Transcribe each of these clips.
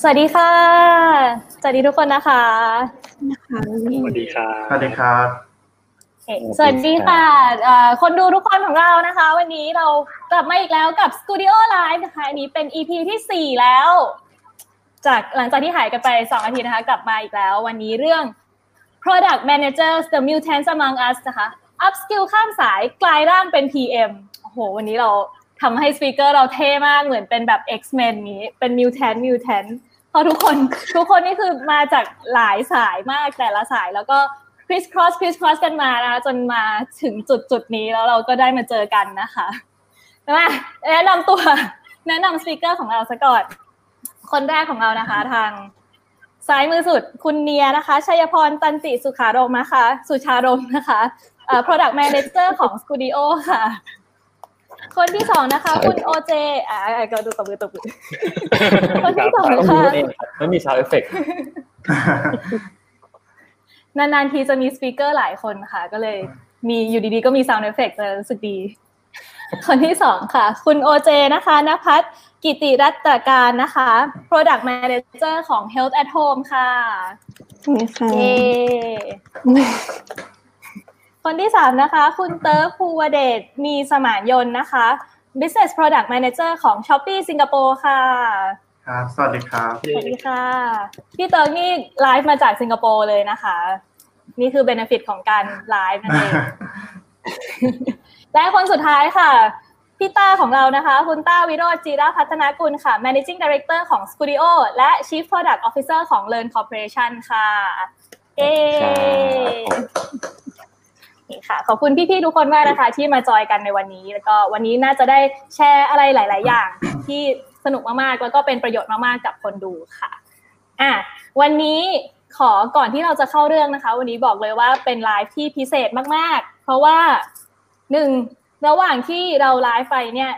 สวัสดีค่ะ สวัสดีทุกคนนะคะ สวัสดีครับ สวัสดีครับ สวัสดีค่ะ คนดูทุกคนของเรานะคะ วันนี้เรากลับมาอีกแล้วกับ Studio Live นะคะอันนี้เป็น EP ที่ 4 แล้ว จากหลังจากที่หายกันไป 2 อาทิตย์นะคะ กลับมาอีกแล้ว วันนี้เรื่อง Product Managers the Mutants Among Us นะคะ Upskill ข้ามสายกลายร่างเป็น PM โอ้โห วันนี้เรา ทำให้สปีกเกอร์เราเท่มากเหมือนเป็นแบบ X-Men นี้เป็น Mutant Mutant เพราะทุกคนทุกคนนี่คือมาจากหลายสายมากแต่ละสายแล้วก็ criss cross criss cross กันมานะคะจนมาถึงจุดจุดนี้แล้วเราก็ได้มาเจอกันนะคะมาแนะนำตัวแนะนำสปีกเกอร์ของเราซะก่อนคนแรกของเรานะคะทางซ้ายมือสุดคุณเนียนะคะชัยพรตันติสุขารมนะคะ สุชารมนะคะ product manager ของ Skooldio ค่ะ คนที่สองนะคะ คุณโอเจอ่าก็ดูตบมือตบมือคนที่สองค่ะไม่มี sound effectนานๆทีจะมี speaker หลายคนค่ะ ก็เลยมีอยู่ดีๆ ก็มี sound effect เลยรู้สึกดี คนที่สองค่ะ คุณโอเจนะคะนภัสกิติรัตการนะคะ Product Manager ของ Health at Home ค่ะเย้ คนที่สามนะคะ คุณเติร์กภูวเดชมีสมานยนต์นะคะ Business Product Manager ของ Shopee สิงคโปร์ค่ะครับสวัสดีครับสวัสดีค่ะพี่เติร์กนี่ไลฟ์มาจากสิงคโปร์เลยนะคะ นี่คือ benefit ของการไลฟ์นั่นเองและคนสุดท้ายค่ะพี่ต้าของเรานะคะ คุณต้าวิโรจน์จีราพัฒนากุลค่ะ Managing Director ของ Skooldio และ Chief Product Officer ของ Learn Corporation ค่ะเย้ นี่ค่ะ ขอบคุณพี่ๆทุกคนมากนะคะ ที่มาจอยกันในวันนี้ แล้วก็วันนี้น่าจะได้แชร์อะไรหลาย ๆ อย่าง ที่สนุกมากๆ แล้วก็เป็นประโยชน์มากๆ กับคนดูค่ะ อะ วันนี้ขอก่อนที่เราจะเข้าเรื่องนะคะ วันนี้บอกเลยว่าเป็นไลฟ์ที่พิเศษมาก ๆ เพราะว่าหนึ่งระหว่างที่เราไลฟ์ไปเนี่ย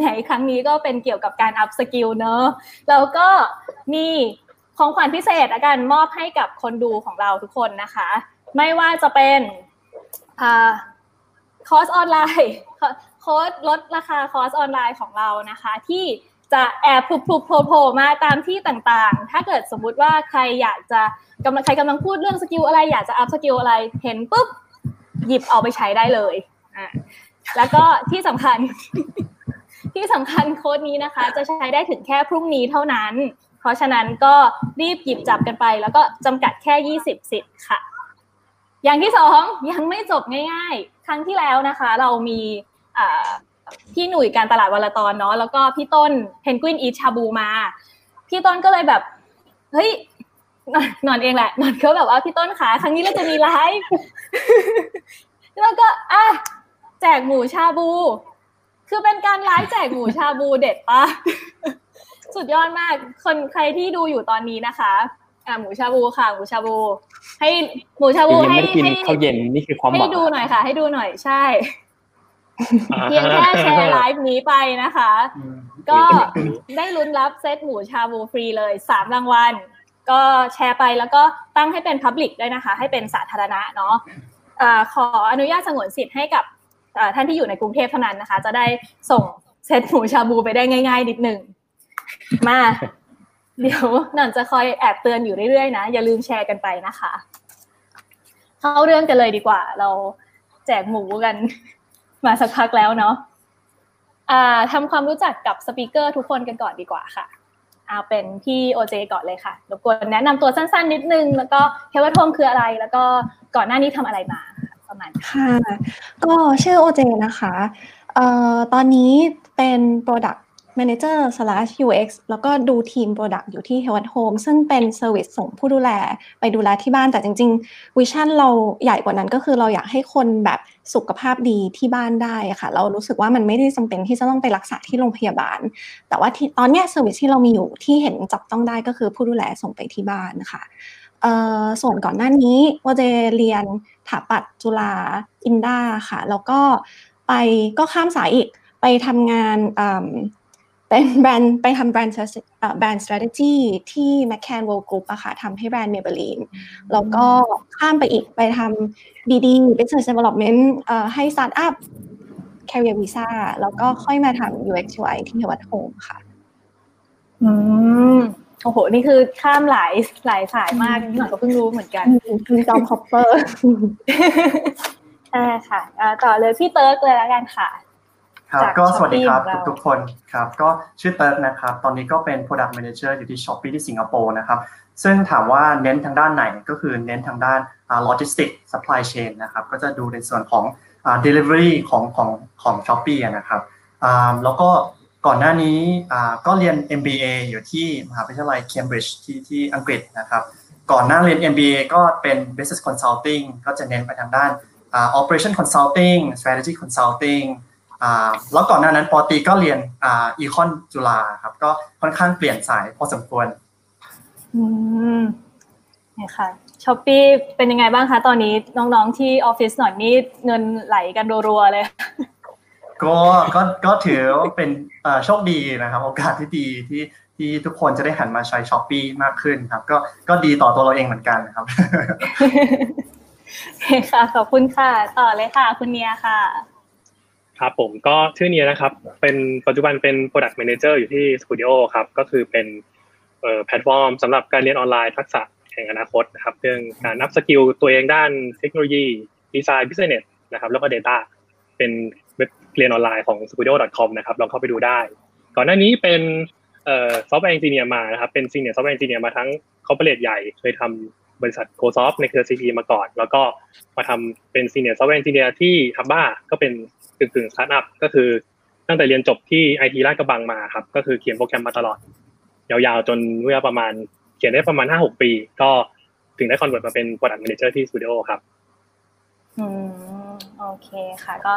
ไหนๆครั้งนี้ก็เป็นเกี่ยวกับการ upskill เนอะแล้วก็มีของขวัญพิเศษอยากจะมอบให้กับคนดูของเราทุกคนนะคะ ไม่ว่าจะเป็นคอร์สออนไลน์โค้ดลดราคาคอร์สออนไลน์ของเรานะคะ ที่จะแอบผลุบๆโผล่มาตามที่ต่างๆ ถ้าเกิดสมมุติว่าใครอยากจะกำลังใครกำลังพูดเรื่อง skill อะไร อยากจะ upskill อะไรเห็นปุ๊บ หยิบเอาไปใช้ได้เลยอะแล้วก็ที่สำคัญ ที่สำคัญโค้ดนี้นะคะ จะใช้ได้ถึงแค่พรุ่งนี้เท่านั้น เพราะฉะนั้นก็รีบหยิบจับกันไป แล้วก็จำกัดแค่ยี่สิบสิทธิ์ค่ะ อย่างที่สองยังไม่จบง่าย ๆ ครั้งที่แล้วนะคะ เรามีพี่หนุ่ยการตลาดวลตอนเนาะแล้วก็พี่ต้นเพนกวินอีชาบูมา พี่ต้นก็เลยแบบ เฮ้ยนอนเองแหละนอนเขาแบบว่าพี่ต้นขาครั้งนี้เราจะมีไลฟ์แล้วก็อะแจกหมูชาบู คือเป็นการไลฟ์แจกหมูชาบูเด็ดปะสุดยอดมาก คนใครที่ดูอยู่ตอนนี้นะคะ อะหมูชาบูค่ะ หมูชาบู ให้หมูชาบูให้ให้ข้าวเย็นนี่คือความหวังให้ดูหน่อยค่ะ ให้ดูหน่อยใช่เพียงแค่แชร์ไลฟ์นี้ไปนะคะ ก็ได้ลุ้นรับเซตหมูชาบูฟรีเลยสามรางวัลก็แชร์ไปแล้วก็ตั้งให้เป็นพับลิกด้วยนะคะ ให้เป็นสาธารณะเนาะขออนุญาตสงวนสิทธิ์ให้กับท่านที่อยู่ในกรุงเทพเท่านั้นนะคะ จะได้ส่งเซตหมูชาบูไปได้ง่าย ๆ นิดหนึ่งมา เดี๋ยวหนันจะคอยแอบเตือนอยู่เรื่อยๆนะ อย่าลืมแชร์กันไปนะคะ เข้าเรื่องกันเลยดีกว่า เราแจกหมูกัน มาสักพักแล้วเนาะทำความรู้จักกับ speaker ทุกคนกันก่อนดีกว่าค่ะเอาเป็นพี่โอเจก่อนเลยค่ะรบกวนแนะนำตัวสั้นๆ นิดนึง แล้วก็ Health at Home คืออะไร แล้วก็ก่อนหน้านี้ทำอะไรมาประมาณค่ะก็ชื่อโอเจนะคะเอ่อตอนนี้เป็น Product Manager slash UX แล้วก็ดูทีม Product อยู่ที่ Health at Home ซึ่งเป็น Service ส่งผู้ดูแลไปดูแลที่บ้านแต่จริงๆ vision เราใหญ่กว่านั้นก็คือเราอยากให้คนแบบสุขภาพดีที่บ้านได้ค่ะ เรารู้สึกว่ามันไม่ได้จำเป็นที่จะต้องไปรักษาที่โรงพยาบาล แต่ว่าตอนนี้เซอร์วิสที่เรามีอยู่ที่เห็นจับต้องได้ก็คือผู้ดูแลส่งไปที่บ้านนะคะส่วนก่อนหน้านี้ว่าจะเรียนถาปัดจุฬาอินดาค่ะ แล้วก็ไปก็ข้ามสายอีกไปทำงาน เป็นแบรนด์ไปทำแบรนด์แบรนด์ strategy ที่ McCann World Group อะค่ะทำให้แบรนด์ Maybelline แล้วก็ข้ามไปอีกไปทำ BD Business Development ให้ Startup Career Visa แล้วก็ค่อยมาทำ UX UI ที่ Health Home ค่ะ อืมโอ้โห นี่คือข้ามหลายหลายสายมากพี่หน่อยก็เพิ่งรู้เหมือนกันคุณ job hopper ใช่ค่ะอ่าต่อเลยพี่เติร์กเลยแล้วกันค่ะ ครับจากก็สวัสดีครับ Shopee ของเราทุกๆคนครับก็ชื่อเติร์กนะครับ ตอนนี้ก็เป็น Product Manager อยู่ที่ Shopee ที่สิงคโปร์นะครับซึ่งถามว่าเน้นทางด้านไหนก็คือเน้นทางด้านโลจิสติก supply chain นะครับก็จะดูในส่วนของอ่า delivery ของของของ Shopee อะนะครับอ่าแล้วก็ก่อนหน้านี้อ่าก็เรียน MBA อยู่ที่มหาวิทยาลัย Cambridge ที่ที่อังกฤษนะครับก่อนหน้าเรียน MBA ก็เป็น Business Consulting ก็จะเน้นไปทางด้านอ่า Operation Consulting Strategy Consulting อ่า แล้วก่อนหน้านั้นป.ตรีก็เรียนอ่า Econ จุฬาครับ ก็ค่อนข้างเปลี่ยนสายพอสมควร อืมเนี่ยค่ะ Shopee เป็นยังไงบ้างคะตอนนี้น้องๆที่ออฟฟิศหน่อยนี่เงินไหลกันรัวๆเลย ก็ก็ก็ถือว่าเป็นเอ่อโชคดีนะครับ โอกาสที่ดีที่ที่ทุกคนจะได้หันมาใช้ Shopee มากขึ้นครับ ก็ก็ดีต่อตัวเราเองเหมือนกันนะครับค่ะขอบคุณค่ะ ต่อเลยค่ะ คุณเนียค่ะ ครับผมก็ชื่อนียนะครับ เป็นปัจจุบันเป็น Product Manager อยู่ที่ Skooldio ครับ ก็คือเป็นแพลตฟอร์มสำหรับการเรียนออนไลน์ทักษะแห่งอนาคตนะครับ เรื่องการ upskill ตัวเองด้านเทคโนโลยี design business นะครับแล้วก็ Data เป็นเว็บเรียนออนไลน์ของ skooldio.com นะครับลองเข้าไปดูได้ ก่อนหน้านี้เป็น software engineer มานะครับเป็น senior software engineer มาทั้งcorporate ใหญ่เคยทำบริษัท Gosoft ในเครือ CP มาก่อน แล้วก็มาทำเป็น senior software engineer ที่ HUBBA ก็เป็น กึ่งๆสตาร์ทอัพก็คือตั้งแต่เรียนจบที่ไอทีลาดกระบังมาครับ ก็คือเขียนโปรแกรมมาตลอด ยาวๆ จนเมื่อประมาณเขียนได้ประมาณห้าหกปี ก็ถึงได้ convert มาเป็น Product Manager ที่ Skooldio ครับอืมโอเคค่ะ ก็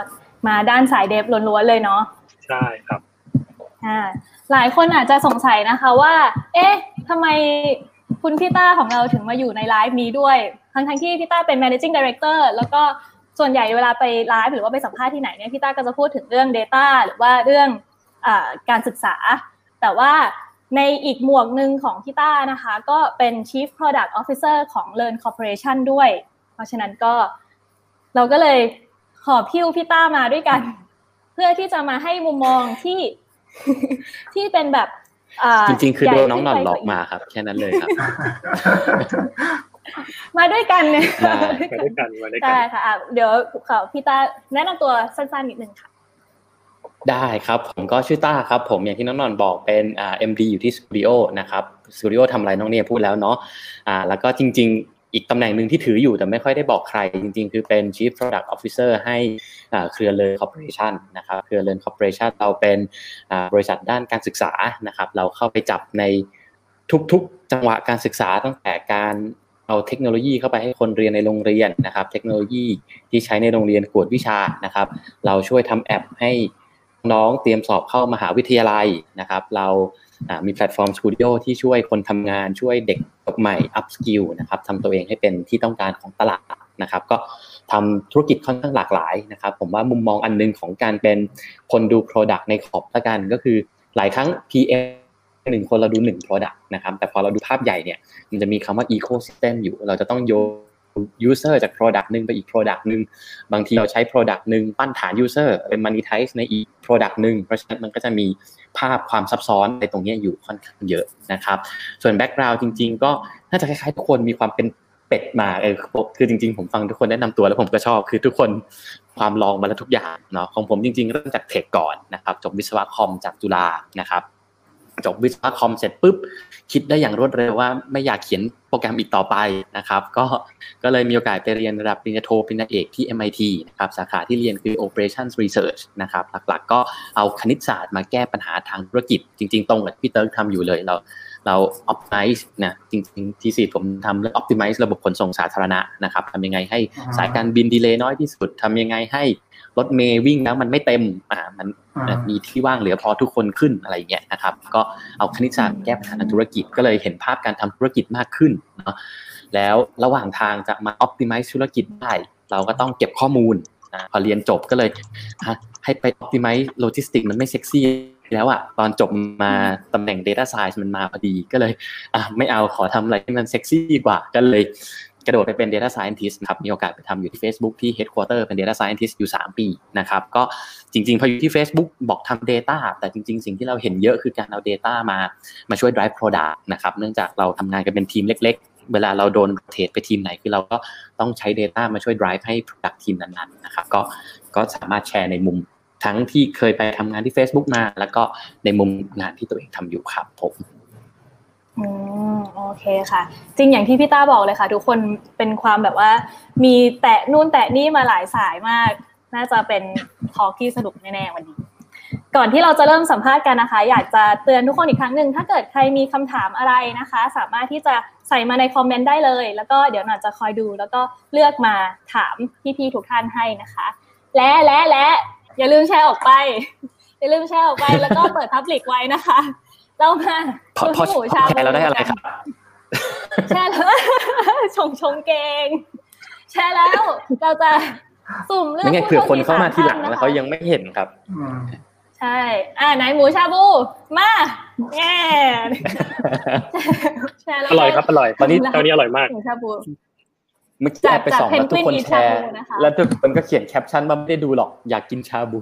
มาด้านสาย dev ล้วนๆเลยเนาะใช่ครับอ่าหลายคนอาจจะสงสัยนะคะว่า เอ๊ะทำไมคุณพี่ต้าของเราถึงมาอยู่ในไลฟ์นี้ด้วย ทั้งทั้งๆที่พี่ต้าเป็น managing director แล้วก็ ส่วนใหญ่เวลาไปไลฟ์หรือว่าไปสัมภาษณ์ที่ไหนเนี่ยพี่ต้าก็จะพูดถึงเรื่อง Data หรือว่าเรื่องอาการศึกษา แต่ว่าในอีกหมวกหนึ่งของพี่ต้านะคะ ก็เป็น Chief Product Officer ของ Learn Corporation ด้วย เพราะฉะนั้นก็เราก็เลยขอพิ้วพี่ต้ามาด้วยกัน เพื่อที่จะมาให้มุมมองที่ที่เป็นแบบอ่าจริงๆ คือใหญ่โดนน้องหนอนขึ้ไปหลอกมาครับ แค่นั้นเลยครับ มาด้วยกันเนี่ยได้มาด้วยกันมาด้วยกัใช่นค่ะอะเดี๋ยวขอพี่ต้าแนะนำตัวสั้นๆนิดนึงค่ะ ได้ครับ ผมก็ชื่อต้าครับ ผมอย่างที่น้องหนอนบอกเป็นอ่า MD อยู่ที่สตูดิโอนะครับสตูดิโอทำอะไรน้องเนี่ยพูดแล้วเนาะอ่า แล้วก็จริง ๆอีกตำแหน่งหนึ่งที่ถืออยู่แต่ไม่ค่อยได้บอกใครจริงๆ คือเป็น Chief Product Officer ให้อ่าเครือเล r คอร์ปอเรชันนะครับเครือเล r คอร์ปอเรชันเราเป็นอ่าบริษัทด้านการศึกษานะครับ เราเข้าไปจับในทุกๆ จังหวะการศึกษาตั้งแต่การ เอาเทคโนโลยีเข้าไปให้คนเรียนในโรงเรียนนะครับ เทคโนโลยีที่ใช้ในโรงเรียนกวดวิชานะครับ เราช่วยทำแอปให้น้องเตรียมสอบเข้ามหาวิทยาลัยนะครับ เราอ่ามีแพลตฟอร์ม Skooldio ที่ช่วยคนทำงานช่วยเด็กจบใหม่ upskill นะครับทำตัวเองให้เป็นที่ต้องการของตลาดนะครับ ก็ทำธุรกิจค่อนข้างหลากหลายนะครับ ผมว่ามุมมองอันหนึงของการเป็นคนดู Product ในขอบละกันก็คือหลายครั้ง PM หนึ่งคนเราดูหนึ่ง Product นะครับ แต่พอเราดูภาพใหญ่เนี่ย มันจะมีคำว่า ecosystem อยู่ เราจะต้องโย user จาก product หนึ่งไปอีก product หนึ่ง บางทีเราใช้ product หนึ่งปั้นฐาน user เป็น monetize ในอีก product หนึ่ง เพราะฉะนั้นมันก็จะมีภาพความซับซ้อนในตรงนี้อยู่ค่อนข้างเยอะนะครับ ส่วน background จริง ๆ ก็น่าจะคล้ายๆทุกคนมีความเป็นเป็ดมาเออคือจริง ๆ ผมฟังทุกคนแนะนำตัวแล้วผมก็ชอบ คือทุกคนความลองมาแล้วทุกอย่างเนาะของผมจริง ๆ เริ่มจากเทคก่อนนะครับจบวิศวะคอมจากจุฬานะครับ จบวิศวะคอมเสร็จปุ๊บคิดได้อย่างรวดเร็วว่าไม่อยากเขียนโปรแกรมอีกต่อไปนะครับ ก็ก็เลยมีโอกาสไปเรียนระดับปริญญาโทปริญญาเอกที่ MIT นะครับสาขาที่เรียนคือ Operations Research นะครับหลักๆ ก็เอาคณิตศาสตร์มาแก้ปัญหาทางธุรกิจ จริง ๆ ตรงกับพี่เติร์กทำอยู่เลยเราเรา optimize นะจริงๆที่สี่ผมทำเรื่อง optimize ระบบขนส่งสาธารณะนะครับทำยังไงให้สายการบินดีเลย์น้อยที่สุดทำยังไงให้ รถเมย์วิ่งแล้วมันไม่เต็มอ่ามันอืมมีที่ว่างเหลือพอทุกคนขึ้นอะไรอย่างเงี้ยนะครับ ก็เอาคณิตศาสตร์แก้ปัญหาทางธุรกิจก็เลยเห็นภาพการทำธุรกิจมากขึ้นเนาะแล้วระหว่างทางจะมา optimize ธุรกิจได้ เราก็ต้องเก็บข้อมูลนะพอเรียนจบก็เลยฮะให้ไป optimize logistics มันไม่เซ็กซี่แล้วอะตอนจบมาตำแหน่ง data science มันมาพอดีก็เลยอะไม่เอาขอทำอะไรที่มันเซ็กซี่กว่าก็เลย กระโดดไปเป็น Data Scientist นะครับมีโอกาสไปทำอยู่ที่ Facebook ที่ Headquarter เป็น Data Scientist อยู่ 3 ปีนะครับก็จริงๆพออยู่ที่ Facebook บอกทำ Data แต่จริง ๆ สิ่งที่เราเห็นเยอะคือการเอา Data มามาช่วย drive product นะครับเนื่องจากเราทำงานกันเป็นทีมเล็กๆเวลาเราโดนเทรดไปทีมไหน คือเราก็ต้องใช้ Data มาช่วย drive ให้ product ทีมนั้นๆนะครับก็ก็สามารถแชร์ในมุมทั้งที่เคยไปทำงานที่ Facebook มา แล้วก็ในมุมงานที่ตัวเองทำอยู่ครับผม อืมโอเคค่ะ จริงอย่างที่พี่ต้าบอกเลยค่ะ ทุกคนเป็นความแบบว่า มีแตะนู่นแตะนี่มาหลายสายมาก น่าจะเป็นทอล์กที่สนุกแน่ๆวันนี้ ก่อนที่เราจะเริ่มสัมภาษณ์กันนะคะ อยากจะเตือนทุกคนอีกครั้งหนึ่งถ้าเกิดใครมีคำถามอะไรนะคะ สามารถที่จะใส่มาในคอมเมนต์ได้เลย แล้วก็เดี๋ยวหน่อยจะคอยดู แล้วก็เลือกมาถามพี่ๆทุกท่านให้นะคะ และและและอย่าลืมแชร์ออกไป อย่าลืมแชร์ออกไปแล้วก็เปิดพับลิกไว้นะคะ เรามาพอพอคุณหมูชาแชร์เราได้อะไรครับแชร์แล้วชงชงเกง แชร์แล้วเราจะสุ่มเลือกไม่งั้นผู้เผื่อคนเข้ามาทีหลังสท่แล้วนะคะเขายังไม่เห็นครับอืมใช่อ่าไหนหมูชาบูมาแง่แชร์แล้วอร่อยครับอร่อยตอนนี้ตอนนี้อร่อยมากหมูชาบูเมื่อกี้จากแอบไปส่องจากแล้วทุกคน Penguin แชร์ Eat Shabu นะคะแล้วทุกคนก็เขียนแคปชั่นว่าไม่ได้ดูหรอกอยากกินชาบู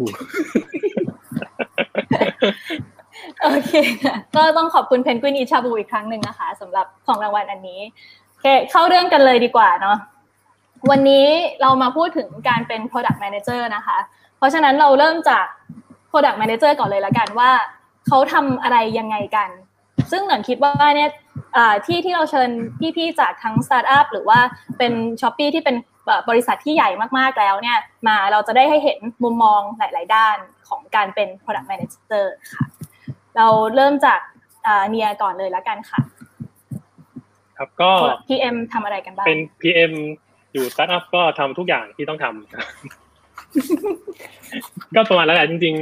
โอเคก็ต้องขอบคุณ Penguin Eat Shabu อีกครั้งหนึ่งนะคะสำหรับของรางวัลอันนี้โอเคเข้าเรื่องกันเลยดีกว่าเนาะวันนี้เรามาพูดถึงการเป็น Product Manager นะคะ เพราะฉะนั้นเราเริ่มจาก Product Manager ก่อนเลยละกันว่าเขาทำอะไรยังไงกัน ซึ่งหนังคิดว่าเนี่ยที่ที่เราเชิญพี่ๆจากทั้งสตาร์ทอัพหรือว่าเป็น Shopee ที่เป็นบริษัทที่ใหญ่มากๆแล้วเนี่ย มาเราจะได้ให้เห็นมุมมองหลาย ๆ ด้านของการเป็น Product Manager ค่ะ เราเริ่มจากอ่าเนียก่อนเลยละกันค่ะ ครับก็ PM ทำอะไรกันบ้างเป็น PM อยู่สตาร์ทอัพก็ทำทุกอย่างที่ต้องทำก็ประมาณแล้วแหละจริง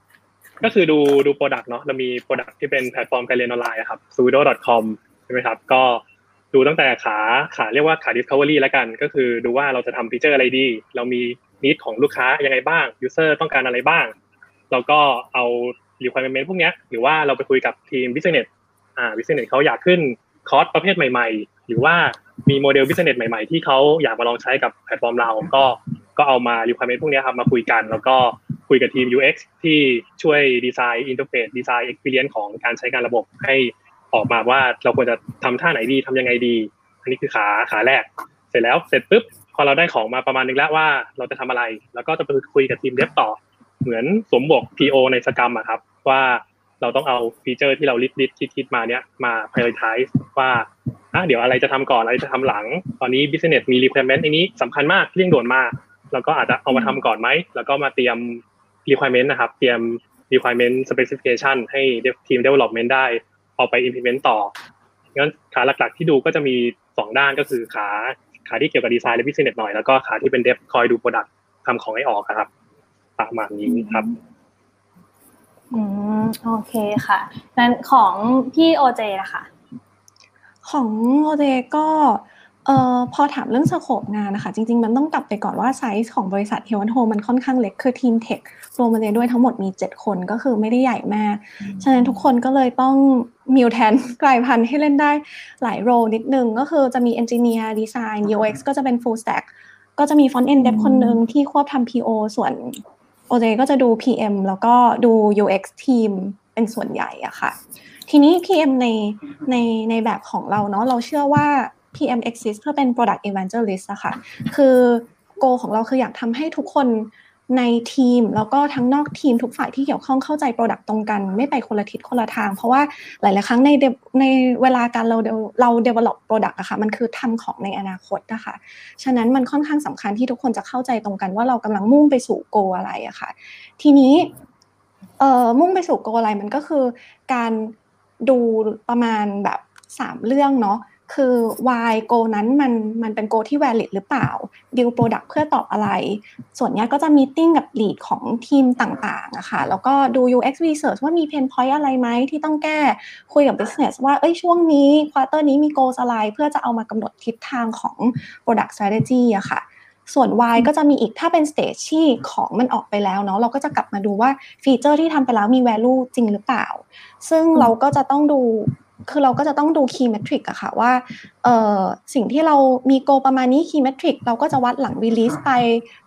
ๆ ก็คือดูดู product เนาะเรามี product ที่เป็นแพลตฟอร์มการเรียนออนไลน์อะครับ skooldio.com ใช่ไหมครับ ก็ดูตั้งแต่ขาขาเรียกว่าขา discovery แล้วกัน ก็คือดูว่าเราจะทำ feature อะไรดี เรามี need ของลูกค้ายังไงบ้าง user ต้องการอะไรบ้างเราก็เอา requirement พวกนี้หรือว่าเราไปคุยกับทีม business อ่า business เขาอยากขึ้นคอร์สประเภทใหม่ ๆ หรือว่ามีโมเดล business ใหม่ๆ ที่เขาอยากมาลองใช้กับแพลตฟอร์มเราก็ก็เอามา requirement พวกนี้ครับมาคุยกัน แล้วก็คุยกับทีม UX ที่ช่วยดีไซน์ interface ดีไซน์ experience ของการใช้งานระบบให้ออกมาว่าเราควรจะทำท่าไหนดีทำยังไงดี อันนี้คือขาขาแรก เสร็จแล้วเสร็จปุ๊บพอเราได้ของมาประมาณนึงแล้วว่าเราจะทำอะไร แล้วก็จะไปคุยกับทีม dev ต่อ เหมือนสวมหมวก PO ใน Scrum อะครับ ว่าเราต้องเอา feature ที่เรา list list คิดคิดมาเนี้ยมา prioritize ว่าอะเดี๋ยวอะไรจะทำก่อนอะไรจะทำหลัง ตอนนี้ business มี requirement อันนี้สำคัญมากเร่งด่วนมากแล้วก็อาจจะเอามาทำก่อนไหม แล้วก็มาเตรียม requirement นะครับ เตรียม requirement specification ให้ทีม development ได้ เอาไป implement ต่องั้นขาหลักๆที่ดูก็จะมีสองด้านก็คือขาขาที่เกี่ยวกับดีไซน์และพิเศษหน่อย แล้วก็ขาที่เป็นเดฟคอยดูโปรดักต์ทำของให้ออกครับประมาณนี้ครับ อืมโอเคค่ะนั้นของพี่โอเจนะคะของโอเดก็เอ่อพอถามเรื่องสโคปงานนะคะจริง ๆ มันต้องกลับไปก่อนว่าไซส์ของบริษัทเฮวันโฮมันค่อนข้างเล็กคือทีมเทครวมมาเลยด้วยทั้งหมดมี 7 คนก็คือไม่ได้ใหญ่มาก ฉะนั้นทุกคนก็เลยต้องมิวแทนกลายพันธุ์ให้เล่นได้หลายโรนิดนึง ก็คือจะมี Engineer Design UX ก็จะเป็น Full Stack ก็จะมี Front End Dev คนหนึ่งที่ควบทำ PO ส่วน โอเก็จะดู PM แล้วก็ดู UX ทีมเป็นส่วนใหญ่อะค่ะ ทีนี้ PM ในในในแบบของเราเนาะเราเชื่อว่า PM exist เพื่อเป็น product evangelist อะค่ะ คือ goal ของเราคืออยากทำให้ทุกคน ในทีมแล้วก็ทั้งนอกทีมทุกฝ่ายที่เกี่ยวข้องเข้าใจ product ตรงกัน ไม่ไปคนละทิศคนละทาง เพราะว่าหลาย ๆ ครั้งในในเวลาการเรา dev- เรา develop product อะค่ะมันคือทำของในอนาคตนะคะฉะนั้นมันค่อนข้างสำคัญที่ทุกคนจะเข้าใจตรงกันว่าเรากำลังมุ่งไปสู่ goal อะไรอะค่ะ ทีนี้เอ่อมุ่งไปสู่ goal อะไรมันก็คือการดูประมาณแบบสามเรื่องเนาะ คือ why g o นั้นมันมันเป็น g o ที่ valid หรือเปล่า deal product เพื่อตอบอะไร ส่วนนี้ก็จะ meeting กับ lead ของทีมต่างๆอะค่ะแล้วก็ดู UX research ว่ามี pain point อะไรไหมที่ต้องแก้คุยกับ business ว่าเอ้ยช่วงนี้ quarter นี้มี goal อะไรเพื่อจะเอามากำหนดทิศทางของ product strategy อะค่ะส่วน Y ก็จะมีอีกถ้าเป็น stage ที่ของมันออกไปแล้วเนาะเราก็จะกลับมาดูว่าฟีเจอร์ที่ทำไปแล้วมี value จริงหรือเปล่า ซึ่งเราก็จะต้องดู คือเราก็จะต้องดู key metric อะค่ะว่าเออสิ่งที่เรามีโกประมาณนี้ key metric เราก็จะวัดหลัง release ไป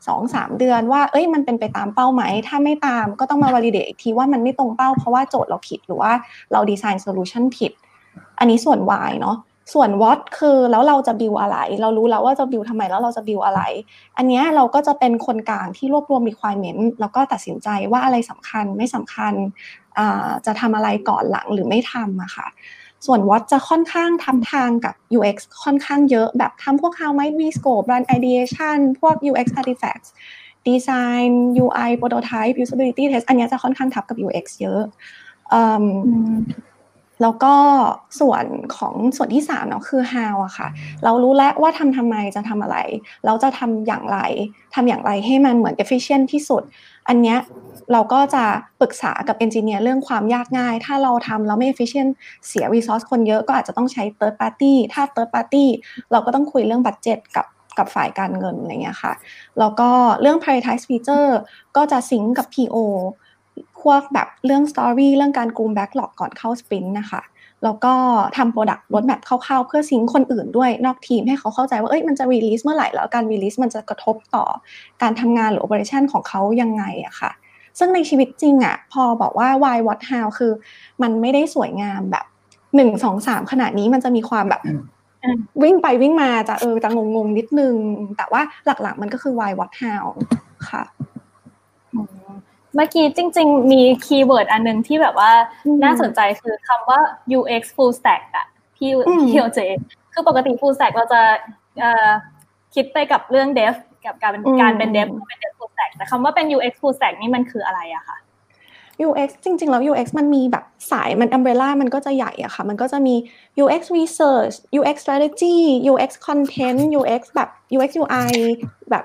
2-3 เดือนว่า เอ้ยมันเป็นไปตามเป้าไหม ถ้าไม่ตามก็ต้องมา validate อีกทีว่ามันไม่ตรงเป้าเพราะว่าโจทย์เราผิดหรือว่าเรา design solution ผิด อันนี้ส่วน Y เนาะส่วน what คือแล้วเราจะ build อะไร เรารู้แล้วว่าจะ build ทำไมแล้วเราจะ build อะไร อันนี้เราก็จะเป็นคนกลางที่รวบรวม requirement แล้วก็ตัดสินใจว่าอะไรสำคัญไม่สำคัญจะทำอะไรก่อนหลังหรือไม่ทำอะค่ะ ส่วน what จะค่อนข้างทำทางกับ UX ค่อนข้างเยอะ แบบทำพวก how might we scope run ideation พวก UX artifacts design UI prototype usability test อันนี้จะค่อนข้างทับกับ UX เยอะแล้วก็ส่วนของส่วนที่สามเนาะคือ how อะค่ะ เรารู้แล้วว่าทำทำไมจะทำอะไร เราจะทำอย่างไรทำอย่างไรให้มันเหมือน efficient ที่สุด อันเนี้ย เราก็จะปรึกษากับเอนจิเนียร์เรื่องความยากง่าย ถ้าเราทำแล้วไม่ efficient เสีย resource คนเยอะก็อาจจะต้องใช้ third party ถ้า third party เราก็ต้องคุยเรื่อง budget กับกับฝ่ายการเงินอะไรเงี้ยค่ะ แล้วก็เรื่อง prioritize feature ก็จะซิงกับ PO พวกแบบเรื่อง story เรื่องการกลุ่ม backlog ก่อนเข้า sprint นะคะแล้วก็ทำ product roadmap คร่าวๆ เพื่อซิงคนอื่นด้วยนอกทีมให้เขาเข้าใจว่าเอ้ยมันจะ release เมื่อไหร่ แล้วการ release มันจะกระทบต่อการทำงานหรือ operation ของเขายังไงอะค่ะ ซึ่งในชีวิตจริงอะพอบอกว่า why what how คือ มันไม่ได้สวยงามแบบหนึ่งสองสามขนาดนี้มันจะมีความแบบวิ่งไปวิ่งมาจะเออจะงงๆนิดนึง แต่ว่าหลักๆมันก็คือ why what how ค่ะเมื่อกี้จริง ๆ มีคีย์เวิร์ดอันนึงที่แบบว่าน่าสนใจคือคำว่า UX full stack อะพี่พี่โอเจคือปกติ full stack เราจะคิดไปกับเรื่อง dev กับการเป็นการเป็น dev เป็น dev full stack แต่คำว่าเป็น UX full stack นี่มันคืออะไรอะคะ UX จริง ๆ แล้ว UX มันมีแบบสายมัน umbrella มันก็จะใหญ่อะค่ะ มันก็จะมี UX research UX strategy UX content UX แบบ UX UI แบบ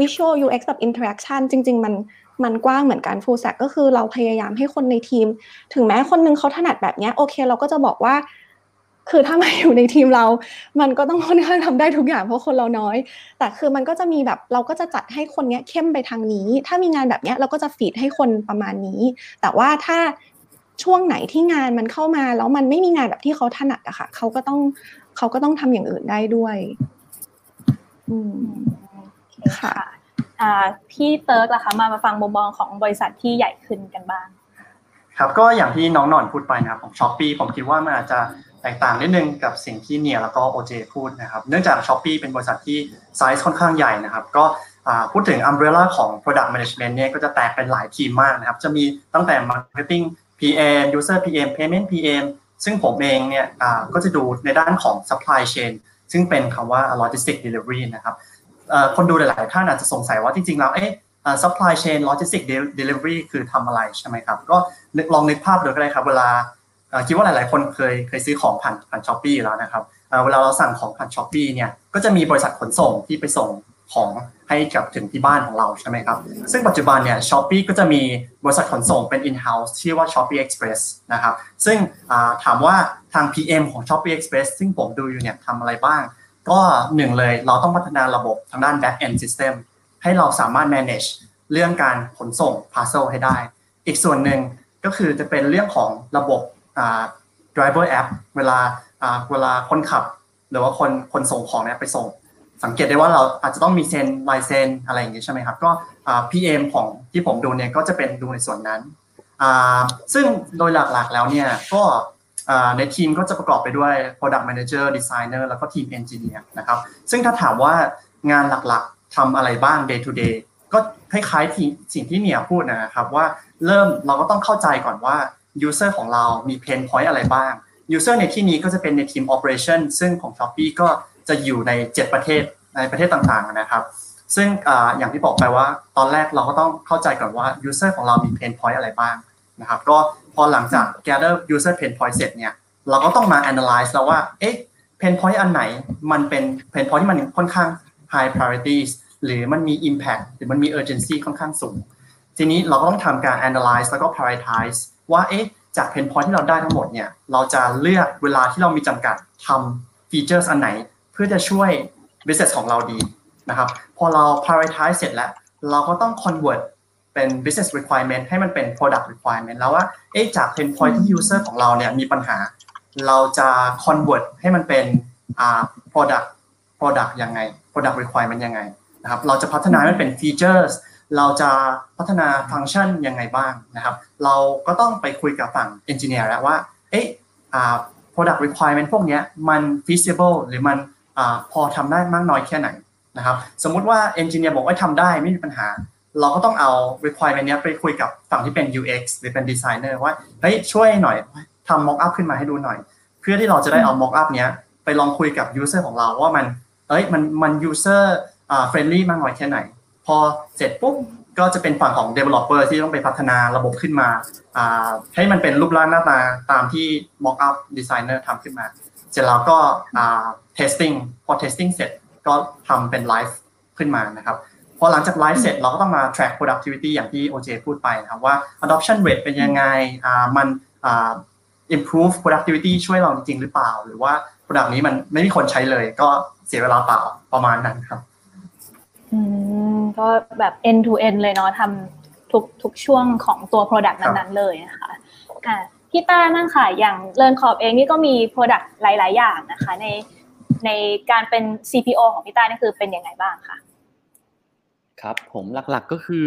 visual UX แบบ interaction จริง ๆ มันมันกว้างเหมือนกัน full stack ก็คือเราพยายามให้คนในทีม ถึงแม้คนนึงเขาถนัดแบบนี้โอเค เราก็จะบอกว่า คือถ้ามาอยู่ในทีมเรา มันก็ต้องค่อนข้างทำได้ทุกอย่างเพราะคนเราน้อย แต่คือมันก็จะมีแบบเราก็จะจัดให้คนนี้เข้มไปทางนี้ ถ้ามีงานแบบนี้เราก็จะฟีดให้คนประมาณนี้ แต่ว่าถ้าช่วงไหนที่งานมันเข้ามาแล้วมันไม่มีงานแบบที่เขาถนัดอะค่ะเขาก็ต้องเขาก็ต้องทำอย่างอื่นได้ด้วย อืมค่ะพี่เติร์กล่ะคะมามาฟังมุมมองของบริษัทที่ใหญ่ขึ้นกันบ้าง ครับก็อย่างที่น้องหนอนพูดไปนะครับของ Shopee ผมคิดว่ามันอาจจะแต กต่างนิดนึงกับสิ่งที่เนียแล้วก็โอเจพูดนะครับ เนื่องจาก Shopee เป็นบริษัทที่ไซส์ค่อนข้างใหญ่นะครับ ก็พูดถึง umbrella ของ Product Management เนี่ยก็จะแตกเป็นหลายทีมมากนะครับ จะมีตั้งแต่ Marketing PM User PM Payment PM ซึ่งผมเองเนี่ยก็จะดูในด้านของ Supply Chain ซึ่งเป็นคำว่า Logistic Delivery นะครับคนดูหลาย ๆ ท่านอาจจะสงสัยว่าจริง ๆ แล้วเอ๊ะ supply chain logistic delivery คือทำอะไรใช่ไหมครับ ก็ลองนึกภาพดูก็ได้ครับ เวลา คิดว่าหลาย ๆ คนเคยเคยซื้อของผ่านผ่าน Shopee แล้วนะครับเวลาเราสั่งของผ่าน Shopee เนี่ยก็จะมีบริษัทขนส่งที่ไปส่งของให้กับถึงที่บ้านของเราใช่ไหมครับ ซึ่งปัจจุบันเนี่ยช้อปปี้ก็จะมีบริษัทขนส่งเป็น in-house ชื่อว่า Shopee Express นะครับ ซึ่งถามว่าทาง PM ของ Shopee Express ซึ่งผมดูอยู่เนี่ยทำอะไรบ้าง ก็หนึ่งเลยเราต้องพัฒนาระบบทางด้าน back end system ให้เราสามารถ manage เรื่องการขนส่ง parcel ให้ได้ อีกส่วนหนึ่งก็คือจะเป็นเรื่องของระบบ driver app เวลาเวลาคนขับ หรือว่าคนคนส่งของเนี่ยไปส่ง สังเกตได้ว่าเราอาจจะต้องมีเซ็นลายเซ็นอะไรอย่างนี้ใช่ไหมครับ ก็ PM ของที่ผมดูเนี่ยก็จะเป็นดูในส่วนนั้น ซึ่งโดยหลักๆแล้วเนี่ยก็ในทีมก็จะประกอบไปด้วย product manager designer แล้วก็ทีม engineer นะครับ ซึ่งถ้าถามว่างานหลักๆทำอะไรบ้าง day to day ก็คล้ายๆที่สิ่งที่เนียพูดนะครับว่าเริ่มเราก็ต้องเข้าใจก่อนว่า user ของเรามี pain point อะไรบ้าง user ในที่นี้ก็จะเป็นในทีม operation ซึ่งของ Shopee ก็จะอยู่ใน 7 ประเทศในประเทศต่างๆนะครับ ซึ่งออย่างที่บอกไปว่าตอนแรกเราก็ต้องเข้าใจก่อนว่า user ของเรามี pain point อะไรบ้างนะครับก็พอหลังจาก gather user pain point เสร็จเนี่ยเราก็ต้องมา analyze แล้วว่าเอ๊ะ pain point อันไหนมันเป็น pain point ที่มันค่อนข้าง high priorities หรือมันมี impact หรือมันมี urgency ค่อนข้างสูง ทีนี้เราก็ต้องทำการ analyze แล้วก็ prioritize ว่าเอ๊ะจาก pain point ที่เราได้ทั้งหมดเนี่ยเราจะเลือกเวลาที่เรามีจำกัดทำ features อันไหน เพื่อจะช่วย business ของเราดีนะครับพอเรา prioritize เสร็จแล้ว เราก็ต้อง convert เป็น business requirement ให้มันเป็น product requirement แล้วว่าเอ๊ะจาก pain point ที่ user ของเราเนี่ยมีปัญหา เราจะ convert ให้มันเป็นอ่า product product ยังไง product requirement ยังไงนะครับเราจะพัฒนาให้มันเป็น features เราจะพัฒนาฟังก์ชันยังไงบ้างนะครับ เราก็ต้องไปคุยกับฝั่ง engineer แล้วว่า เอ๊ะ product requirement พวกนี้มัน feasible หรือมันอพอทำได้มากน้อยแค่ไหนนะครับ สมมุติว่า engineer บอกว่าทำได้ไม่มีปัญหา เราก็ต้องเอา requirement นี้ไปคุยกับฝั่งที่เป็น UX หรือเป็น designer ว่า เฮ้ย ช่วยหน่อยทำ mock up ขึ้นมาให้ดูหน่อย เพื่อที่เราจะได้เอา mock up เนี้ยไปลองคุยกับ user ของเราว่ามัน เอ้ย มัน มัน user friendly มากน้อยแค่ไหน พอเสร็จปุ๊บก็จะเป็นฝั่งของ developer ที่ต้องไปพัฒนาระบบขึ้นมาให้มันเป็นรูปร่างหน้าตาตามที่ mock up designer ทำขึ้นมา เสร็จแล้วก็ testing พอ testing เสร็จก็ทำเป็น live ขึ้นมานะครับพอหลังจาก live เสร็จเราก็ต้องมา track productivity อย่างที่ OJ พูดไปนะครับว่า adoption rate เป็นยังไงมัน improve productivity ช่วยเราจริงหรือเปล่า หรือว่า product นี้มันไม่มีคนใช้เลยก็เสียเวลาเปล่าประมาณนั้นครับ อืมก็แบบ end to end เลยเนาะทำทุกทุกช่วงของตัว product นั้นๆเลยนะคะอ่าพี่ต้านั่งค่ะอย่างเลินขอบเองนี่ก็มี product หลาย ๆ อย่างนะคะ ในในการเป็น CPO ของพี่ต้านี่คือเป็นยังไงบ้างคะครับผมหลักๆก็คือ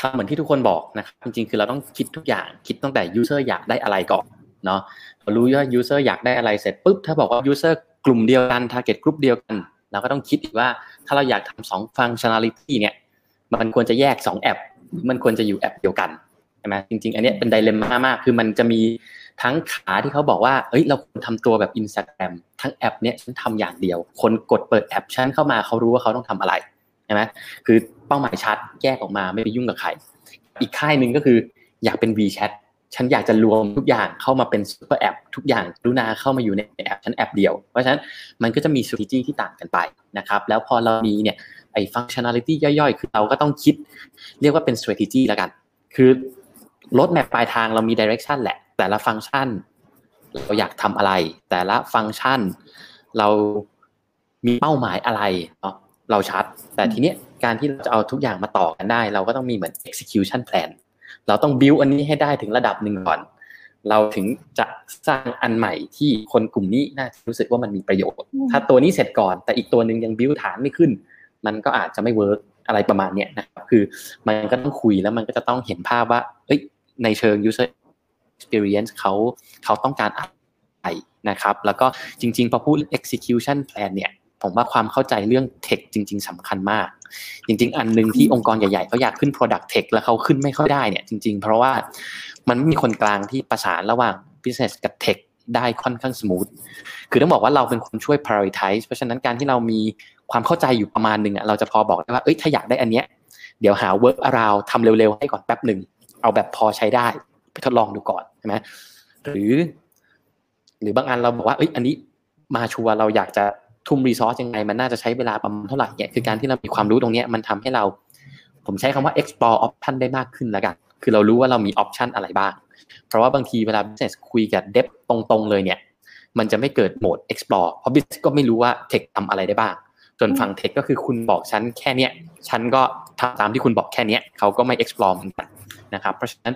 ทำเหมือนที่ทุกคนบอกนะครับจริงๆ คือเราต้องคิดทุกอย่างคิดตั้งแต่ user อยากได้อะไรก่อนเนาะพอรู้ว่า user อยากได้อะไรเสร็จปุ๊บถ้าบอกว่า user กลุ่มเดียวกัน target group เดียวกัน เราก็ต้องคิดอีกว่า ถ้าเราอยากทำสองฟังชัน a ลิตี้เนี่ย มันควรจะแยกสองแอป มันควรจะอยู่แอปเดียวกันใช่ไหมจริง ๆ อันนี้เป็น dilemma มาก คือมันจะมีทั้งขาที่เขาบอกว่าเอ้ย เราควรทำตัวแบบอินสตาแกรมทั้งแอปเนี้ยฉันทำอย่างเดียว คนกดเปิดแอปฉันเข้ามาเขารู้ว่าเขาต้องทำอะไรใช่ไหมคือเป้าหมายชัดแยกออกมาไม่ไปยุ่งกับใคร อีกค่ายหนึ่งก็คืออยากเป็น WeChat ฉันอยากจะรวมทุกอย่างเข้ามาเป็น super app ทุกอย่างรุนาเข้ามาอยู่ในแอปฉันแอปเดียว เพราะฉะนั้นมันก็จะมี strategy ที่ต่างกันไปนะครับแล้วพอเรามีเนี่ยไอ้ functionality ย่อยๆ คือเราก็ต้องคิด เรียกว่าเป็น strategy แล้วกัน คือ roadmap ปลายทางเรามี direction แหละ แต่ละฟังก์ชัน เราอยากทำอะไร แต่ละฟังก์ชัน เรามีเป้าหมายอะไรเนาะเราชัด แต่ทีเนี้ยการที่เราจะเอาทุกอย่างมาต่อกันได้ เราก็ต้องมีเหมือน execution plan เราต้องบิวอันนี้ให้ได้ถึงระดับหนึ่งก่อน เราถึงจะสร้างอันใหม่ที่คนกลุ่มนี้น่ารู้สึกว่ามันมีประโยชน์ ถ้าตัวนี้เสร็จก่อน แต่อีกตัวหนึ่งยังบิวฐานไม่ขึ้น มันก็อาจจะไม่ work อะไรประมาณเนี้ยนะครับคือมันก็ต้องคุยแล้วมันก็จะต้องเห็นภาพว่าเอ้ยในเชิง user experience เขาเขาต้องการอะไรนะครับ แล้วก็จริง ๆ พอพูด execution plan เนี่ย ผมว่าความเข้าใจเรื่อง tech จริง ๆสำคัญมาก จริง ๆ อันหนึ่งที่องค์กรใหญ่ๆเขาอยากขึ้น product tech แล้วเขาขึ้นไม่ค่อยได้เนี่ยจริง ๆ เพราะว่ามันไม่มีคนกลางที่ประสานระหว่าง business กับ tech ได้ค่อนข้างส o t h คือต้องบอกว่าเราเป็นคนช่วย prioritize เพราะฉะนั้นการที่เรามีความเข้าใจอยู่ประมาณหนึ่งอะเราจะพอบอกได้ว่า เอ้ย ถ้าอยากได้อันเนี้ย เดี๋ยวหา work around ทำเร็วๆ ให้ก่อนแป๊บหนึ่ง เอาแบบพอใช้ได้ ไปทดลองดูก่อนใช่ไหมหรือ หรือบางอันเราบอกว่า เอ้ย อันนี้มาชัวร์เราอยากจะ ทุ่มรีซอสยังไงมันน่าจะใช้เวลาประมาณเท่าไหร่เนี่ยคือการที่เรามีความรู้ตรงนี้มันทำให้เรา ผมใช้คำว่า explore option ได้มากขึ้นแล้วกัน คือเรารู้ว่าเรามี option อะไรบ้าง เพราะว่าบางทีเวลา business คุยกับ dev ตรงๆเลยเนี่ย มันจะไม่เกิดโหมด explore เพราะ business ก็ไม่รู้ว่า tech ทำอะไรได้บ้าง ส่วนฝั่ง tech ก็คือคุณบอกฉันแค่เนี้ยฉันก็ทำตามที่คุณบอกแค่เนี้ยเขาก็ไม่ explore เหมือนกันนะครับ เพราะฉะนั้น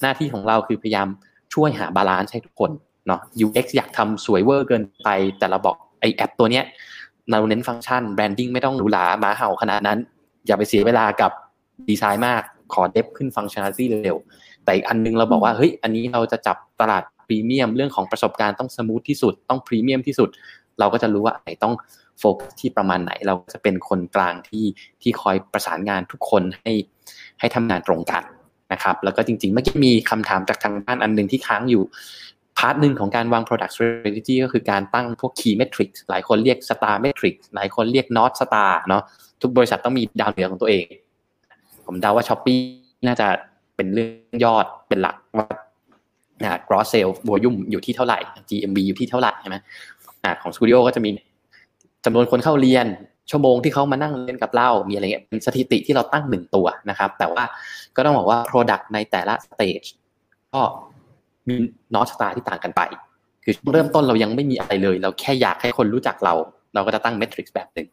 หน้าที่ของเราคือพยายามช่วยหา balance ให้ทุกคนเนาะ UX อยากทำสวยเวอร์เกินไปแต่เราบอกแอปตัวเนี้ยเราเน้นฟังก์ชัน branding ไม่ต้องหรูหราหมาเห่าขนาดนั้น อย่าไปเสียเวลากับดีไซน์มากขอ dev ขึ้น functionality เร็ว แต่อีกอันนึงเราบอกว่าเฮ้ยอันนี้เราจะจับตลาดพรีเมียมเรื่องของประสบการณ์ต้อง smooth ที่สุดต้องพรีเมียมที่สุด เราก็จะรู้ว่าไหนต้องโฟกัสที่ประมาณไหน เราจะเป็นคนกลางที่ที่คอยประสานงานทุกคนให้ให้ทำงานตรงกันนะครับ แล้วก็จริงๆเมื่อกี้มีคำถามจากทางบ้านอันหนึ่งที่ค้างอยู่ พาร์ทหนึ่งของการวาง product strategy ก็คือการตั้งพวก key metrics หลายคนเรียก star metrics หลายคนเรีย k north star เนาะทุกบริษัทต้องมีดาวเหนือของตัวเอง ผมเดาว่า Shopee น่าจะเป็นเรื่องยอดเป็นหลักว่า gross sales volume อยู่ที่เท่าไหร่ GMV อยู่ที่เท่าไหร่ใช่ไหมของ Studio ก็จะมีจำนวนคนเข้าเรียน ชั่วโมงที่เขามานั่งเรียนกับเรามีอะไรเงี้ยเป็นสถิติที่เราตั้งหนึ่งตัวนะครับ แต่ว่าก็ต้องบอกว่า product ในแต่ละ stage ก็ มีนอตสตาที่ต่างกันไป คือเริ่มต้นเรายังไม่มีอะไรเลย เราแค่อยากให้คนรู้จักเรา เราก็จะตั้งเมทริกซ์แบบหนึ่ง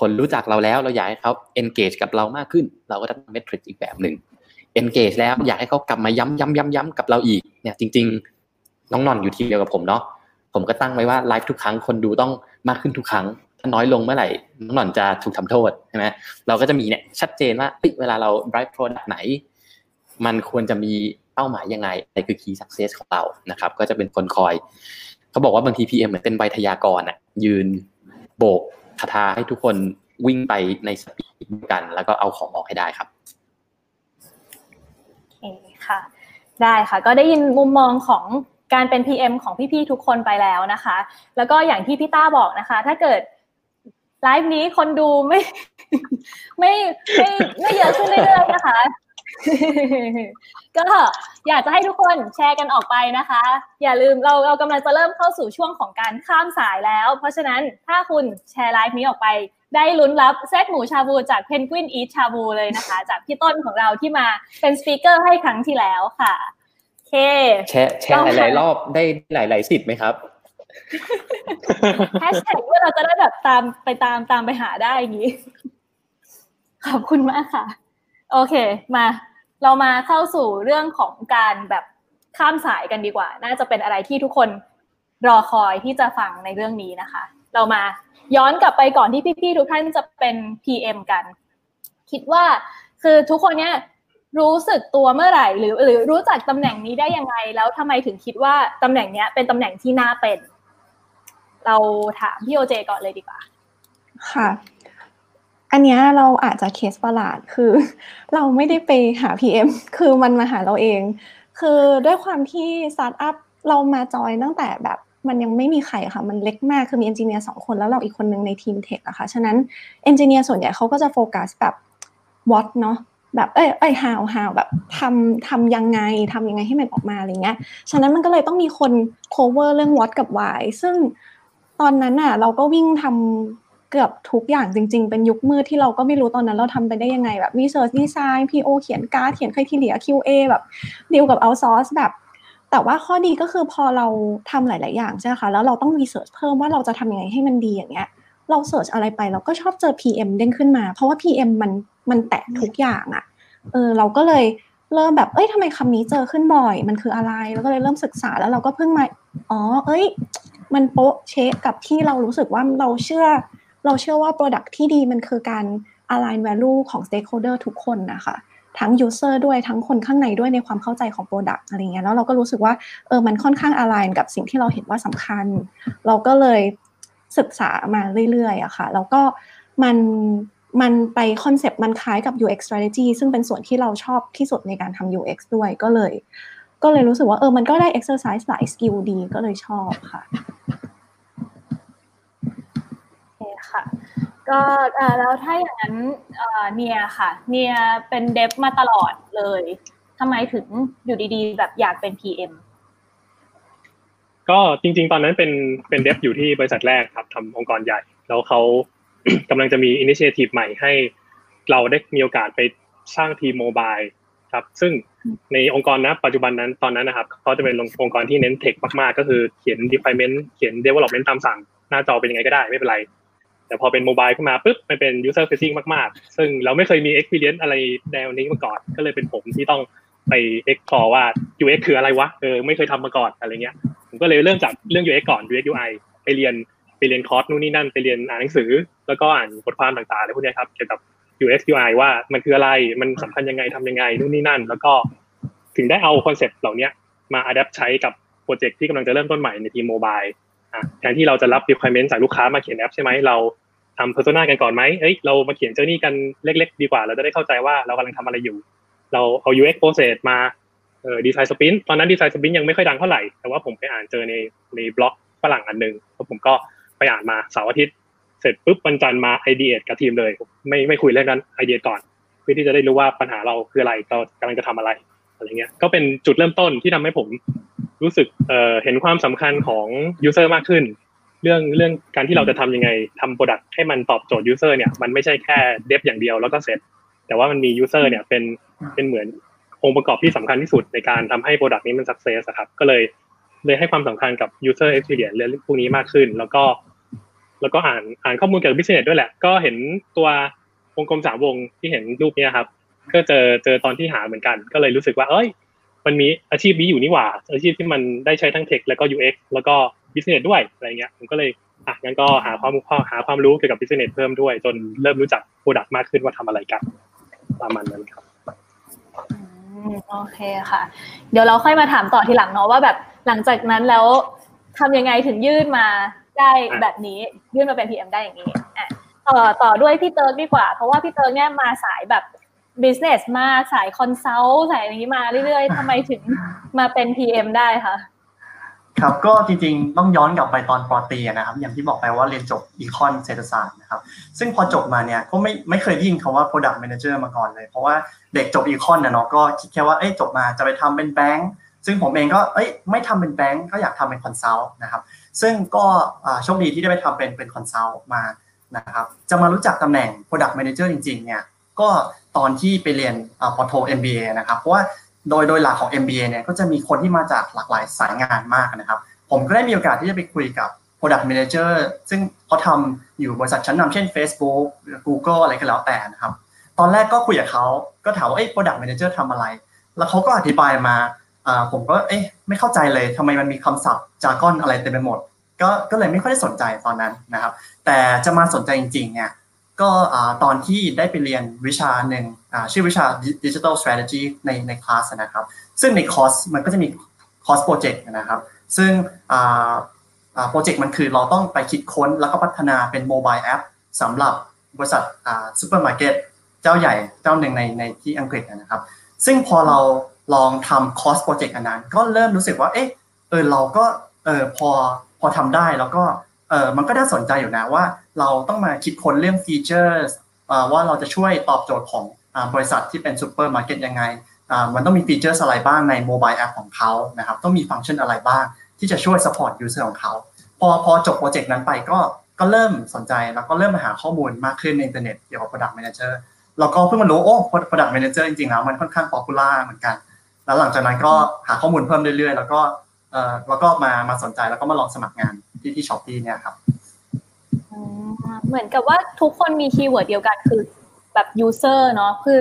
คนรู้จักเราแล้วเราอยากให้เขา engage กับเรามากขึ้น เราก็จะตั้งเมทริกซ์อีกแบบหนึ่ง engage แล้วอยากให้เขากลับมาย้ำย้ำย้ำย้ำกับเราอีกเนี่ยจริง ๆ น้องนอนอยู่ทีเดียวกับผมเนาะผมก็ตั้งไว้ว่าไลฟ์ทุกครั้งคนดูต้องมากขึ้นทุกครั้งถ้าน้อยลงเมื่อไหร่น้องนอนจะถูกทำโทษใช่ไหมเราก็จะมีเนี่ยชัดเจนว่าเวลาเรา drive product ไหน มันควรจะมี เป้าหมายยังไงอะไรคือ key success ของเรานะครับ ก็จะเป็นคนคอยเขาบอกว่าบางที PM เหมือนเป็นใบทยากรอะยืนโบกคาถาให้ทุกคนวิ่งไปในสปีดกัน แล้วก็เอาของออกให้ได้ครับโอเคค่ะ ได้ค่ะ ก็ได้ยินมุมมองของการเป็น PM ของพี่ๆทุกคนไปแล้วนะคะ แล้วก็อย่างที่พี่ต้าบอกนะคะ ถ้าเกิดไลฟ์นี้คนดูไม่ ไม่ไม่ไม่เยอะขึ้นเรื่อยๆนะคะ ก็อยากจะให้ทุกคนแชร์กันออกไปนะคะ อย่าลืมเราเรากำลังจะเริ่มเข้าสู่ช่วงของการข้ามสายแล้ว เพราะฉะนั้นถ้าคุณแชร์ไลฟ์นี้ออกไป ได้ลุ้นรับเซตหมูชาบูจาก Penguin Eat Shabu เลยนะคะ จากพี่ต้นของเราที่มาเป็นสปีกเกอร์ให้ครั้งที่แล้วค่ะเคแชร์แชร์หลาย ๆ รอบได้หลาย ๆ สิทธิ์ไหมครับแฮชแท็กว่าเราจะได้แบบตามไปตามตามไปหาได้อย่างนี้ ขอบคุณมากค่ะ โอเค มาเรามาเข้าสู่เรื่องของการแบบข้ามสายกันดีกว่า น่าจะเป็นอะไรที่ทุกคนรอคอยที่จะฟังในเรื่องนี้นะคะ เรามาย้อนกลับไปก่อนที่พี่ๆทุกท่านจะเป็น PM กัน คิดว่าคือทุกคนเนี้ยรู้สึกตัวเมื่อไหร่ หรือหรือรู้จักตำแหน่งนี้ได้ยังไง แล้วทำไมถึงคิดว่าตำแหน่งเนี้ยเป็นตำแหน่งที่น่าเป็น เราถามพี่โอเจก่อนเลยดีกว่า ค่ะ อันนี้เราอาจจะเคสประหลาดคือ เราไม่ได้ไปหา PM คือมันมาหาเราเอง คือด้วยความที่สตาร์ทอัพเรามาจอยตั้งแต่แบบมันยังไม่มีใครค่ะมันเล็กมากคือมี engineer สองคนแล้วเราอีกคนนึงในทีม tech อะค่ะฉะนั้นเอนจิเนียร์ส่วนใหญ่เขาก็จะโฟกัสแบบ what เนาะแบบเอ้ยเอ้ย how how แบบทำทำยังไงทำยังไงให้มันออกมาอะไรเงี้ยฉะนั้นมันก็เลยต้องมีคน cover เรื่อง what กับ why ซึ่งตอนนั้นอะเราก็วิ่งทำ เกือบทุกอย่างจริง ๆ เป็นยุคมืดที่เราก็ไม่รู้ตอนนั้นเราทำไปได้ยังไงแบบ research design PO เขียนการ์ดเขียนใครที่เหลือ QA แบบดีลกับ outsource แบบ แต่ว่าข้อดีก็คือพอเราทำหลาย ๆ อย่างใช่ไหมคะแล้วเราต้อง research เพิ่มว่าเราจะทำยังไงให้มันดีอย่างเงี้ยเราเสิร์ชอะไรไปเราก็ชอบเจอ PM เด้งขึ้นมา เพราะว่า PM มันมันแตะทุกอย่างอะ่ะเออเราก็เลยเริ่มแบบ เอ้ยทำไมคำนี้เจอขึ้นบ่อย มันคืออะไร แล้วก็เลยเริ่มศึกษาแล้วเราก็เพิ่งมา อ๋อ เอ้ย มันโป๊ะเชคกับที่เรารู้สึกว่าเราเชื่อ เราเชื่อว่า Product ที่ดีมันคือการ align value ของ stakeholder ทุกคนนะคะทั้ง user ด้วยทั้งคนข้างในด้วยในความเข้าใจของ Product อะไรเงี้ยแล้วเราก็รู้สึกว่าเออมันค่อนข้าง align กับสิ่งที่เราเห็นว่าสำคัญ เราก็เลยศึกษามาเรื่อยๆอะค่ะแล้วก็มันมันไปคอนเซปต์มันคล้ายกับ UX strategy ซึ่งเป็นส่วนที่เราชอบที่สุดในการทำ UX ด้วยก็เลย ก็เลยรู้สึกว่าเออมันก็ได้ exercise หลายสกิลดีก็เลยชอบค่ะ ค่ะก็แล้วถ้าอย่างนั้นเนียค่ะ เนียเป็น dev มาตลอดเลยทำไมถึงอยู่ดีๆ แบบอยากเป็น PM ก็จริง ๆ ตอนนั้นเป็นเป็น dev อยู่ที่บริษัทแรกครับทำองค์กรใหญ่ แล้วเขากำลังจะมี initiative ใหม่ให้ เราได้มีโอกาสไปสร้างทีม mobile ครับ ซึ่งในองค์กรนะปัจจุบันนั้นตอนนั้นนะครับเขาจะเป็นองค์กรที่เน้น tech มากๆ ก็คือเขียน deployment เขียน development ตามสั่ง หน้าจอเป็นยังไงก็ได้ไม่เป็นไร แต่พอเป็น mobile ขึ้นมาปุ๊บมันเป็น user facing มากๆ ซึ่งเราไม่เคยมี experience อะไรแนวนี้มาก่อน ก็เลยเป็นผมที่ต้องไป explore ว่า UX คืออะไรวะเออไม่เคยทำมาก่อนอะไรเงี้ยผมก็เลยเริ่มจากเรื่อง UX ก่อน UX UI ไปเรียนไปเรียนคอร์สนู่นนี่นั่นไปเรียนอ่านหนังสือ แล้วก็อ่านบทความต่างๆอะไรพวกนี้ครับเกี่ยวกับ UX UI ว่ามันคืออะไรมันสำคัญยังไงทำยังไงนู่นนี่นั่น แล้วก็ถึงได้เอาคอนเซปต์เหล่านี้มา adapt ใช้กับโปรเจกต์ที่กำลังจะเริ่มต้นใหม่ในทีม mobile แทนที่เราจะรับ requirement จากลูกค้ามาเขียนแอปใช่ไหมเราทำ persona กันก่อนไหมเอ้ยเรามาเขียน journey กันเล็ก ๆ ดีกว่า เราจะได้เข้าใจว่าเรากำลังทำอะไรอยู่ เราเอา UX process มาเอ่อ design sprint ตอนนั้น design sprint ยังไม่ค่อยดังเท่าไหร่ แต่ว่าผมไปอ่านเจอในในบล็อกฝรั่งอันหนึ่งแล้วผมก็ไปอ่านมาเสาร์อาทิตย์เสร็จปุ๊บวันจันทร์มา ideate กับทีมเลย ไม่ไม่คุยเรื่องนั้น ideate ก่อน เพื่อที่จะได้รู้ว่าปัญหาเราคืออะไรเรากำลังจะทำอะไรอะไรเงี้ยก็เป็นจุดเริ่มต้นที่ทำให้ผม รู้สึกเอ่อเห็นความสำคัญของ user มากขึ้น เรื่องเรื่องการที่เราจะทำยังไงทำ product ให้มันตอบโจทย์ user เนี่ยมันไม่ใช่แค่ dev อย่างเดียวแล้วก็เสร็จ แต่ว่ามันมี user เนี่ยเป็นเป็นเหมือนองค์ประกอบที่สำคัญที่สุดในการทำให้ product นี้มัน success ครับก็เลยเลยให้ความสำคัญกับ user experience เรื่องพวกนี้มากขึ้น แล้วก็ แล้วก็อ่านอ่านข้อมูลเกี่ยวกับ business ด้วยแหละ ก็เห็นตัววงกลมสามวงที่เห็นรูปนี้ครับ ก็เจอเจอตอนที่หาเหมือนกัน ก็เลยรู้สึกว่า เอ้ย มันมีอาชีพนี้อยู่นี่หว่า อาชีพที่มันได้ใช้ทั้ง tech แล้วก็ UX แล้วก็ business ด้วยอะไรเงี้ยผมก็เลยอะงั้นก็หาความหาความรู้เกี่ยวกับ business เพิ่มด้วย จนเริ่มรู้จัก product มากขึ้นว่าทำอะไรกันประมาณนั้นครับโอเคค่ะ เดี๋ยวเราค่อยมาถามต่อทีหลังเนาะว่าแบบหลังจากนั้นแล้วทำยังไงถึงยื่นมาได้แบบนี้ยื่นมาเป็น PM ได้อย่างนี้อะต่อต่อด้วยพี่เติร์กดีกว่า เพราะว่าพี่เติร์กเนี่ยมาสายแบบ business มาสาย consult สายอย่างนี้มาเรื่อยๆทำไมถึงมาเป็น PM ได้คะครับก็จริงๆต้องย้อนกลับไปตอนป.ตรีนะครับ อย่างที่บอกไปว่าเรียนจบ econ เศรษฐศาสตร์นะครับ ซึ่งพอจบมาเนี่ยก็ไม่ไม่เคยได้ยินคำว่า product manager มาก่อนเลย เพราะว่าเด็กจบ econ เนาะก็คิดแค่ว่าเอ้ยจบมาจะไปทำเป็นแบงค์ซึ่งผมเองก็เอ้ยไม่ทำเป็นแบงค์ก็อยากทำเป็น consult นะครับ ซึ่งก็โชคดีที่ได้ไปทำเป็นเป็น consult มานะครับจะมารู้จักตำแหน่ง product manager จริงๆเนี่ย ก็ตอนที่ไปเรียนปอโท MBA นะครับ เพราะว่าโดยโดยหลักของ MBA เนี่ยก็จะมีคนที่มาจากหลากหลายสายงานมากนะครับ ผมก็ได้มีโอกาสที่จะไปคุยกับ Product Manager ซึ่งเขาทำอยู่บริษัทชั้นนำเช่น Facebook Google อะไรก็แล้วแต่นะครับ ตอนแรกก็คุยกับเขาก็ถามว่าเอ้ Product Manager ทำอะไร แล้วเขาก็อธิบายมาผมก็เอ๊ะไม่เข้าใจเลยทำไมมันมีคำศัพท์จาก้อนอะไรเต็มไปหมด ก็ก็เลยไม่ค่อยได้สนใจตอนนั้นนะครับ แต่จะมาสนใจจริงๆเนี่ย ก็ตอนที่ได้ไปเรียนวิชาหนึ่งชื่อวิชา Digital Strategy ในในคลาสนะครับ ซึ่งในคอร์สมันก็จะมีคอร์สโปรเจกต์นะครับ ซึ่งโปรเจกต์มันคือเราต้องไปคิดค้นแล้วก็พัฒนาเป็น mobile app สำหรับบริษัทซูเปอร์มาร์เก็ตเจ้าใหญ่เจ้าหนึ่งในในที่อังกฤษนะครับ ซึ่งพอเราลองทำคอร์สโปรเจกต์อันนั้น ก็เริ่มรู้สึกว่า เอ๊ะเออเราก็เออพอพอทำได้แล้วก็ เออมันก็น่าสนใจอยู่นะว่าเราต้องมาคิดค้นเรื่องฟีเจอร์ว่าเราจะช่วยตอบโจทย์ของบริษัทที่เป็นซูเปอร์มาร์เก็ตยังไง มันต้องมีฟีเจอร์อะไรบ้างใน mobile app ของเขานะครับ ต้องมีฟังก์ชันอะไรบ้าง ที่จะช่วย support user ของเขา พอพอจบโปรเจกต์นั้นไปก็ก็เริ่มสนใจแล้วก็เริ่มมาหาข้อมูลมากขึ้นในอินเทอร์เน็ตเกี่ยวกับ product manager แล้วก็เพิ่งมารู้โอ้ product manager จริงๆแล้วมันค่อนข้าง popular เหมือนกัน แล้วหลังจากนั้นก็หาข้อมูลเพิ่มเรื่อยๆ แล้วก็เออแล้วก็มามาสนใจแล้วก็มาลองสมัครงาน ที่ที่ Shopee เนี่ยครับเหมือนกับว่าทุกคนมี keyword เดียวกันคือแบบ user เนาะคือ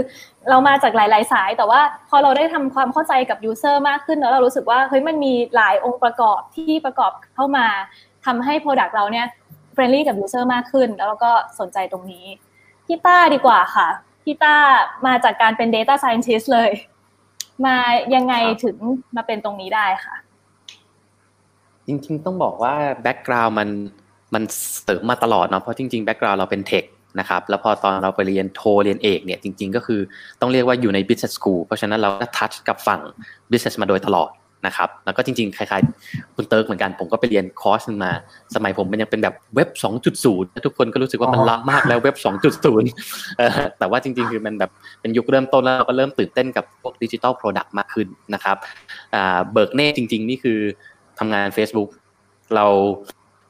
เรามาจากหลาย ๆ สาย แต่ว่าพอเราได้ทำความเข้าใจกับ user มากขึ้นแล้วเรารู้สึกว่าเฮ้ยมันมีหลายองค์ประกอบที่ประกอบเข้ามาทำให้ product เราเนี่ย friendly กับ user มากขึ้น แล้วเราก็สนใจตรงนี้พี่ต้าดีกว่าค่ะพี่ต้ามาจากการเป็น Data Scientist เลย มายังไงถึงมาเป็นตรงนี้ได้ค่ะ จริงๆ ต้องบอกว่า background มันมันเสริมมาตลอดเนาะเพราะจริงๆ background เราเป็น tech นะครับแล้วพอตอนเราไปเรียนโทเรียนเอกเนี่ยจริง ๆ ก็คือต้องเรียกว่าอยู่ใน business school เพราะฉะนั้นเราก็ touch กับฝั่ง business มาโดยตลอดนะครับแล้วก็จริงๆ คล้ายๆคุณเติร์กเหมือนกัน ผมก็ไปเรียนคอร์สมา สมัยผมมันยังเป็นแบบเว็บ 2.0 ทุกคนก็รู้สึกว่ามันล้ำมากแล้วเว็บ 2.0 แต่ว่าจริงๆ คือมันแบบเป็นยุคเริ่มต้นแล้วเราก็เริ่มตื่นเต้นกับพวก digital product มากขึ้นนะครับเบิร์กเน่จริง ๆ นี่คือ ทำงาน Facebook เรา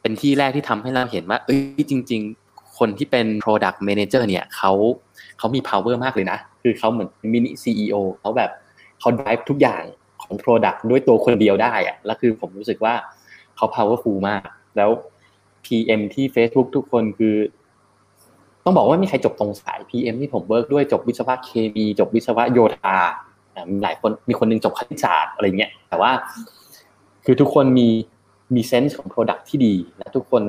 เป็นที่แรกที่ทำให้เราเห็นว่า เอ้ยจริง ๆ คนที่เป็น product manager เนี่ยเขาเขามี power มากเลยนะ คือเขาเหมือนมินิ CEO เขาแบบเขา drive ทุกอย่างของ product ด้วยตัวคนเดียวได้อะแล้วคือผมรู้สึกว่าเขา powerful มาก แล้ว PM ที่ Facebook ทุกคนคือ ต้องบอกว่ามีใครจบตรงสาย PM ที่ผม work ด้วยจบวิศวะเคมีจบวิศวะโยธามีหลายคนมีคนนึงจบคณิตศาสตร์อะไรเงี้ยแต่ว่า คือทุกคนมีมี sense ของ Product ที่ดีและทุกคน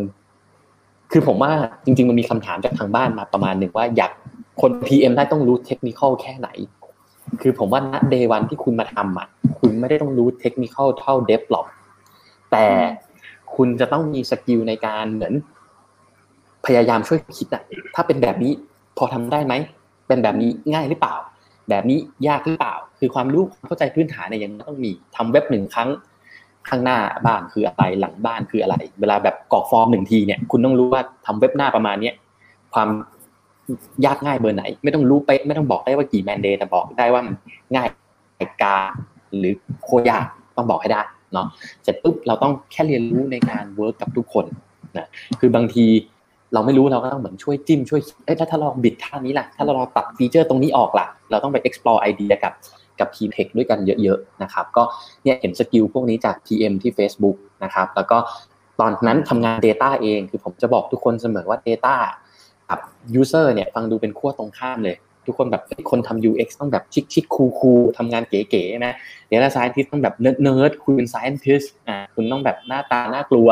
คือผมว่าจริง ๆ มันมีคำถามจากทางบ้านมาประมาณหนึ่งว่าอยากคน PM ได้ต้องรู้เทคนิคแค่ไหน คือผมว่าณ day one ที่คุณมาทำอะคุณไม่ได้ต้องรู้เทคนิคเท่า dev หรอกแต่คุณจะต้องมี skill ในการเหมือนพยายามช่วยคิดอะถ้าเป็นแบบนี้พอทำได้ไหม เป็นแบบนี้ง่ายหรือเปล่า แบบนี้ยากหรือเปล่า คือความรู้เข้าใจพื้นฐานเนี่ยยังต้องมีทำเว็บหนึ่งครั้ง ข้างหน้าบ้านคืออะไรหลังบ้านคืออะไร เวลาแบบกรอกฟอร์มหนึ่งทีเนี่ยคุณต้องรู้ว่าทำเว็บหน้าประมาณเนี้ยความยากง่ายเบอร์ไหน ไม่ต้องรู้ไปไม่ต้องบอกได้ว่ากี่ man-day แต่บอกได้ว่ามันง่ายกากหรือโคตรยากต้องบอกให้ได้เนาะเสร็จปุ๊บเราต้องแค่เรียนรู้ในการ work กับทุกคนนะคือบางทีเราไม่รู้เราก็ต้องเหมือนช่วยจิ้มช่วยเอ้ยถ้าเราบิดท่านี้ล่ะ ถ้าเราตัด feature ตรงนี้ออกล่ะ เราต้องไป explore ไอเดียกับ กับทีม tech ด้วยกันเยอะๆนะครับก็เนี่ยเห็น skill พวกนี้จาก PM ที่ Facebook นะครับแล้วก็ตอนนั้นทำงาน Data เองคือผมจะบอกทุกคนเสมอว่า Data กับ User เนี่ยฟังดูเป็นขั้วตรงข้ามเลยทุกคนแบบคนทำ UX ต้องแบบ chic chic cool cool ทำงานเก๋ๆนะ Data Scientist ต้องแบบ nerd nerd คุณเป็น Scientist อ่าคุณต้องแบบหน้าตาน่ากลัว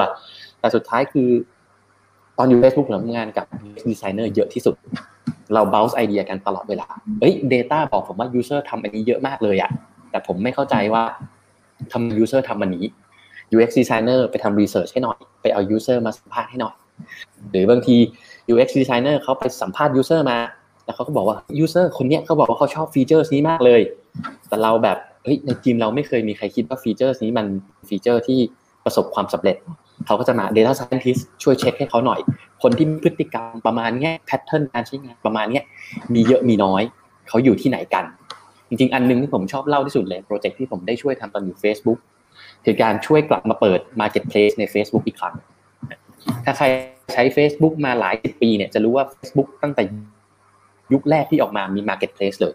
แต่สุดท้ายคือ ตอนอยู่ Facebook ผมทำงานกับ designer เยอะที่สุด เรา bounce ไอเดียกันตลอดเวลาเอ้ย data บอกผมว่า user ทำอันนี้เยอะมากเลยอะแต่ผมไม่เข้าใจว่าทำ user ทำอันนี้ UX designer ไปทำ research ให้หน่อย ไปเอา user มาสัมภาษณ์ให้หน่อย หรือบางที UX designer เขาไปสัมภาษณ์ user มา แล้วเขาก็บอกว่า user คนเนี้ยเขาบอกว่าเขาชอบ feature นี้มากเลย แต่เราแบบเฮ้ยในทีมเราไม่เคยมีใครคิดว่า feature นี้มัน feature ที่ประสบความสำเร็จ เขาก็จะมา Data Scientist ช่วยเช็คให้เขาหน่อย คนที่พฤติกรรมประมาณเนี้ย pattern การใช้งานประมาณนี้มีเยอะมีน้อย เขาอยู่ที่ไหนกัน จริงๆ อันนึงที่ผมชอบเล่าที่สุดเลยโปรเจกต์ที่ผมได้ช่วยทำตอนอยู่ Facebook คือการช่วยกลับมาเปิด Marketplace ใน Facebook อีกครั้ง ถ้าใครใช้ Facebook มาหลายสิบปีเนี่ยจะรู้ว่า Facebook ตั้งแต่ยุคแรกที่ออกมามี Marketplace เลย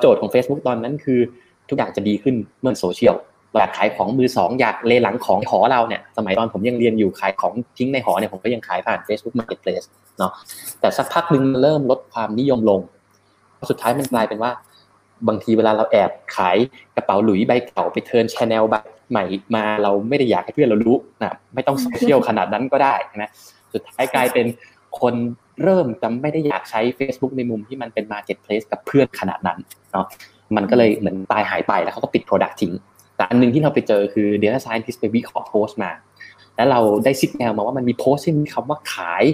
โจทย์ของ Facebook ตอนนั้นคือทุกอย่างจะดีขึ้นเมื่อโซเชียล อยากขายของมือสองอยากเลหลังของหอเราเนี่ยสมัยตอนผมยังเรียนอยู่ขายของทิ้งในหอเนี่ยผมก็ยังขายผ่าน Facebook Marketplace เนาะแต่สักพักหนึ่งเริ่มลดความนิยมลง สุดท้ายมันกลายเป็นว่า บางทีเวลาเราแอบขายกระเป๋าหลุยใบเก่าไปเทิร์นชแนลใบใหม่มาเราไม่ได้อยากให้เพื่อนเรารู้นะไม่ต้องโซเชียลขนาดนั้นก็ได้นะสุดท้ายกลายเป็นคนเริ่มจะไม่ได้อยากใช้ Facebook ในมุมที่มันเป็น Marketplace กับเพื่อนขนาดนั้นเนาะมันก็เลยเหมือนตายหายไปแล้วเขาก็ปิด Product ทิ้ง แต่อันนึงที่เราไปเจอคือ Data Scientist ไปวิเคราะห์โพสต์มา แล้วเราได้ซิกแนลมาว่ามันมีโพสต์ที่มีคำว่าขาย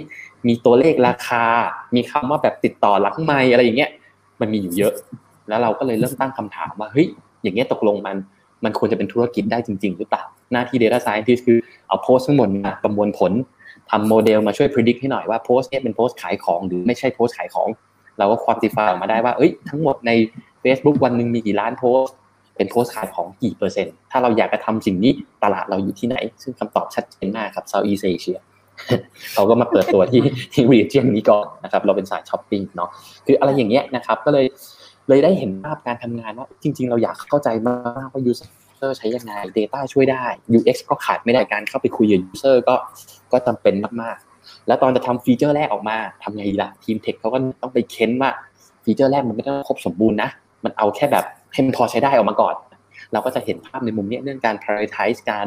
มีตัวเลขราคา มีคำว่าแบบติดต่อหลังไม่อะไรอย่างเงี้ย มันมีอยู่เยอะ แล้วเราก็เลยเริ่มตั้งคำถามว่าเฮ้ยอย่างเงี้ยตกลงมันมันควรจะเป็นธุรกิจได้จริง ๆ หรือเปล่า หน้าที่ Data Scientist คือเอาโพสต์ทั้งหมดมาประมวลผลทำโมเดลมาช่วย predict ให้หน่อยว่าโพสต์เนี้ยเป็นโพสต์ขายของหรือไม่ใช่โพสต์ขายของ เราก็ quantify ออกมาได้ว่าเอ้ยทั้งหมดใน Facebook วันหนึ่งมีกี่ล้านโพสต์ เป็นโพสต์ขายของกี่เปอร์เซ็นต์ถ้าเราอยากจะทำสิ่งนี้ตลาดเราอยู่ที่ไหน ซึ่งคำตอบชัดเจนมากครับ Southeast Asia เขาก็มาเปิดตัวที่ที่ region นี้ก่อนนะครับ เราเป็นสายช้อปปิ้งเนาะคืออะไรอย่างเงี้ยนะครับ ก็เลยเลยได้เห็นภาพการทำงานว่าจริง ๆ เราอยากเข้าใจมากว่า user ใช้ยังไง data ช่วยได้ UX ก็ขาดไม่ได้การเข้าไปคุยกับ user ก็ก็จำเป็นมากๆ แล้วตอนจะทำ feature แรกออกมาทำไงล่ะทีม tech เขาก็ต้องไปเค้นว่า feature แรกมันไม่ต้องครบสมบูรณ์นะมันเอาแค่แบบ ให้มันพอใช้ได้ออกมาก่อน เราก็จะเห็นภาพในมุมนี้เรื่องการ prioritize การ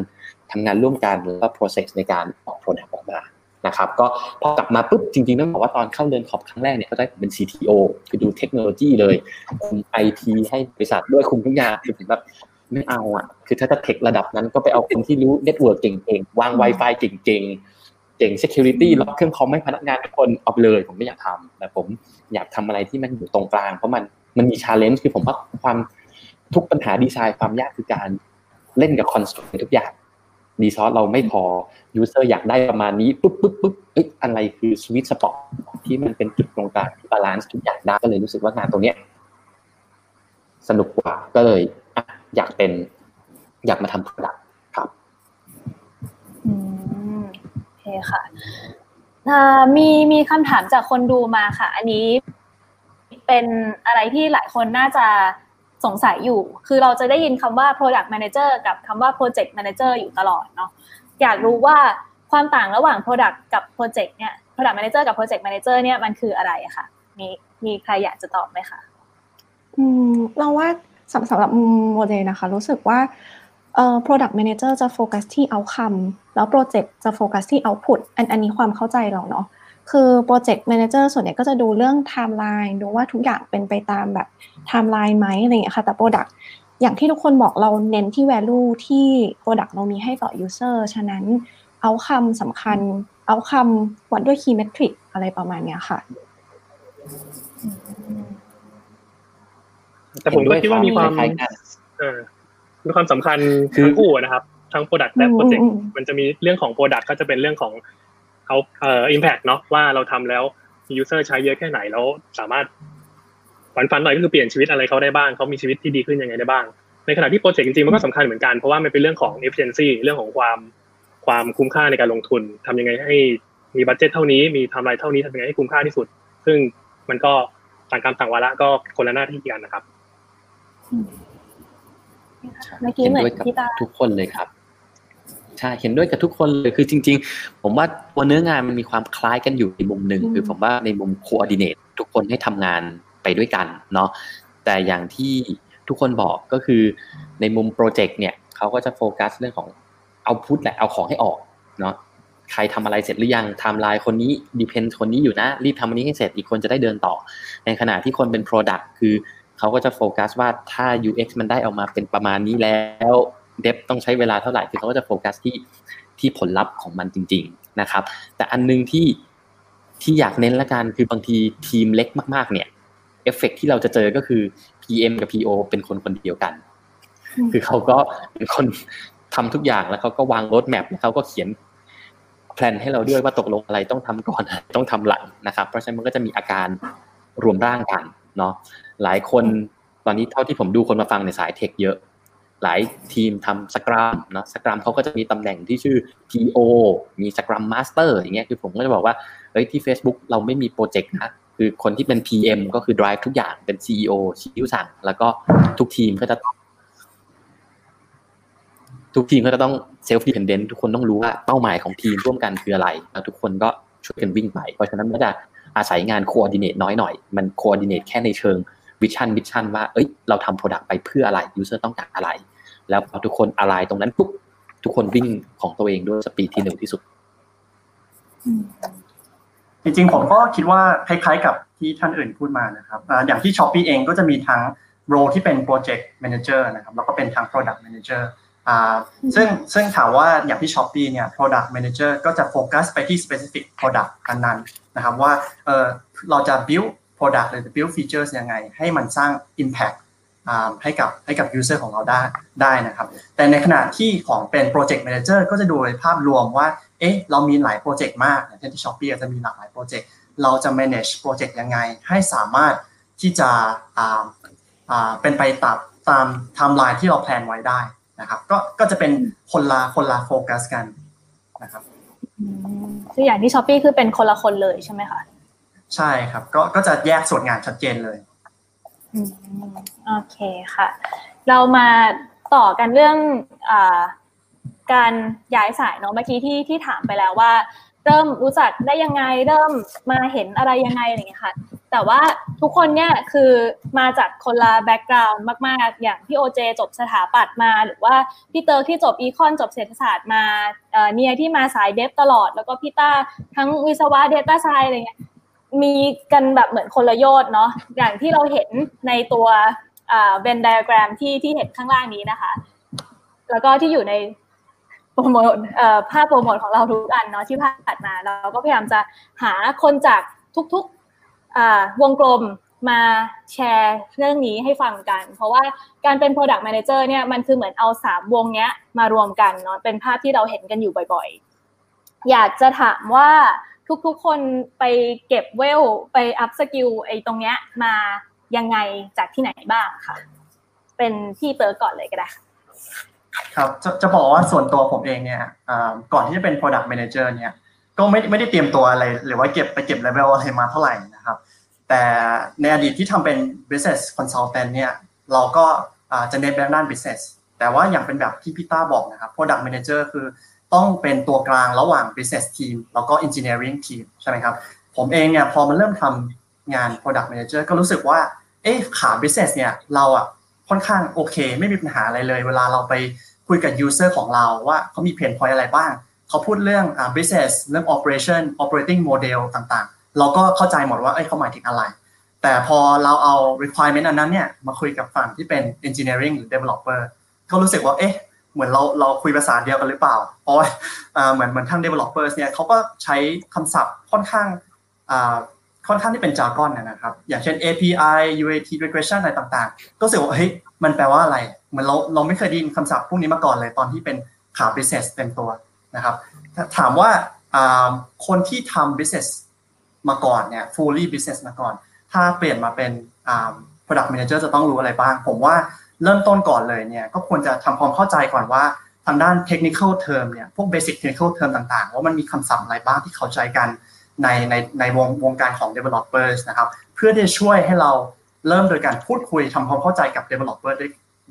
ทำงานร่วมกันแล้วก็ process ในการออก product ออกมานะครับก็พอกลับมาปุ๊บจริงๆต้องบอกว่าตอนเข้าเดินขอบครั้งแรกเนี่ยเขาให้ผมเป็น CTO คือดูเทคโนโลยีเลยคุม IT ให้บริษัทด้วยคุมทุกอย่างคือผมแบบไม่เอาอะคือถ้าจะ tech ระดับนั้นก็ไปเอาคนที่รู้ network เก่งๆ วาง Wi-Fi เก่งๆ เก่ง security ล็อกเครื่องคอมให้พนักงานทุกคนเอาเลย ผมไม่อยากทำแต่ผมอยากทำอะไรที่มันอยู่ตรงกลางเพราะมัน มันมี challenge คือผมว่าความทุกปัญหาดีไซน์ความยากคือการเล่นกับ constraint ทุกอย่าง resource เราไม่พอ user อยากได้ประมาณนี้ปุ๊บปุ๊บปุ๊บเอ้ยอะไรคือ sweet spot ที่มันเป็นจุดตรงกลางที่ balance ทุกอย่างได้ก็เลยรู้สึกว่างานตรงเนี้ยสนุกกว่าก็เลยอยากเป็น อยากมาทำ product ครับอืมโอเคค่ะมีมีคำถามจากคนดูมาค่ะ อันนี้ เป็นอะไรที่หลายคนน่าจะสงสัยอยู่ คือเราจะได้ยินคำว่า product manager กับคำว่า project manager อยู่ตลอดเนาะ อยากรู้ว่าความต่างระหว่าง product กับ project เนี่ย product manager กับ project manager เนี่ยมันคืออะไรอะคะมีมีใครอยากจะตอบไหมคะ อืม เราว่าสำสำหรับโมเดลนะคะ รู้สึกว่าเอ่อ product manager จะโฟกัสที่ outcome แล้ว project จะโฟกัสที่ output อันอันนี้ความเข้าใจเราเนาะ คือ project manager ส่วนใหญ่ก็จะดูเรื่องไทม์ไลน์ดูว่าทุกอย่างเป็นไปตามแบบไทม์ไลน์ไหมอะไรอย่างเงี้ยค่ะแต่ product อย่างที่ทุกคนบอกเราเน้นที่ value ที่ product เรามีให้ต่อ user ฉะนั้นเอาคำสำคัญ เอาคำวัดด้วย key metric อะไรประมาณเนี้ยค่ะ แต่ผมก็คิดว่ามีความมีความสำคัญทั้งคู่นะครับ ทั้ง product และ project มันจะมีเรื่องของ product ก็จะเป็นเรื่องของ เขาเอ่อ impact เนาะว่าเราทำแล้ว user ใช้เยอะแค่ไหนแล้วสามารถฝันฝันหน่อยก็คือเปลี่ยนชีวิตอะไรเขาได้บ้างเขามีชีวิตที่ดีขึ้นยังไงได้บ้าง ในขณะที่โปรเจกต์จริงๆมันก็สำคัญเหมือนกันเพราะว่ามันเป็นเรื่องของ efficiency เรื่องของความความคุ้มค่าในการลงทุนทำยังไงให้มีบัตเจ็ตเท่านี้มีทำไรเท่านี้ทำยังไงให้คุ้มค่าที่สุด ซึ่งมันก็ต่างกรรมต่างวาระก็คนละหน้าที่กันนะครับเมื่อกี้เหมือนพี่ตาทุกคนเลยครับใช่เห็นด้วยกับทุกคนเลยคือจริง ๆ ผมว่าตัวเนื้องานมันมีความคล้ายกันอยู่ในมุมหนึ่งคือผมว่าในมุม coordinate ทุกคนให้ทำงานไปด้วยกันเนาะแต่อย่างที่ทุกคนบอกก็คือในมุมโปรเจกต์เนี่ยเขาก็จะโฟกัสเรื่องของเอาพุทแหละเอาของให้ออกเนาะใครทำอะไรเสร็จหรือยังไทม์ไลน์คนนี้ดีเพนคนนี้อยู่นะ รีบทำอันนี้ให้เสร็จอีกคนจะได้เดินต่อ ในขณะที่คนเป็น Product คือเขาก็จะโฟกัสว่าถ้า UX มันได้ออกมาเป็นประมาณนี้แล้ว เดฟต้องใช้เวลาเท่าไหร่คือเขาก็จะโฟกัสที่ที่ผลลัพธ์ของมันจริง ๆนะครับ แต่อันนึงที่ที่อยากเน้นละกันคือบางทีทีมเล็กมากๆ เนี่ยเอฟเฟกที่เราจะเจอก็คือ PM กับ PO เป็นคนคนเดียวกัน คือเขาก็เป็นคนทำทุกอย่างแล้วเขาก็วางรถแมพแล้วเขาก็เขียนแพลนให้เราด้วยว่าตกลงอะไรต้องทำก่อนต้องทำหลังนะครับ เพราะฉะนั้นมันก็จะมีอาการรวมร่างกันเนาะหลายคนตอนนี้เท่าที่ผมดูคนมาฟังในสาย tech เยอะ หลายทีมทำ scrum เนาะ scrum เขาก็จะมีตำแหน่งที่ชื่อ PO มี scrum master อย่างเงี้ยคือผมก็จะบอกว่าเฮ้ยที่ Facebook เราไม่มี project นะคือคนที่เป็น PM ก็คือ drive ทุกอย่างเป็น CEO ชี้สั่ง แล้วก็ทุกทีมก็จะต้องทุกทีมก็จะต้องself-dependent ทุกคนต้องรู้ว่าเป้าหมายของทีมร่วมกันคืออะไร แล้วทุกคนก็ช่วยกันวิ่งไป เพราะฉะนั้นมันจะอาศัยงาน coordinate น้อยหน่อย มัน coordinate แค่ในเชิง vision vision ว่า เอ้ย เราทำ product ไปเพื่ออะไร user ต้องการอะไร แล้วพอทุกคนอะไรตรงนั้นปุ๊บทุกคนวิ่งของตัวเองด้วย speed ที่เร็วที่สุด จริงๆ ผมก็คิดว่าคล้ายๆกับที่ท่านอื่นพูดมานะครับอย่างที่ Shopee เองก็จะมีทั้งโรที่เป็น Project Manager นะครับแล้วก็เป็นทั้ง Product Manager อ่าซึ่งซึ่งถามว่าอย่างที่ s h อ p e e เนี่ย Product Manager ก็จะโฟกัสไปที่ specific product อันนั้นนะครับว่าเเราจะ build product หรือ build features ยังไง ให้มันสร้าง impact ให้กับให้กับ user ของเราได้ได้นะครับ แต่ในขณะที่ของเป็น project manager ก็จะดูในภาพรวมว่า เอ๊ะ เรามีหลายโปรเจกต์มากอย่างเช่นที่ Shopee จะมีหลากหลายโปรเจกต์ เราจะ manage โปรเจกต์ยังไง ให้สามารถที่จะเป็นไปตามตามไทม์ไลน์ที่เรา plan ไว้ได้นะครับ ก็ก็จะเป็นคนละคนละโฟกัสกันนะครับคืออย่างที่ Shopee คือเป็นคนละคนเลยใช่ไหมคะ ใช่ครับ ก็ก็จะแยกส่วนงานชัดเจนเลย โอเคค่ะ เรามาต่อกันเรื่องอการย้ายสายเนาะเมื่อกี้ที่ที่ถามไปแล้วว่า เริ่มรู้จักได้ยังไงเริ่มมาเห็นอะไรยังไงอะไรอย่างเงี้ยค่ะ แต่ว่าทุกคนเนี่ยคือมาจากคนละ background มากๆ อย่างพี่โอเจจบสถาปัตย์มา หรือว่าพี่เติร์ที่จบ econ จบเศรษฐศาสตร์มาเนียที่มาสาย dev ตลอด แล้วก็พี่ต้าทั้งวิศวะ data sci อะไรเงี้ย มีกันแบบเหมือนคนละโยชน์เนาะอย่างที่เราเห็นในตัว Venn diagram ที่ที่เห็นข้างล่างนี้นะคะ แล้วก็ที่อยู่ในโปรโมทภาพโปรโมทของเราทุกอันเนาะที่ผ่านมาเราก็พยายามจะหาคนจากทุกๆวงกลมมาแชร์เรื่องนี้ให้ฟังกัน เพราะว่าการเป็น Product Manager เนี่ยมันคือเหมือนเอาสามวงเนี้ยมารวมกันเนาะเป็นภาพที่เราเห็นกันอยู่บ่อยๆ อยากจะถามว่า ทุกๆ คนไปเก็บเวลไป up skill ไอ้ตรงเนี้ยมายังไงจากที่ไหนบ้างค่ะ เป็นพี่เปิร์ก่อนเลยก็ได้ ครับจะจะบอกว่าส่วนตัวผมเองเนี่ยก่อนที่จะเป็น product manager เนี่ยก็ไม่ไม่ได้เตรียมตัวอะไร หรือว่าเก็บไปเก็บเลเวลอะไรมาเท่าไหร่นะครับ แต่ในอดีตที่ทำเป็น business consultant เนี่ยเราก็จะเน้นไปด้าน business แต่ว่าอย่างเป็นแบบที่พี่ต้าบอกนะครับ product manager คือ ต้องเป็นตัวกลางระหว่าง business team แล้วก็ engineering team ใช่ไหมครับ ผมเองเนี่ยพอมันเริ่มทำงาน product manager ก็รู้สึกว่า เอ๊ะขา business เนี่ยเราอะค่อนข้างโอเค ไม่มีปัญหาอะไรเลย เวลาเราไปคุยกับ user ของเราว่าเขามี pain point อะไรบ้าง เขาพูดเรื่อง business เรื่อง operation operating model ต่างๆ เราก็เข้าใจหมดว่าเอ้ยเขาหมายถึงอะไร แต่พอเราเอา requirement อันนั้นเนี่ยมาคุยกับฝั่งที่เป็น engineering หรือ developer ก็รู้สึกว่าเอ๊ะ เหมือนเราเราคุยภาษาเดียวกันหรือเปล่า เพราะว่าเหมือนเหมือนทาง developers เนี่ยเขาก็ใช้คำศัพท์ค่อนข้างค่อนข้างที่เป็นจากอนนะครับ อย่างเช่น API UAT regression อะไรต่างๆ ก็รู้สึกว่าเฮ้ยมันแปลว่าอะไรเหมือนเราเราไม่เคยได้ยินคำศัพท์พวกนี้มาก่อนเลยตอนที่เป็นขา business เต็มตัวนะครับ ถามว่าคนที่ทำ business มาก่อนเนี่ย fully business มาก่อน ถ้าเปลี่ยนมาเป็น product manager จะต้องรู้อะไรบ้าง ผมว่า เริ่มต้นก่อนเลยเนี่ยก็ควรจะทำความเข้าใจก่อนว่าทางด้าน technical term เนี่ยพวก basic technical term ต่างๆ ว่ามันมีคำศัพท์อะไรบ้างที่เขาใช้กันในในในวงวงการของ developers นะครับ เพื่อที่จะช่วยให้เราเริ่มโดยการพูดคุยทำความเข้าใจกับ developer ได้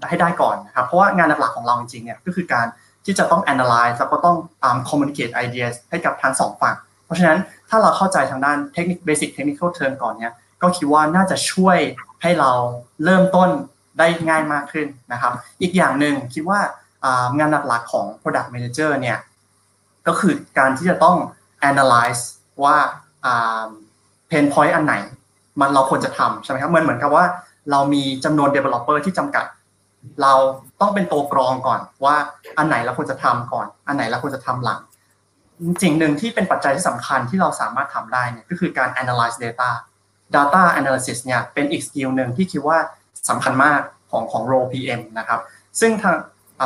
ให้ได้ก่อนนะครับ เพราะว่างานหลักๆของเราจริงๆเนี่ยก็คือการที่จะต้อง analyze แล้วก็ต้อง um, communicate ideas ให้กับทั้งสองฝั่ง เพราะฉะนั้นถ้าเราเข้าใจทางด้านเทคนิค basic technical term ก่อนเนี่ยก็คิดว่าน่าจะช่วยให้เราเริ่มต้น ได้ง่ายมากขึ้นนะครับ อีกอย่างหนึ่งคิดว่างานหลักๆของ product manager เนี่ยก็คือการที่จะต้อง analyze ว่า pain point อันไหน มันเราควรจะทำใช่ไหมครับเหมือนเหมือนกับว่าเรามีจำนวน developer ที่จำกัด เราต้องเป็นตัวกรองก่อนว่าอันไหนเราควรจะทำก่อน อันไหนเราควรจะทำหลังสิ่งหนึ่งที่เป็นปัจจัยที่สำคัญที่เราสามารถทำได้เนี่ยก็คือการ analyze data data analysis เนี่ยเป็นอีก skill หนึ่งที่คิดว่า สำคัญมากของของ role PM นะครับ ซึ่งทาง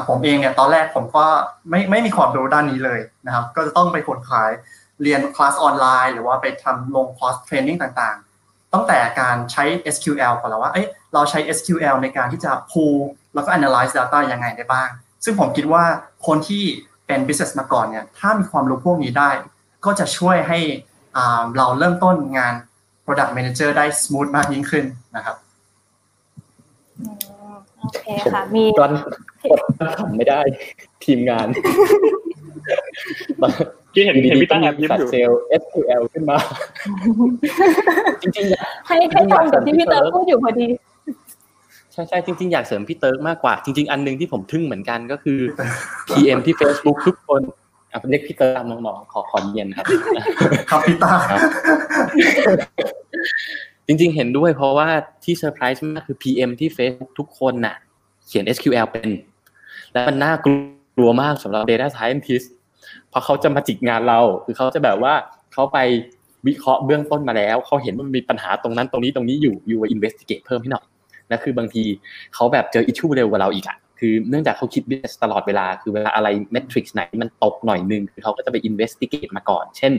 ผมเองเนี่ยตอนแรกผมก็ไม่ไม่มีความรู้ด้านนี้เลยนะครับ ก็จะต้องไปขวนขวายเรียนคลาสออนไลน์ หรือว่าไปทำลงคอร์ส training ต่างๆ ตั้งแต่การใช้ SQL ก่อนแล้วว่าเอ้ยเราใช้ SQL ในการที่จะ pull แล้วก็ analyze data ยังไงได้บ้าง ซึ่งผมคิดว่าคนที่เป็น business มาก่อนเนี่ยถ้ามีความรู้พวกนี้ได้ ก็จะช่วยให้เราเริ่มต้นงาน product manager ได้ smooth มากยิ่งขึ้นนะครับ โอเคค่ะ มีตอนกดทำไม่ได้ ทีมงานที่เห็นเห็นพี่ตั้งแอบยิ้มอยู่เซล SQL ขึ้นมา จริงๆให้ให้ตรงกับที่พี่เติร์พูดอยู่พอดีใช่ใช่จริงๆ อยากเสริมพี่เติร์กมากกว่า จริง ๆ อันนึงที่ผมทึ่งเหมือนกันก็คือ PM ที่ Facebook ทุกคนอะเรียกพี่เติร์กน้องๆขอขอเย็นครับ ครับพี่ต้า จริงๆ เห็นด้วยเพราะว่าที่เซอร์ไพรส์มากคือ PM ที่ Facebook ทุกคนน่ะ เขียน SQL เป็น และมันน่ากลัวมากสำหรับ Data Scientist เพราะเขาจะมาจิกงานเรา คือเขาจะแบบว่าเขาไปวิเคราะห์เบื้องต้นมาแล้ว เขาเห็นว่ามีปัญหาตรงนั้นตรงนี้ตรงนี้ยูยู investigate เพิ่มให้หน่อยและคือบางทีเขาแบบเจอ issue เร็วกว่าเราอีกอะคือเนื่องจากเขาคิด biz ตลอดเวลา คือเวลาอะไร metric ไหนมันตกหน่อยนึงคือเขาก็จะไป investigate มาก่อน เช่น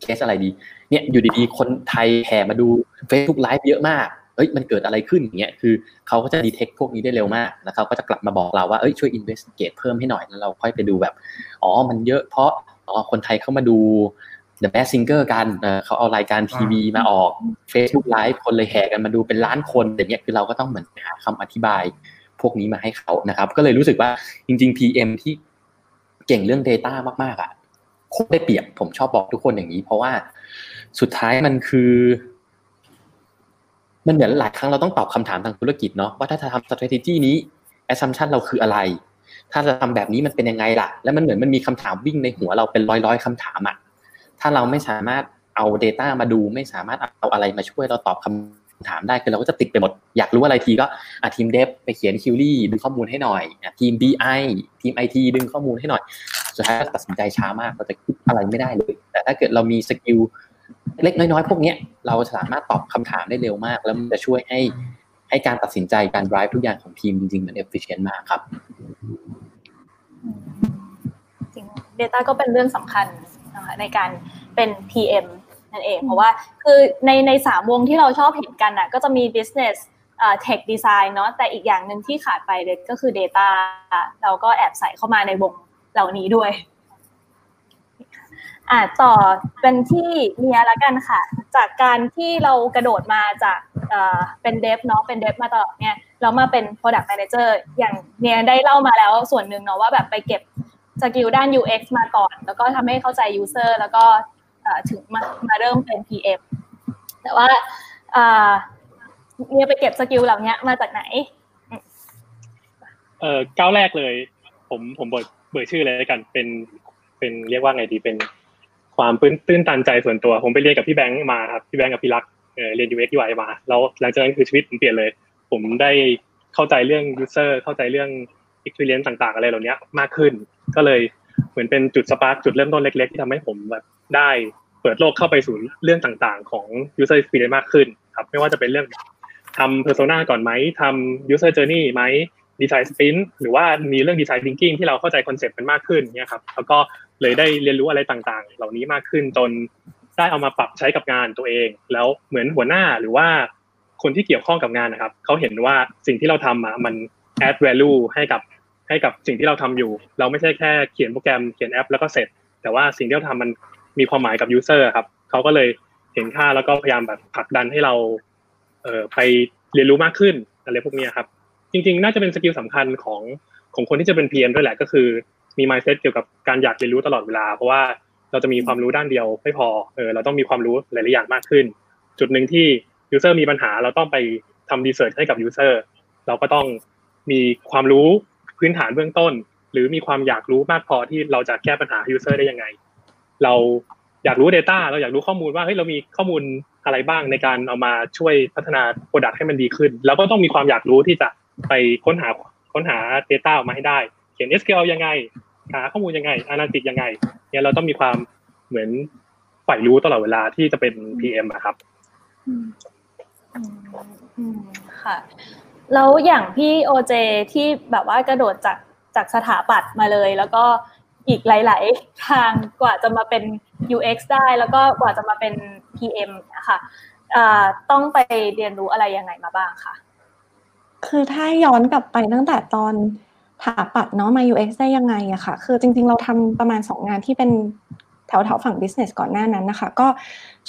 เคสอะไรดี เนี่ยอยู่ดีๆ คนไทยแห่มาดู Facebook Live เยอะมากเอ้ยมันเกิดอะไรขึ้นอย่างเงี้ยคือเขาก็จะ detect พวกนี้ได้เร็วมากแล้วเขาก็จะกลับมาบอกเราว่าเอ้ยช่วย investigate เพิ่มให้หน่อยแล้วเราค่อยไปดูแบบอ๋อมันเยอะเพราะอ๋อคนไทยเข้ามาดู The Mask Singer กันเขาเอารายการทีวีมาออก Facebook Live คนเลยแห่กันมาดูเป็นล้านคนอย่างเงี้ยคือเราก็ต้องเหมือนหาคำอธิบายพวกนี้มาให้เขานะครับ ก็เลยรู้สึกว่าจริง ๆ PM ที่เก่งเรื่อง Data มากๆอะโคตรได้เปรียบผมชอบบอกทุกคนอย่างนี้ เพราะว่า สุดท้ายมันคือ มันเหมือนหลายครั้งเราต้องตอบคำถามทางธุรกิจเนาะว่าถ้าจะทำ strategy นี้ assumption เราคืออะไร ถ้าจะทำแบบนี้มันเป็นยังไงล่ะ แล้วมันเหมือนมันมีคำถามวิ่งในหัวเราเป็นร้อยๆคำถามอะถ้าเราไม่สามารถเอา Data มาดูไม่สามารถเอาอะไรมาช่วยเราตอบคำถามได้คือเราก็จะติดไปหมด อยากรู้อะไรทีก็ทีม dev ไปเขียน query ดึงข้อมูลให้หน่อยทีม BI ทีม IT ดึงข้อมูลให้หน่อย สุดท้ายตัดสินใจช้ามากเราจะคิดอะไรไม่ได้เลย แต่ถ้าเกิดเรามี skill เล็กน้อยๆ พวกนี้เราสามารถตอบคำถามได้เร็วมาก แล้วมันจะช่วยให้ให้การตัดสินใจการ drive ทุกอย่างของทีมจริงๆ มัน efficient มากครับจริง Data ก็เป็นเรื่องสำคัญนะคะในการเป็น PM นั่นเอง เพราะว่าคือในในสามวงที่เราชอบเห็นกันอะก็จะมี business tech design เนาะแต่อีกอย่างหนึ่งที่ขาดไปเลยก็คือ data เราก็แอบใส่เข้ามาในวงเหล่านี้ด้วย อ่าต่อเป็นที่เนียล้วกันค่ะ จากการที่เรากระโดดมาจากเป็นเดฟเนาะเป็นเดฟมาตลอดเนี่ยเรามาเป็น product manager อย่างเนียได้เล่ามาแล้วส่วนหนึ่งเนาะว่าแบบไปเก็บ skill ด้าน UX มาก่อน แล้วก็ทำให้เข้าใจ user แล้วก็ถึงมามาเริ่มเป็น PM แต่ว่าเนี่ยไปเก็บ skill เหล่านี้มาจากไหน เอ่อก้าวแรกเลย ผมผมเบิดเบิดชื่อเลยกันเป็นเป็นเรียกว่าไงดีเป็น ความตื้นตันใจส่วนตัว ผมไปเรียนกับพี่แบงค์มาครับพี่แบงค์กับพี่รักเรียน UX UI มา แล้วหลังจากนั้นคือชีวิตผมเปลี่ยนเลย ผมได้เข้าใจเรื่อง user เข้าใจเรื่อง experience ต่างๆ อะไรเหล่านี้มากขึ้น ก็เลยเหมือนเป็นจุด spark จุดเริ่มต้นเล็ก ๆ ที่ทำให้ผมแบบได้เปิดโลกเข้าไปสู่เรื่องต่างๆ ของ user experience มากขึ้นครับไม่ว่าจะเป็นเรื่องทำ persona ก่อนไหมทำ user journey ไหม design sprint หรือว่ามีเรื่อง design thinking ที่เราเข้าใจคอนเซ็ปต์มันมากขึ้นเนี่ยครับแล้วก็เลยได้เรียนรู้อะไรต่างๆ เหล่านี้มากขึ้นจนได้เอามาปรับใช้กับงานตัวเอง แล้วเหมือนหัวหน้าหรือว่าคนที่เกี่ยวข้องกับงานนะครับเขาเห็นว่าสิ่งที่เราทำอะมัน add value ให้กับให้กับสิ่งที่เราทำอยู่ เราไม่ใช่แค่เขียนโปรแกรมเขียนแอป แล้วก็เสร็จ แต่ว่าสิ่งที่เราทำมันมีความหมายกับ user ครับเขาก็เลยเห็นค่าแล้วก็พยายามแบบผลักดันให้เราเออไปเรียนรู้มากขึ้นอะไรพวกนี้ครับ จริงๆ น่าจะเป็น skill สำคัญของของคนที่จะเป็น PM ด้วยแหละก็คือมี mindset เกี่ยวกับการอยากเรียนรู้ตลอดเวลา เพราะว่าเราจะมีความรู้ด้านเดียวไม่พอเออเราต้องมีความรู้หลายๆอย่างมากขึ้น จุดหนึ่งที่ user มีปัญหาเราต้องไปทำรีเสิร์ให้กับ user เราก็ต้องมีความรู้พื้นฐานเบื้องต้น หรือมีความอยากรู้มากพอที่เราจะแก้ปัญหา user ได้ยังไง เราอยากรู้ Data เราอยากรู้ข้อมูลว่าเฮ้ยเรามีข้อมูลอะไรบ้างในการเอามาช่วยพัฒนา Product ให้มันดีขึ้น แล้วก็ต้องมีความอยากรู้ที่จะ ไปค้นหาค้นหา Data ออกมาให้ได้ เขียน SQL ยังไง หาข้อมูลยังไง Analytics ยังไง เนี่ยเราต้องมีความเหมือนใฝ่รู้ตลอดเวลาที่จะเป็น PM อะครับค่ะ แล้วอย่างพี่โอเจที่แบบว่ากระโดดจากจากสถาปัตย์มาเลย แล้วก็อีกหลาย ๆ ทางกว่าจะมาเป็น UX ได้แล้วก็กว่าจะมาเป็น PM นะคะต้องไปเรียนรู้อะไรยังไงมาบ้างคะ คือถ้าย้อนกลับไปตั้งแต่ตอนถาปัดเนาะมา UX ได้ยังไงอะค่ะ คือจริงๆเราทำประมาณสองงานที่เป็นแถวแถวฝั่ง business ก่อนหน้านั้นนะคะ ก็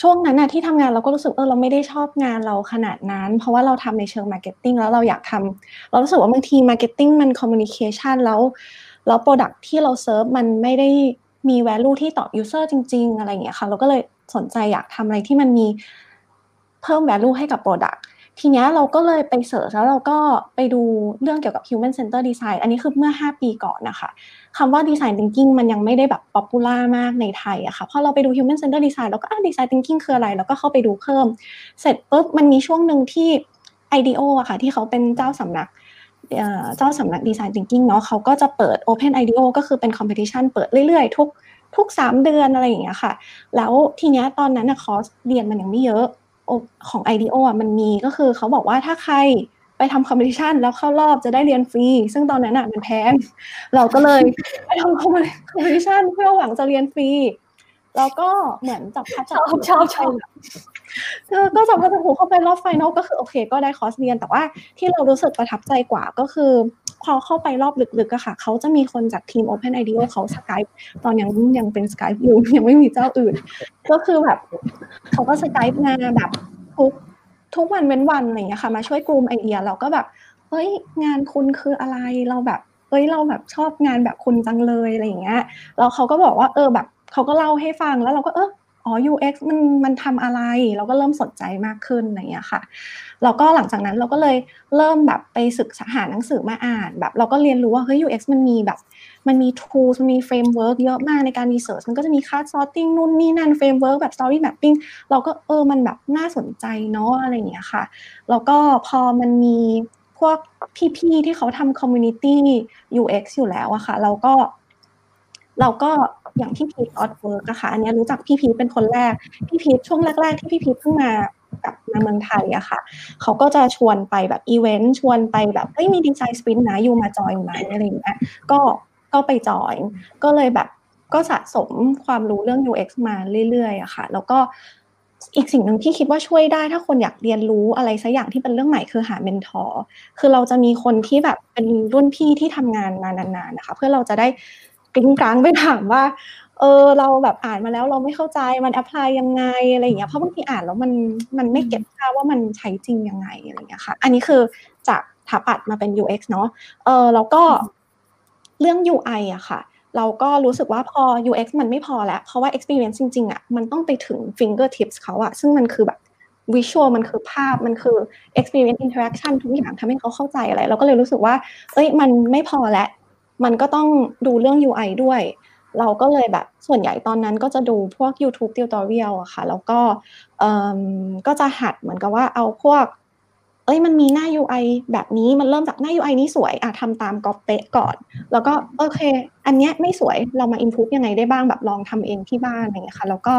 ช่วงนั้นนะที่ทำงานเราก็รู้สึกเออเราไม่ได้ชอบงานเราขนาดนั้น เพราะว่าเราทำในเชิง marketing แล้วเราอยากทำเรารู้สึกว่าบางที marketing มัน communication แล้วแล้ว product ที่เราเซิร์ฟมันไม่ได้มี value ที่ตอบ user จริง ๆ อะไรอย่างเงี้ยค่ะ เราก็เลยสนใจอยากทำอะไรที่มันมีเพิ่ม value ให้กับ product ทีนี้เราก็เลยไปเสิร์ชแล้วเราก็ไปดูเรื่องเกี่ยวกับ human center design อันนี้คือเมื่อ 5 ปีก่อนนะคะคำว่า design thinking มันยังไม่ได้แบบ popular มากในไทยอะคะ่ะพอเราไปดู human center design เราก็อะ design thinking คืออะไรแล้วก็เข้าไปดูเพิ่ม เสร็จปุ๊บมันมีช่วงหนึ่งที่ IDEO อะค่ะที่เขาเป็นเจ้าสำนักเจ้าสำนัก design thinking เนาะเขาก็จะเปิด open IDEO ก็คือเป็น competition เปิดเรื่อยๆ ทุกทุก 3 เดือนอะไรอย่างเงี้ยค่ะ แล้วทีเนี้ยตอนนั้นอะคอร์สเรียนมันยังไม่เยอะ ของ IDEO อะมันมีก็คือเขาบอกว่าถ้าใครไปทำ competition แล้วเข้ารอบจะได้เรียนฟรี ซึ่งตอนนั้นอะมันแพง เราก็เลยไปทำ competition เพื่อหวังจะเรียนฟรีแล้วก็เหมือนจับพลัดจับชอบชอบก็จับพลัดจับผลูเข้าไปรอบ final ก็คือโอเค ก็ได้คอร์สเรียนแต่ว่าที่เรารู้สึกประทับใจกว่าก็คือ พอเข้าไปรอบลึกๆอะค่ะ เขาจะมีคนจากทีม Open IDEO เขา Skypeตอนยังยังเป็นสกายอยู่ยังไม่มีเจ้าอื่น ก็คือแบบเขาก็สกายมาแบบทุกทุกวันเว้นวันอะไรอย่างเงี้ยค่ะ มาช่วยกลุ่มไอเดียเราก็แบบเฮ้ยงานคุณคืออะไรเราแบบเฮ้ยเราแบบชอบงานแบบคุณจังเลยอะไรอย่างเงี้ยแล้วเขาก็บอกว่าเออแบบเขาก็เล่าให้ฟังแล้วเราก็เออ อ๋อ UX มันมันทำอะไร เราก็เริ่มสนใจมากขึ้นอะไรอย่างเงี้ยค่ะแล้วก็หลังจากนั้นเราก็เลยเริ่มแบบไปศึกษาหาหนังสือมาอ่านแบบ เราก็เรียนรู้ว่าเฮ้ย UX มันมีแบบมันมี tools มันมี framework เยอะมากในการ research มันก็จะมี card sorting นู่นนี่นั่น framework แบบ story mapping เราก็เออมันแบบน่าสนใจเนาะอะไรอย่างเงี้ยค่ะแล้วก็พอมันมีพวกพี่ๆที่เขาทำ community UX อยู่แล้วอะค่ะ เราก็ เราก็อย่างพี่พีทออดเวิร์กอะค่ะอันนี้รู้จักพี่พีทเป็นคนแรก พี่พีทช่วงแรก ๆ ที่พี่พีทเพิ่งมากลับมาเมืองไทยอะค่ะ เขาก็จะชวนไปแบบอีเวนต์ชวนไปแบบเฮ้ยมี design sprint นะยูมา join ไหมอะไรอย่างเงี้ยก็ก็ไปจอย ก็เลยแบบก็สะสมความรู้เรื่อง UX มาเรื่อยๆอะค่ะ แล้วก็อีกสิ่งหนึ่งที่คิดว่าช่วยได้ถ้าคนอยากเรียนรู้อะไรสักอย่างที่เป็นเรื่องใหม่คือหา mentor คือเราจะมีคนที่แบบเป็นรุ่นพี่ที่ทำงานมานานๆนะคะ เพื่อเราจะได้ กริ๊งกร๊างไปถามว่า เออเราแบบอ่านมาแล้วเราไม่เข้าใจมัน apply ยังไงอะไรอย่างเงี้ยเพราะบางทีอ่านแล้วมันมันไม่ get ภาพว่ามันใช้จริงยังไงอะไรอย่างเงี้ยค่ะ อันนี้คือจากถาปัดมาเป็น UX เนาะเออแล้วก็เรื่อง UI อะค่ะ เราก็รู้สึกว่าพอ UX มันไม่พอแล้ว เพราะว่า experience จริงๆอะมันต้องไปถึง fingertips เขาอะซึ่งมันคือแบบ visual มันคือภาพมันคือ experience interaction ทุกอย่างทำให้เขาเข้าใจอะไร เราก็เลยรู้สึกว่า เอ้ยมันไม่พอแล้ว มันก็ต้องดูเรื่อง UI ด้วย เราก็เลยแบบส่วนใหญ่ตอนนั้นก็จะดูพวก YouTube tutorial อะค่ะ แล้วก็ก็จะหัดเหมือนกับว่าเอาพวก เอ้ยมันมีหน้า UI แบบนี้มันเริ่มจากหน้า UI นี้สวยอะทำตามก๊อปเป๊ะก่อน แล้วก็โอเค อันเนี้ยไม่สวยเรามา improve ยังไงได้บ้างแบบลองทำเองที่บ้านอะไรเงี้ยค่ะ แล้วก็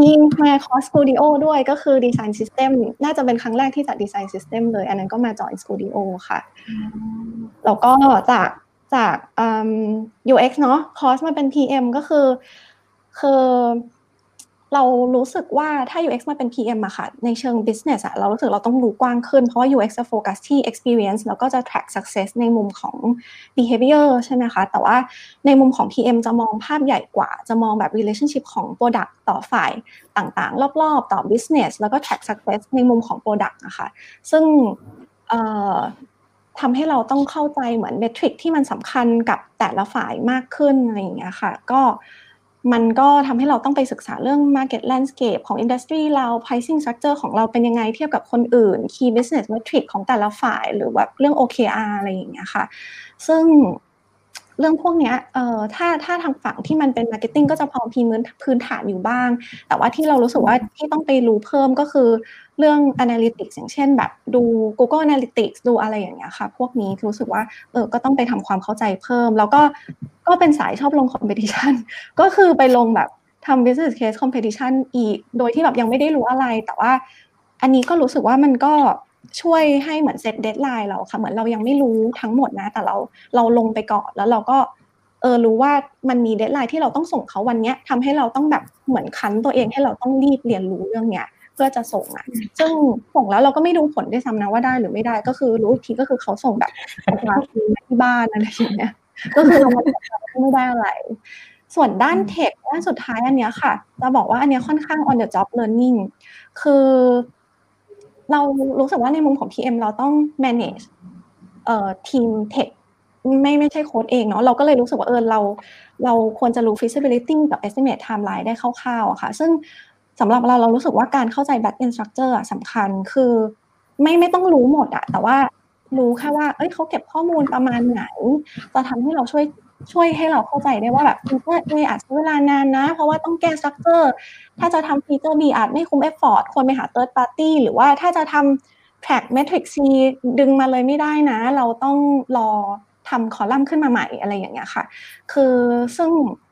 มีมาคอร์สสตูดิโอด้วยก็คือ Design System น่าจะเป็นครั้งแรกที่จัด Design System เลย อันนั้นก็มา join studio ค่ะ แล้วก็จาก จาก UX เนาะ cross มาเป็น PM ก็คือ คือเรารู้สึกว่าถ้า UX มาเป็น PM อะค่ะ ในเชิง business อะเรารู้สึกเราต้องรู้กว้างขึ้น เพราะว่า UX จะโฟกัสที่ experience แล้วก็จะ track success ในมุมของ behavior ใช่ไหมคะ แต่ว่าในมุมของ PM จะมองภาพใหญ่กว่า จะมองแบบ relationship ของ product ต่อฝ่ายต่างๆ รอบๆ ต่อ business แล้วก็ track success ในมุมของ product นะคะ ซึ่ง ทำให้เราต้องเข้าใจเหมือนเมทริกที่มันสำคัญกับแต่ละฝ่ายมากขึ้นอะไรอย่างเงี้ยค่ะ ก็มันก็ทำให้เราต้องไปศึกษาเรื่อง market landscape ของ industry เรา pricing structure ของเราเป็นยังไงเทียบกับคนอื่น key business metric ของแต่ละฝ่าย หรือแบบเรื่อง OKR อะไรอย่างเงี้ยค่ะ ซึ่ง เรื่องพวกนี้เอ่อถ้าถ้าทางฝั่งที่มันเป็น marketing ก็จะพอมีพื้นฐานอยู่บ้าง แต่ว่าที่เรารู้สึกว่าที่ต้องไปรู้เพิ่มก็คือเรื่อง analytics อย่างเช่น แบบดู Google Analytics ดูอะไรอย่างเงี้ยค่ะ พวกนี้รู้สึกว่าเออก็ต้องไปทำความเข้าใจเพิ่ม แล้วก็ก็เป็นสายชอบลง competition ก็คือไปลงแบบทำ business case competition อีก โดยที่แบบยังไม่ได้รู้อะไร แต่ว่าอันนี้ก็รู้สึกว่ามันก็ ช่วยให้เหมือน set deadline เราค่ะ เหมือนเรายังไม่รู้ทั้งหมดนะ แต่เราเราลงไปก่อนแล้วเราก็เออรู้ว่ามันมี deadline ที่เราต้องส่งเขาวันนี้ทำให้เราต้องแบบเหมือนดันตัวเองให้เราต้องรีบเรียนรู้เรื่องเนี้ยเพื่อจะส่งอะ ซึ่งส่งแล้วเราก็ไม่ดูผลด้วยซ้ำนะว่าได้หรือไม่ได้ก็คือรู้อีกทีก็คือเขาส่งแบบมาที่บ้านอะไรอย่างเงี้ย ก็คือเราไม่ได้อะไร ส่วนด้านเทคด้านสุดท้ายอันเนี้ยค่ะ จะบอกว่าอันเนี้ยค่อนข้าง on the job learning คือ เรารู้สึกว่าในมุมของ PM เราต้อง manage เอ่อทีมเทคไม่ไม่ใช่โค้ดเองเนาะเราก็เลยรู้สึกว่าเออเรา เราควรจะรู้ feasibility กับ estimate timeline ได้คร่าวๆอะค่ะ ซึ่งสำหรับเราเรารู้สึกว่าการเข้าใจ back end structure สำคัญคือไม่ไม่ต้องรู้หมดอะแต่ว่ารู้แค่ว่า เอ้ยเขาเก็บข้อมูลประมาณไหน จะทำให้เราช่วย ช่วยให้เราเข้าใจได้ว่าแบบ feature A อาจใช้เวลานานนะ เพราะว่าต้องแก้ structure ถ้าจะทำฟีเจอร์ B อาจไม่คุ้ม effort ควรไปหา third party หรือว่าถ้าจะทำ track metric C ดึงมาเลยไม่ได้นะ เราต้องรอทำคอลัมน์ขึ้นมาใหม่อะไรอย่างเงี้ยค่ะ คือซึ่ง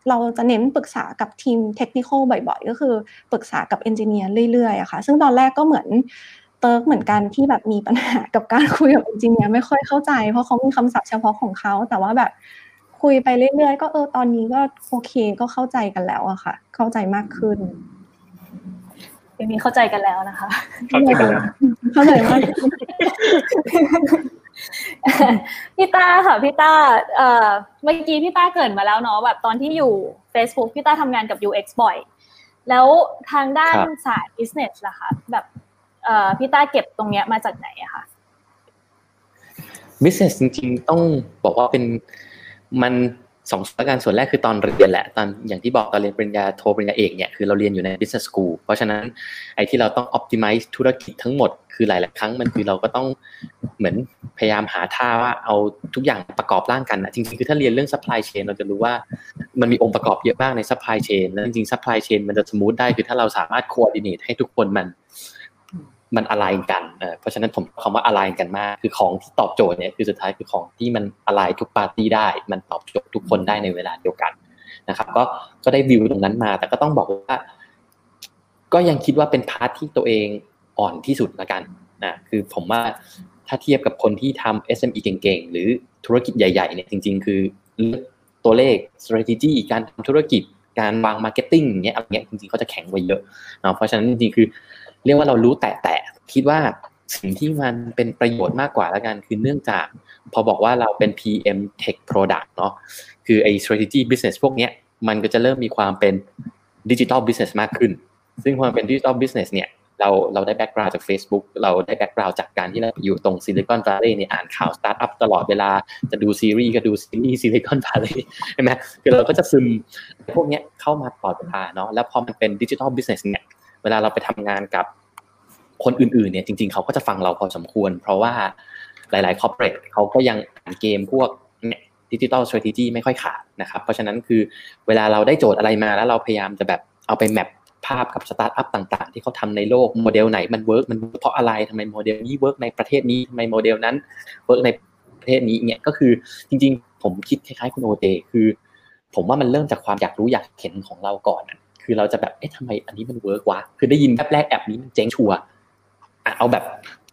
เราจะเน้นปรึกษากับทีม technic บ่อยๆ ก็คือปรึกษากับ engineer เรื่อยๆอะค่ะ ซึ่งตอนแรกก็เหมือนเติร์กเหมือนกันที่แบบมีปัญหากับการคุยกับ engineer ไม่ค่อยเข้าใจ เพราะเขามีคำศัพท์เฉพาะของเขา แต่ว่าแบบ คุยไปเรื่อยๆ ก็เออตอนนี้ก็โอเคก็เข้าใจกันแล้วอะค่ะ เข้าใจมากขึ้นทีนี้เข้าใจกันแล้วนะคะ เข้าใจกันแล้วเข้าใจมากพี่ต้าค่ะพี่ต้าเอ่อเมื่อกี้พี่ต้าเกริ่นมาแล้วเนาะแบบตอนที่อยู่ Facebook พี่ต้าทำงานกับ UX บ่อย แล้วทางด้านสาย business ล่ะคะแบบเอ่อพี่ต้าเก็บตรงเนี้ยมาจากไหนอะคะ business จริงๆ ต้องบอกว่าเป็น มันสองส่วนการส่วนแรกคือตอนเรียนแหละตอนอย่างที่บอกตอนเรียนปริญญาโทปริญญาเอกเนี่ยคือเราเรียนอยู่ใน business school เพราะฉะนั้นไอ้ที่เราต้อง optimize ธุรกิจทั้งหมดคือหลาย ๆ ครั้งมันคือเราก็ต้องเหมือนพยายามหาท่าว่าเอาทุกอย่างประกอบร่างกันนะจริง ๆ คือถ้าเรียนเรื่อง supply chain เราจะรู้ว่ามันมีองค์ประกอบเยอะมากใน supply chain แล้วจริงๆ supply chain มันจะ smooth ได้คือถ้าเราสามารถ coordinate ให้ทุกคนมัน มันอะไรกันเพราะฉะนั้นผมคำว่าอะไรกันมาก คือของที่ตอบโจทย์เนี่ยคือสุดท้ายคือของที่มันอะไรทุกปาร์ตี้ได้ มันตอบโจทย์ทุกคนได้ในเวลาเดียวกันนะครับ ก็ก็ได้วิวตรงนั้นมา แต่ก็ต้องบอกว่า ก็ยังคิดว่าเป็น part ที่ตัวเองอ่อนที่สุดละกันนะคือผมว่าถ้าเทียบกับคนที่ทำ SME เก่งๆ หรือธุรกิจใหญ่ๆเนี่ยจริง ๆ คือตัวเลข strategy การทำธุรกิจการวาง marketing อย่างเงี้ยอะไรเงี้ยจริงๆเขาจะแข็งกว่าเยอะเนาะเพราะฉะนั้นจริงๆคือ เรียกว่าเรารู้แต่แต่คิดว่าสิ่งที่มันเป็นประโยชน์มากกว่าแล้วกันคือเนื่องจาก พอบอกว่าเราเป็น PM Tech Product เนาะคือไอ้ strategy business พวกเนี้ยมันก็จะเริ่มมีความเป็น digital business มากขึ้น ซึ่งพอมันเป็น digital business เนี่ย เราเราได้ background จาก Facebook เราได้ background จากการที่เราอยู่ตรง Silicon Valley เนี่ยอ่านข่าวสตาร์ทอัพตลอดเวลาจะดูซีรีส์ก็ดูซีรีส์ Silicon Valley ใช่ไหมคือเราก็จะซึมพวกเนี้ยเข้ามาตลอดเวลาเนาะแล้วพอมันเป็น digital business เนี่ย เวลาเราไปทำงานกับคนอื่นๆเนี่ยจริง ๆเขาก็จะฟังเราพอสมควร เพราะว่าหลายๆ corporate เขาก็ยังอ่านเกมพวกเนี่ยดิจิทัลสตร a t e g y ไม่ค่อยขาดนะครับเพราะฉะนั้นคือเวลาเราได้โจทย์อะไรมาแล้วเราพยายามจะแบบเอาไป map ภาพกับสตาร์ทอัพต่างๆ ที่เขาทำในโลกโมเดลไหนมัน work มันเพราะอะไรทำไมโมเดลนี้ work ในประเทศนี้ทำไมโมเดลนั้น work ในประเทศนี้เนี่ยก็คือจริง ๆ ผมคิดคล้ายๆคุณโอเตคือ ผมว่ามันเริ่มจากความอยากรู้อยากเห็นของเราก่อน คือเราจะแบบเอ๊ะทำไมอันนี้มัน work วะคือได้ยินแว๊บแรกแอปนี้มันเจ๊งชัวร์เอาแบบ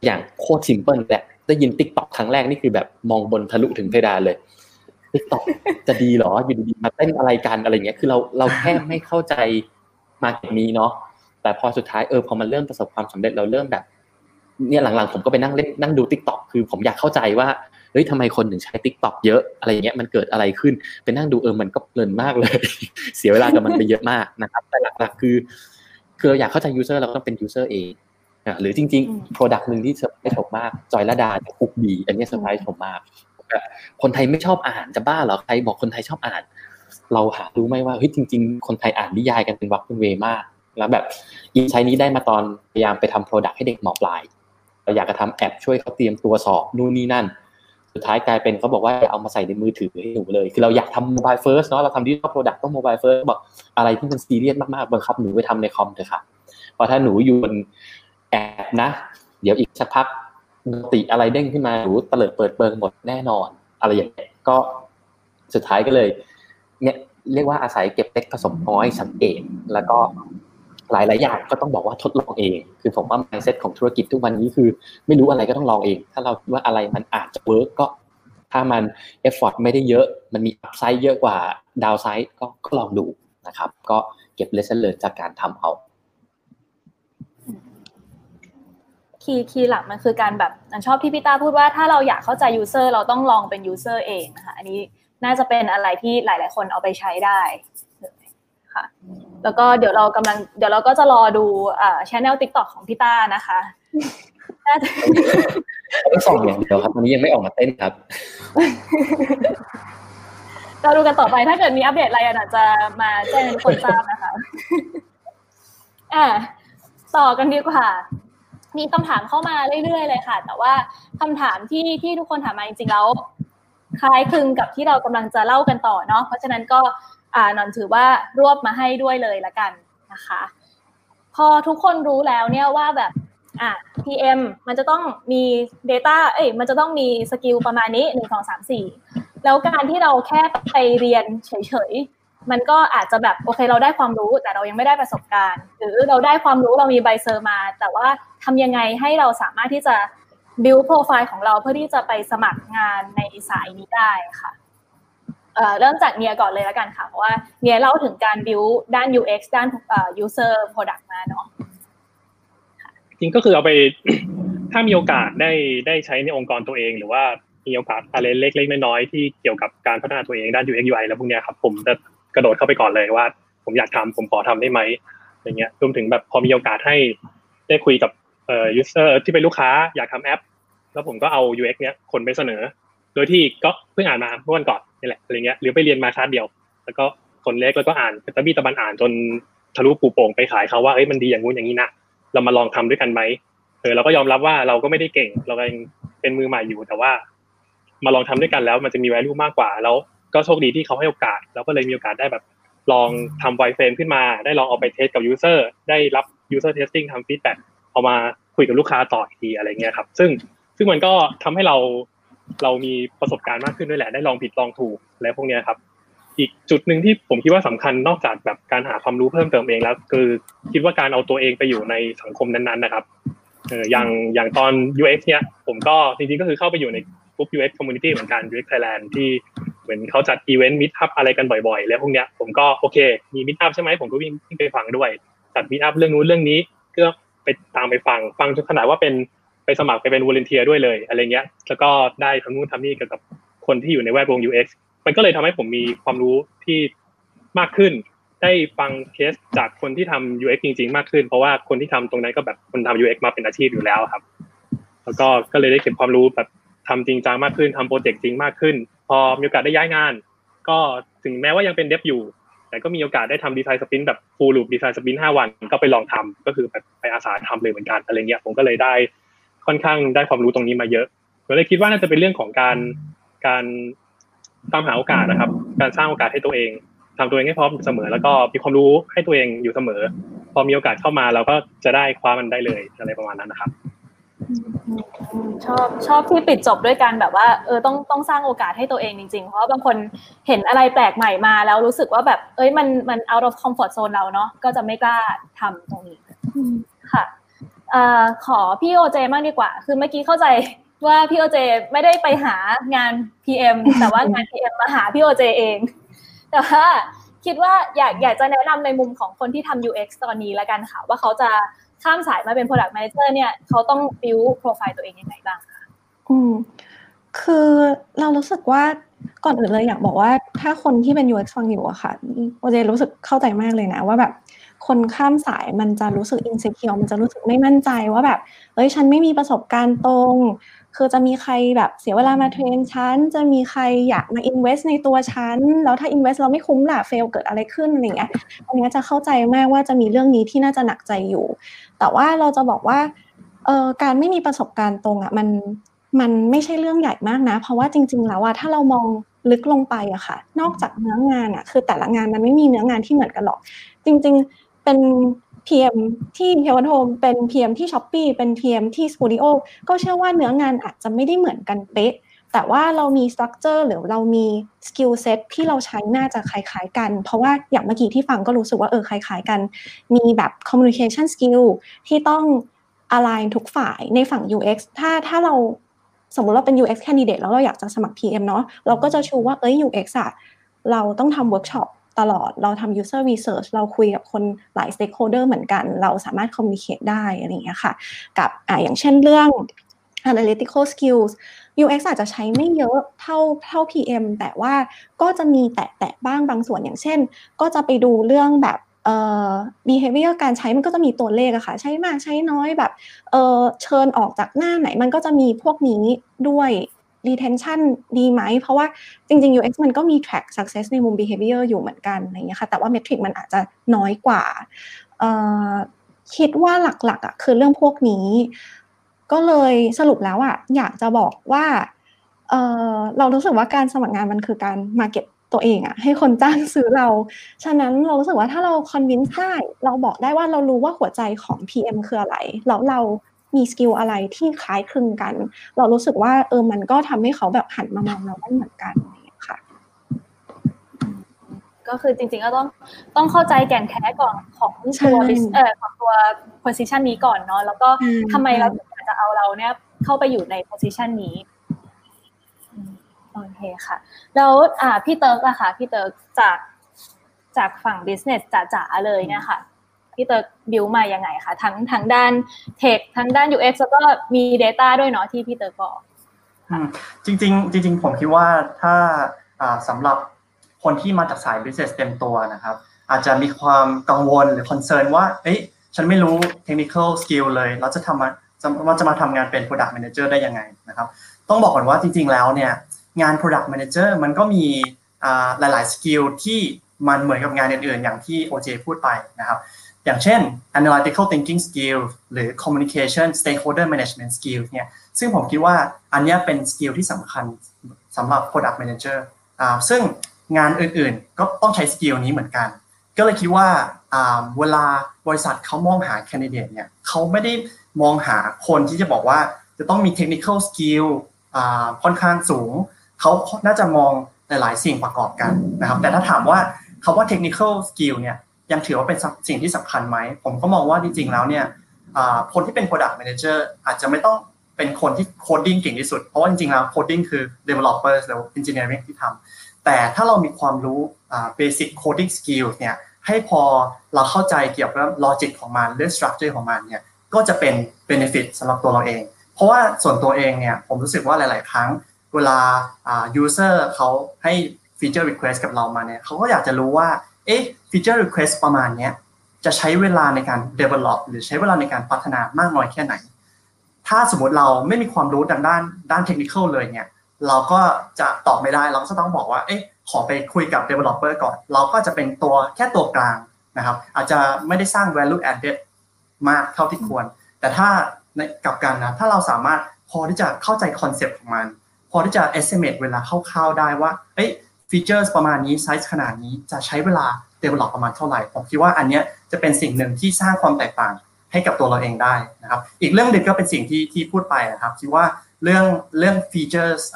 อย่างโคตร simple แบบได้ยิน TikTok ครั้งแรกนี่คือแบบมองบนทะลุถึงเพดานเลยTikTok จะดีหรออยู่ดีๆมาเต้นอะไรกันอะไรเงี้ยคือเราเราแค่ไม่เข้าใจ market นี้เนาะแต่พอสุดท้ายเออพอมันเริ่มประสบความสำเร็จเราเริ่มแบบ เนี่ยหลังๆผมก็ไปนั่งเล่นนั่งดู TikTok คือผมอยากเข้าใจว่า เฮ้ยทำไมคนถึงใช้ TikTok เยอะอะไรเงี้ยมันเกิดอะไรขึ้นไปนั่งดูเออมันก็เพลินมากเลย เสียเวลากับมันไปเยอะมากนะครับ แต่หลักๆคือคืออยากเข้าใจ user เราก็ต้องเป็น user เองหรือจริงๆ Product หนึ่งที่เซอร์ไพรส์ผมมาก จอยลดาคุกดีอันนี้เซอร์ไพรส์ผมมาก คนไทยไม่ชอบอ่านจะบ้าเหรอใครบอกคนไทยชอบอ่าน เราหารู้ไหมว่าเฮ้ยจริง ๆ คนไทยอ่านนิยายกันเป็นวรรคเป็นเวราก แล้วแบบ insight นี้ได้มาตอนพยายามไปทำ product ให้เด็กม.ปลาย เราอยากจะทำแอปช่วยเขาเตรียมตัวสอบนู่นนี่นั่น สุดท้ายกลายเป็นเขาบอกว่าเอามาใส่ในมือถือให้หนูเลย คือเราอยากทำ mobile first เนาะเราทำ digital product ต้อง mobile first บอกอะไรที่มันซีเรียสมากๆบังคับหนูไปทำในคอมเถอะค่ะเพราะถ้าหนูอยู่บนแอปนะ เดี๋ยวอีกสักพักติอะไรเด้งขึ้นมาหนูเตลิดเปิดเปิงหมดแน่นอน อะไรอย่างเงี้ยก็สุดท้ายก็เลย เนี่ยเรียกว่าอาศัยเก็บเล็กผสมน้อยสังเกตแล้วก็ หลายๆอย่างก็ต้องบอกว่าทดลองเอง คือผมว่า mindset ของธุรกิจทุกวันนี้คือ ไม่รู้อะไรก็ต้องลองเอง ถ้าเราว่าอะไรมันอาจจะ work ก็ ถ้ามัน effort ไม่ได้เยอะ มันมี upside เยอะกว่าdownside ก็ก็ลองดูนะครับ ก็เก็บ lesson จากการทำเอา key key หลักมันคือการแบบอันชอบที่พี่ต้าพูดว่าถ้าเราอยากเข้าใจ user เราต้องลองเป็น user เองนะคะอันนี้น่าจะเป็นอะไรที่หลาย ๆ คนเอาไปใช้ได้ ค่ะ แล้วก็เดี๋ยวเรากำลังเดี๋ยวเราก็จะรอดูอ่า channel TikTok ของพี่ต้านะคะน่าจะต้องส่องอย่างเดียวครับตอนนี้ยังไม่ออกมาเต้นครับเราดูกันต่อไปถ้าเกิดมีอัปเดตอะไรอาจจะมาแจ้งให้ทุกคนทราบนะคะอ่าต่อกันดีกว่ามีคำถามเข้ามาเรื่อยๆเลยค่ะ แต่ว่าคำถามที่ที่ทุกคนถามมาจริงๆแล้วคล้ายคลึงกับที่เรากำลังจะเล่ากันต่อเนาะเพราะฉะนั้นก็อ่า นอนถือว่ารวบมาให้ด้วยเลยละกันนะคะ พอทุกคนรู้แล้วเนี่ยว่าแบบอะ PM มันจะต้องมี Data เอ้ยมันจะต้องมี skill ประมาณนี้หนึ่งสองสามสี่แล้วการที่เราแค่ไปเรียนเฉยๆ มันก็อาจจะแบบโอเคเราได้ความรู้แต่เรายังไม่ได้ประสบการณ์ หรือเราได้ความรู้เรามีใบ cert มา แต่ว่าทำยังไงให้เราสามารถที่จะ build profile ของเราเพื่อที่จะไปสมัครงานในสายนี้ได้ค่ะ เริ่มจากเนียก่อนเลยแล้วกันค่ะ เพราะว่าเนียเล่าถึงการ build ด้าน UX ด้าน user product มาเนาะจริงก็คือเอาไปถ้ามีโอกาสได้ได้ใช้ในองค์กรตัวเอง หรือว่ามีโอกาสอะไรเล็กๆน้อยๆที่เกี่ยวกับการพัฒนาตัวเองด้าน UX UI แล้วพวกเนี้ยครับผมจะกระโดดเข้าไปก่อนเลยว่า ผมอยากทำผมขอทำได้ไหมอย่างเงี้ยรวมถึงแบบพอมีโอกาสให้ได้คุยกับเอ่อ user ที่เป็นลูกค้าอยากทำแอป แล้วผมก็เอา UX เนี้ยคนไปเสนอ โดยที่ก็เพิ่งอ่านมาเมื่อวันก่อน นี่แหละอะไรเงี้ยหรือไปเรียนมาคลาสเดียว แล้วก็คนเล็กแล้วก็อ่านตะบี้ตะบันอ่านจนทะลุปูโป่งไปขายเขาว่าเอ้ยมันดีอย่างงู้นอย่างนี้นะเรามาลองทำด้วยกันไหมเออเราก็ยอมรับว่าเราก็ไม่ได้เก่ง เรายังเป็นมือใหม่อยู่แต่ว่า มาลองทำด้วยกันแล้วมันจะมี value มากกว่า แล้วก็โชคดีที่เขาให้โอกาสเราก็เลยมีโอกาสได้แบบ ลองทำไวเฟรมขึ้นมา ได้ลองเอาไปเทสกับ user ได้รับ user testing ทำ feedback เอามาคุยกับลูกค้าต่ออีกทีอะไรเงี้ยครับ ซึ่งซึ่งมันก็ทำให้เรา เรามีประสบการณ์มากขึ้นด้วยแหละได้ลองผิดลองถูกอะไรพวกนี้ครับ อีกจุดหนึ่งที่ผมคิดว่าสำคัญนอกจากแบบการหาความรู้เพิ่มเติมเองแล้ว คือคิดว่าการเอาตัวเองไปอยู่ในสังคมนั้นๆนะครับเอออย่างอย่างตอน UX เนี่ยผมก็จริงๆก็คือเข้าไปอยู่ในกลุ่ม UX community เหมือนกัน UX Thailand ที่เหมือนเขาจัดอีเวนต์ meetup อะไรกันบ่อยๆ แล้วพวกเนี้ยผมก็โอเคมี meetup ใช่ไหมผมก็วิ่งไปฟังด้วยจัด meetup เรื่องนู้นเรื่องนี้ก็ไปตามไปฟังฟังจนขนาดว่าเป็น ไปสมัครไปเป็น volunteer ด้วยเลยอะไรเงี้ย แล้วก็ได้ทำนู่นทำนี่เกี่ยวกับคนที่อยู่ในแวดวง UX มันก็เลยทำให้ผมมีความรู้ที่มากขึ้น ได้ฟังเคสจากคนที่ทำ UX จริง ๆ มากขึ้น เพราะว่าคนที่ทำตรงนั้นก็แบบคนทำ UX มาเป็นอาชีพอยู่แล้วครับ แล้วก็ก็เลยได้เก็บความรู้แบบทำจริงจังมากขึ้นทำโปรเจกต์จริงมากขึ้น พอมีโอกาสได้ย้ายงาน ก็ถึงแม้ว่ายังเป็นเดฟอยู่ แต่ก็มีโอกาสได้ทำดีไซน์สปินแบบฟูลลูปดีไซน์สปินห้าวัน ก็ไปลองทำก็คือแบบไปอาสาทำเลยเหมือนกันอะไรเงี้ยผมก็เลยได้ ค่อนข้างได้ความรู้ตรงนี้มาเยอะผมเลยคิดว่าน่าจะเป็นเรื่องของการการตามหาโอกาสนะครับ การสร้างโอกาสให้ตัวเองทำตัวเองให้พร้อมเสมอ แล้วก็มีความรู้ให้ตัวเองอยู่เสมอ พอมีโอกาสเข้ามาเราก็จะได้คว้ามันได้เลยอะไรประมาณนั้นนะครับชอบชอบที่ปิดจบด้วยกันแบบว่าเออต้องต้องสร้างโอกาสให้ตัวเองจริงๆ เพราะบางคนเห็นอะไรแปลกใหม่มาแล้วรู้สึกว่าแบบ เอ้ยมันมัน out of comfort zone เราเนาะก็จะไม่กล้าทำตรงนี้ค่ะ อขอพี่โอเจมากดีกว่า คือเมื่อกี้เข้าใจว่าพี่โอเจไม่ได้ไปหางาน PM แต่ว่างาน PM มาหาพี่โอเจเอง แต่ว่าคิดว่าอยากอยากจะแนะนำในมุมของคนที่ทำ UX ตอนนี้แล้วกันค่ะ ว่าเขาจะข้ามสายมาเป็น product manager เนี่ยเขาต้อง build profile ตัวเองยังไงบ้างคะอืมคือเรารู้สึกว่าก่อนอื่นเลยอยากบอกว่าถ้าคนที่เป็น UX ฟังอยู่อะค่ะโอเจรู้สึกเข้าใจมากเลยนะว่าแบบ คนข้ามสายมันจะรู้สึกอินสิเคียวมันจะรู้สึกไม่มั่นใจว่าแบบเอ้ยฉันไม่มีประสบการณ์ตรง คือจะมีใครแบบเสียเวลามาเทรนชั้นจะมีใครอยากมา invest ในตัวชั้นแล้วถ้า invest เราไม่คุ้มล่ะเฟลเกิดอะไรขึ้นอะไรเงี้ยอันนี้จะเข้าใจมากว่าจะมีเรื่องนี้ที่น่าจะหนักใจอยู่ แต่ว่าเราจะบอกว่าเออการไม่มีประสบการณ์ตรงอะมันมันไม่ใช่เรื่องใหญ่มากนะ เพราะว่าจริง ๆ แล้วว่าถ้าเรามองลึกลงไปอะค่ะ นอกจากเนื้องานอะคือแต่ละงานมันไม่มีเนื้องานที่เหมือนกันหรอก จริง ๆ เป็น PM ที่เฮวันโฮมเป็น PM ที่ Shopee เป็น PM ที่สตูดิโอก็เชื่อว่าเนื้องานอาจจะไม่ได้เหมือนกันเป๊ะ แต่ว่าเรามี structure หรือเรามี skill set ที่เราใช้น่าจะคล้าย ๆ กัน เพราะว่าอย่างเมื่อกี้ที่ฟังก็รู้สึกว่าเออคล้าย ๆ กัน มีแบบ communication skill ที่ต้อง align ทุกฝ่ายในฝั่ง UX ถ้าถ้าเราสมมติเราเป็น UX candidate แล้วเราอยากจะสมัคร PM เนาะเราก็จะชูว่าเอ้ย UX อะเราต้องทำเวิร์กช็อป ตลอดเราทำ user research เราคุยกับคนหลาย stakeholder เหมือนกัน เราสามารถ communicate ได้อะไรอย่างเงี้ยค่ะ กับอ่าอย่างเช่นเรื่อง analytical skills UX อาจจะใช้ไม่เยอะเท่าเท่า PM แต่ว่าก็จะมีแตะแตะบ้างบางส่วนอย่างเช่น ก็จะไปดูเรื่องแบบเอ่อ behavior การใช้มันก็จะมีตัวเลขอะค่ะ ใช้มากใช้น้อยแบบเออเชิญออกจากหน้าไหนมันก็จะมีพวกนี้ด้วย retention ดีไหม เพราะว่าจริงๆ UX มันก็มี track success ในมุม behavior อยู่เหมือนกันอะไรเงี้ยค่ะแต่ว่า metric มันอาจจะน้อยกว่า คิดว่าหลักๆอะคือเรื่องพวกนี้ ก็เลยสรุปแล้วอะอยากจะบอกว่าเเรารู้สึกว่าการสมัครงานมันคือการ market ตัวเองอะให้คนจ้างซื้อเรา ฉะนั้นเรารู้สึกว่าถ้าเรา convince ได้เราบอกได้ว่าเรารู้ว่าหัวใจของ PM คืออะไร แล้วเรา มีสกิลอะไรที่คล้ายคลึงกัน เรารู้สึกว่าเออมันก็ทำให้เขาแบบหันมามองเราได้เหมือนกันค่ะก็คือจริงๆก็ต้องต้องเข้าใจแก่นแท้ก่อนของตัวเออของตัว position นี้ก่อนเนาะแล้วก็ทำไมเราถึงอยากจะเอาเราเนี่ยเข้าไปอยู่ใน position นี้โอเคค่ะ แล้วอ่าพี่เติร์กอะค่ะพี่เติร์กจากจากฝั่ง business จ๋าๆเลยเนี่ยค่ะ พี่เติร์ก build มายังไงคะทั้งทั้งด้าน tech ทั้งด้าน UX แล้วก็มี Data ด้วยเนาะที่พี่เติร์กบอกจริงๆจริงผมคิดว่าถ้าสำหรับคนที่มาจากสาย business เต็มตัวนะครับ อาจจะมีความกังวลหรือ concern ว่าเอ้ยฉันไม่รู้ technical skill เลยเราจะทำมาจะว่าจะมาทำงานเป็น product manager ได้ยังไงนะครับ ต้องบอกก่อนว่าจริง ๆ แล้วเนี่ยงาน product manager มันก็มีหลายๆ skill ที่มันเหมือนกับงานอื่นๆ อย่างที่ OJ พูดไปนะครับ อย่างเช่น analytical thinking skill หรือ communication stakeholder management skill เนี่ยซึ่งผมคิดว่าอันนี้เป็น skill ที่สำคัญสำหรับ product manager ซึ่งงานอื่นๆ ก็ต้องใช้ skill นี้เหมือนกัน ก็เลยคิดว่าเวลาบริษัทเขามองหา candidate เนี่ยเขาไม่ได้มองหาคนที่จะบอกว่าจะต้องมี technical skill ค่อนข้างสูง เขาน่าจะมองหลายๆสิ่งประกอบกันนะครับ แต่ถ้าถามว่าคำว่า technical skill เนี่ย ยังถือว่าเป็นสิ่งที่สำคัญไหม ผมก็มองว่าจริงๆแล้วเนี่ยคนที่เป็น product manager อาจจะไม่ต้องเป็นคนที่ coding เก่งที่สุด เพราะว่าจริงๆแล้ว coding คือ developer หรือ engineering ที่ทำแต่ถ้าเรามีความรู้ basic coding skills เนี่ยให้พอเราเข้าใจเกี่ยวกับ logic ของมันเรื่อง structure ของมันเนี่ยก็จะเป็น benefit สำหรับตัวเราเอง เพราะว่าส่วนตัวเองเนี่ยผมรู้สึกว่าหลาย ๆ ครั้งเวลา user เขาให้ feature request กับเรามาเนี่ยเขาก็อยากจะรู้ว่าเอ๊ะ feature request ประมาณนี้จะใช้เวลาในการ develop หรือใช้เวลาในการพัฒนามากน้อยแค่ไหน ถ้าสมมติเราไม่มีความรู้ด้านด้านด้านเทคนิคเลยเนี่ยเราก็จะตอบไม่ได้ เราก็จะต้องบอกว่า เอ๊ะ ขอไปคุยกับ developer ก่อน เราก็จะเป็นตัวแค่ตัวกลางนะครับ อาจจะไม่ได้สร้าง value added มากเท่าที่ควร แต่ถ้าในกลับกันนะ ถ้าเราสามารถพอที่จะเข้าใจคอนเซปต์ของมัน พอที่จะ estimate เวลาคร่าวๆได้ว่า เอ้ย feature ประมาณนี้ ไซส์ขนาดนี้ จะใช้เวลา develop ประมาณเท่าไหร่ ผมคิดว่าอันนี้จะเป็นสิ่งหนึ่งที่สร้างความแตกต่างให้กับตัวเราเองได้นะครับ อีกเรื่องหนึ่งก็เป็นสิ่งที่ที่พูดไปนะครับคิดว่าเรื่องเรื่อง feature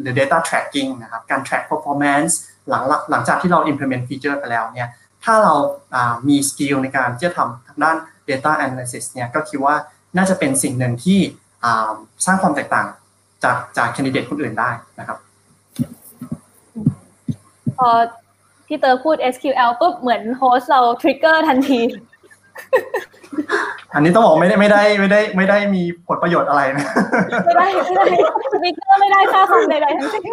หรือ data tracking นะครับการ track performance หลังหลังจากที่เรา implement feature ไปแล้วเนี่ยถ้าเรามี skill ในการที่จะทำทางด้าน data analysis เนี่ยก็คิดว่าน่าจะเป็นสิ่งหนึ่งที่สร้างความแตกต่างจากจาก candidate คนอื่นได้นะครับพอ พี่เติร์กพูด SQL ปุ๊บเหมือน host เรา trigger ทันที อันนี้ต้องบอกไม่ได้ไม่ได้ไม่ได้ไม่ได้มีผลประโยชน์อะไรนะ ไม่ได้ไม่ได้ trigger ไม่ได้ค่าคอมใดๆทั้งสิ้น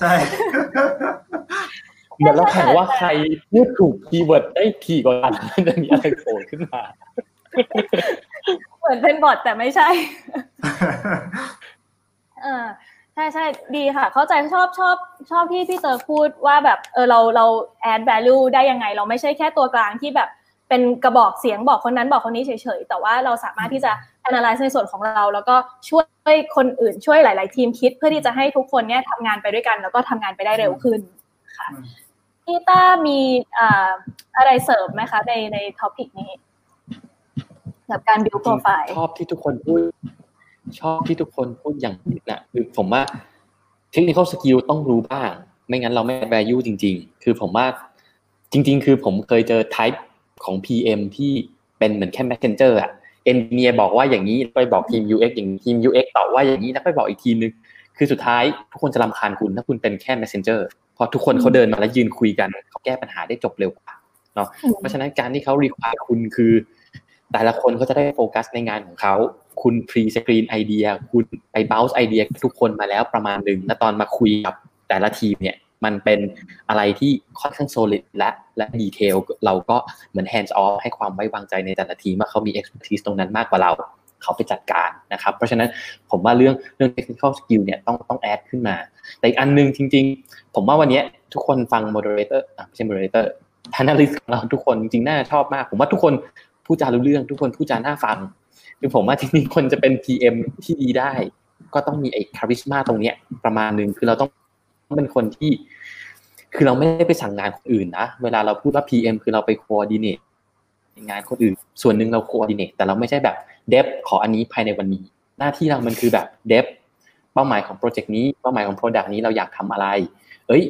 ใช่เหมือนเราแข่งว่าใครพูดถูก keyword ได้ถี่กว่ากันจะมีอะไรโผล่ขึ้นมา เหมือนเป็น bot แต่ไม่ใช่ เออ ใช่ใช่ดีค่ะ เข้าใจชอบชอบชอบที่พี่เติร์กพูดว่าแบบเออเราเรา add value ได้ยังไง เราไม่ใช่แค่ตัวกลางที่แบบเป็นกระบอกเสียงบอกคนนั้นบอกคนนี้เฉยๆ แต่ว่าเราสามารถที่จะ analyze ในส่วนของเรา แล้วก็ช่วยคนอื่นช่วยหลาย ๆ ทีมคิดเพื่อที่จะให้ทุกคนเนี่ยทำงานไปด้วยกัน แล้วก็ทำงานไปได้เร็วขึ้นค่ะพี่ต้ามีอะไรเสริมไหมคะในใน topic นี้กับการ build profile ชอบที่ทุกคนพูด ชอบที่ทุกคนพูดอย่างนี้นะคือผมว่า technical skill ต้องรู้บ้าง ไม่งั้นเราไม่ value จริง ๆ คือผมว่าจริง ๆ คือผมเคยเจอ type ของ PM ที่เป็นเหมือนแค่ messenger อะ engineer บอกว่าอย่างนี้ไปบอกทีม UX อย่างทีม UX ตอบว่าอย่างนี้แล้วไปบอกอีกทีนึงคือสุดท้ายทุกคนจะรำคาญคุณถ้าคุณเป็นแค่ messenger พอทุกคนเขาเดินมาแล้วยืนคุยกันเขาแก้ปัญหาได้จบเร็วกว่าเนาะเพราะฉะนั้นการที่เขา require คุณคือ แต่ละคนเขาจะได้โฟกัสในงานของเขา คุณ prescreen ไอเดีย คุณไป blend ไอเดียทุกคนมาแล้วประมาณหนึ่งแล้วตอนมาคุยกับแต่ละทีมเนี่ยมันเป็นอะไรที่ค่อนข้างโซลิดและและดีเทลเราก็เหมือน hands off ให้ความไว้วางใจในแต่ละทีมว่าเขามี expertise ตรงนั้นมากกว่าเราเขาไปจัดการนะครับ เพราะฉะนั้นผมว่าเรื่องเรื่อง technical skill เนี่ยต้องต้องแอดขึ้นมา แต่อีกอันนึงจริง ๆ ผมว่าวันนี้ทุกคนฟัง moderator ไม่ใช่ moderator panelist ของเราทุกคนจริงๆน่าชอบมาก ผมว่าทุกคนพูดจารู้เรื่อง ทุกคนพูดจาน่าฟัง คือผมว่าจริงๆคนจะเป็น PM ที่ดีได้ ก็ต้องมีไอ้ charisma ตรงเนี้ย ประมาณหนึ่งคือเราต้องเป็นคนที่ คือเราไม่ได้ไปสั่งงานคนอื่นนะเวลาเราพูดว่า PM คือเราไปโคอ r d ดิเนตงานคนอื่น ส่วนหนึ่งเราโคอ r d ดิเนตแต่เราไม่ใช่แบบ dev ขออันนี้ภายในวันนี้ หน้าที่เรามันคือแบบ dev เป้าหมายของโปรเจกต์นี้เป้าหมายของ product นี้เราอยากทำอะไร เอ้ย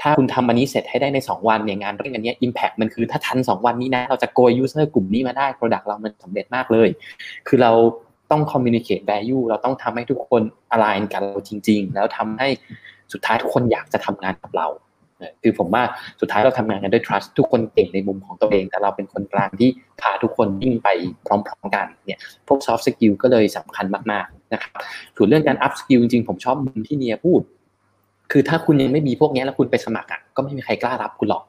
ถ้าคุณทำอันนี้เสร็จให้ได้ใน 2 วันเนี่ยงานเรื่องอันนี้ Impact มันคือถ้าทัน 2 วันนี้นะ เราจะโกย user กลุ่มนี้มาได้ Product เรามันสำเร็จมากเลย คือเราต้อง communicate value เราต้องทำให้ทุกคน align กันเราจริง ๆ แล้วทำให้สุดท้ายทุกคนอยากจะทำงานกับเราคือผมว่าสุดท้ายเราทำงานกันด้วย trust ทุกคนเก่งในมุมของตัวเอง แต่เราเป็นคนกลางที่พาทุกคนวิ่งไปพร้อม ๆ กันเนี่ยพวก soft skill ก็เลยสำคัญมากๆนะครับส่วนเรื่องการ up skill จริงๆ ผมชอบมุมที่เนียพูด คือถ้าคุณยังไม่มีพวกนี้แล้วคุณไปสมัครอะก็ไม่มีใครกล้ารับคุณหรอก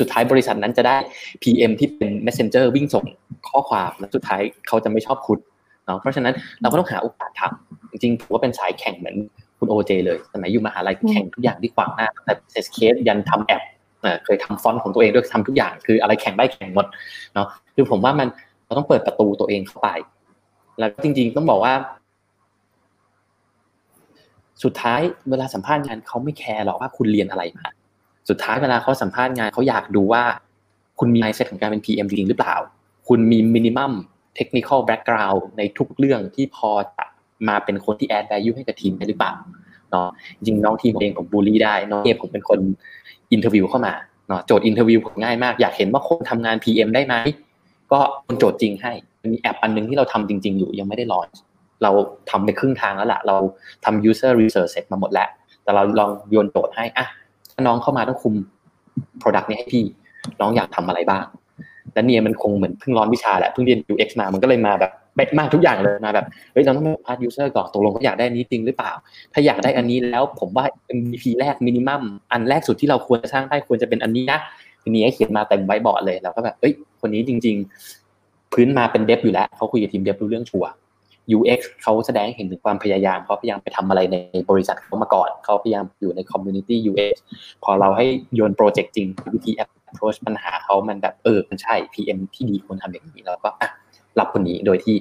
สุดท้ายบริษัทนั้นจะได้ PM ที่เป็น messenger วิ่งส่งข้อความแล้วสุดท้ายเขาจะไม่ชอบคุณเนาะเพราะฉะนั้นเราก็ต้องหาโอกาสทำจริงๆผมว่าเป็นสายแข่งเหมือนคุณโอเจเลยสมัยอยู่มหาลัยแข่งทุกอย่างที่ขวางหน้าแต่ business case ยันทำแอปเคยทำฟอนต์ของตัวเองด้วยทำทุกอย่าง คืออะไรแข่งได้แข่งหมดเนาะคือผมว่ามันเราต้องเปิดประตูตัวเองเข้าไป แล้วจริง ๆ ต้องบอกว่า สุดท้ายเวลาสัมภาษณ์งานเขาไม่แคร์หรอกว่าคุณเรียนอะไรมา สุดท้ายเวลาเขาสัมภาษณ์งานเขาอยากดูว่า คุณมี mindset ของการเป็น PM จริงหรือเปล่า คุณมี minimum technical background ในทุกเรื่องที่พอจะมาเป็นคนที่ add value ให้กับทีมได้หรือเปล่าเนาะจริงน้องทีมเองผมบูลลี่ได้น้องเอผมเป็นคน interview เข้ามาเนาะโจทย์ interview ผมง่ายมากอยากเห็นว่าคนทำงาน PM ได้ไหมก็โยนโจทย์จริงให้มีแอปอันนึงที่เราทำจริง ๆ อยู่ยังไม่ได้ launch เราทำไปครึ่งทางแล้วล่ะ เราทำ user research เสร็จมาหมดแล้ว แต่เราลองโยนโจทย์ให้อะถ้าน้องเข้ามาต้องคุม product นี้ให้พี่ น้องอยากทำอะไรบ้าง แล้วเนี่ยมันคงเหมือนเพิ่งร้อนวิชาแหละ เพิ่งเรียน UX มา มันก็เลยมาแบบเป๊ะมากทุกอย่างเลยมาแบบเฮ้ยเราต้องมา part user ก่อนตกลงเขาอยากได้นี้จริงหรือเปล่า ถ้าอยากได้อันนี้แล้วผมว่า MVP แรก minimum อันแรกสุดที่เราควรจะสร้างได้ควรจะเป็นอันนี้นะทีนี้เขียนมาเต็มไว้บอร์ดเลยเราก็แบบเอ้ยคนนี้จริง ๆ พื้นมาเป็น dev อยู่แล้วเขาคุยกับทีม dev รู้เรื่องชัวร์ UX เขาแสดงเห็นถึงความพยายามเขาพยายามไปทำอะไรในบริษัทเขามาก่อนเขาพยายามอยู่ใน community UX พอเราให้โยนโปรเจกต์จริงวิธี approach ปัญหาเขามันแบบเออมันใช่ PM ที่ดีควรทำอย่างนี้แล้วก็อะรับคนนี้โดยที่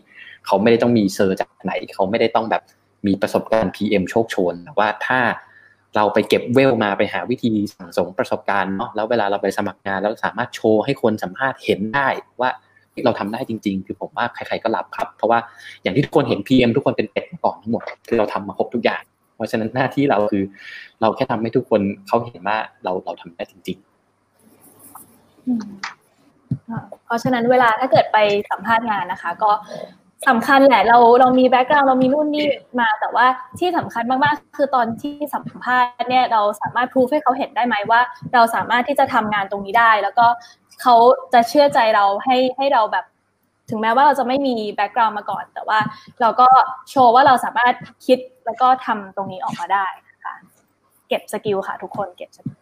เขาไม่ได้ต้องมี cert จากไหนเขาไม่ได้ต้องแบบมีประสบการณ์ PM โชกโชนแต่ว่าถ้าเราไปเก็บเวลมาไปหาวิธีสั่งสมประสบการณ์เนาะแล้วเวลาเราไปสมัครงานแล้วสามารถโชว์ให้คนสัมภาษณ์เห็นได้ว่า เราทำได้จริง ๆ คือผมว่าใครๆก็รับครับ เพราะว่าอย่างที่ทุกคนเห็น PM ทุกคนเป็นเป็ดก่อนทั้งหมดคือเราทำมาครบทุกอย่าง เพราะฉะนั้นหน้าที่เราคือ เราแค่ทำให้ทุกคนเขาเห็นว่าเราเราทำได้จริง ๆ เพราะฉะนั้นเวลาถ้าเกิดไปสัมภาษณ์งานนะคะ ก็สำคัญแหละเราเรามีแบ็กกราวน์เรามีนู่นนี่มาแต่ว่าที่สำคัญมากๆ คือตอนที่สัมภาษณ์เนี่ยเราสามารถพูดให้เขาเห็นได้ไหมว่า เราสามารถที่จะทำงานตรงนี้ได้ แล้วก็ เขาจะเชื่อใจเราให้ให้เราแบบ ถึงแม้ว่าเราจะไม่มี background มาก่อน แต่ว่าเราก็โชว์ว่าเราสามารถคิดแล้วก็ทำตรงนี้ออกมาได้ค่ะเก็บ skill ค่ะทุกคนเก็บ skill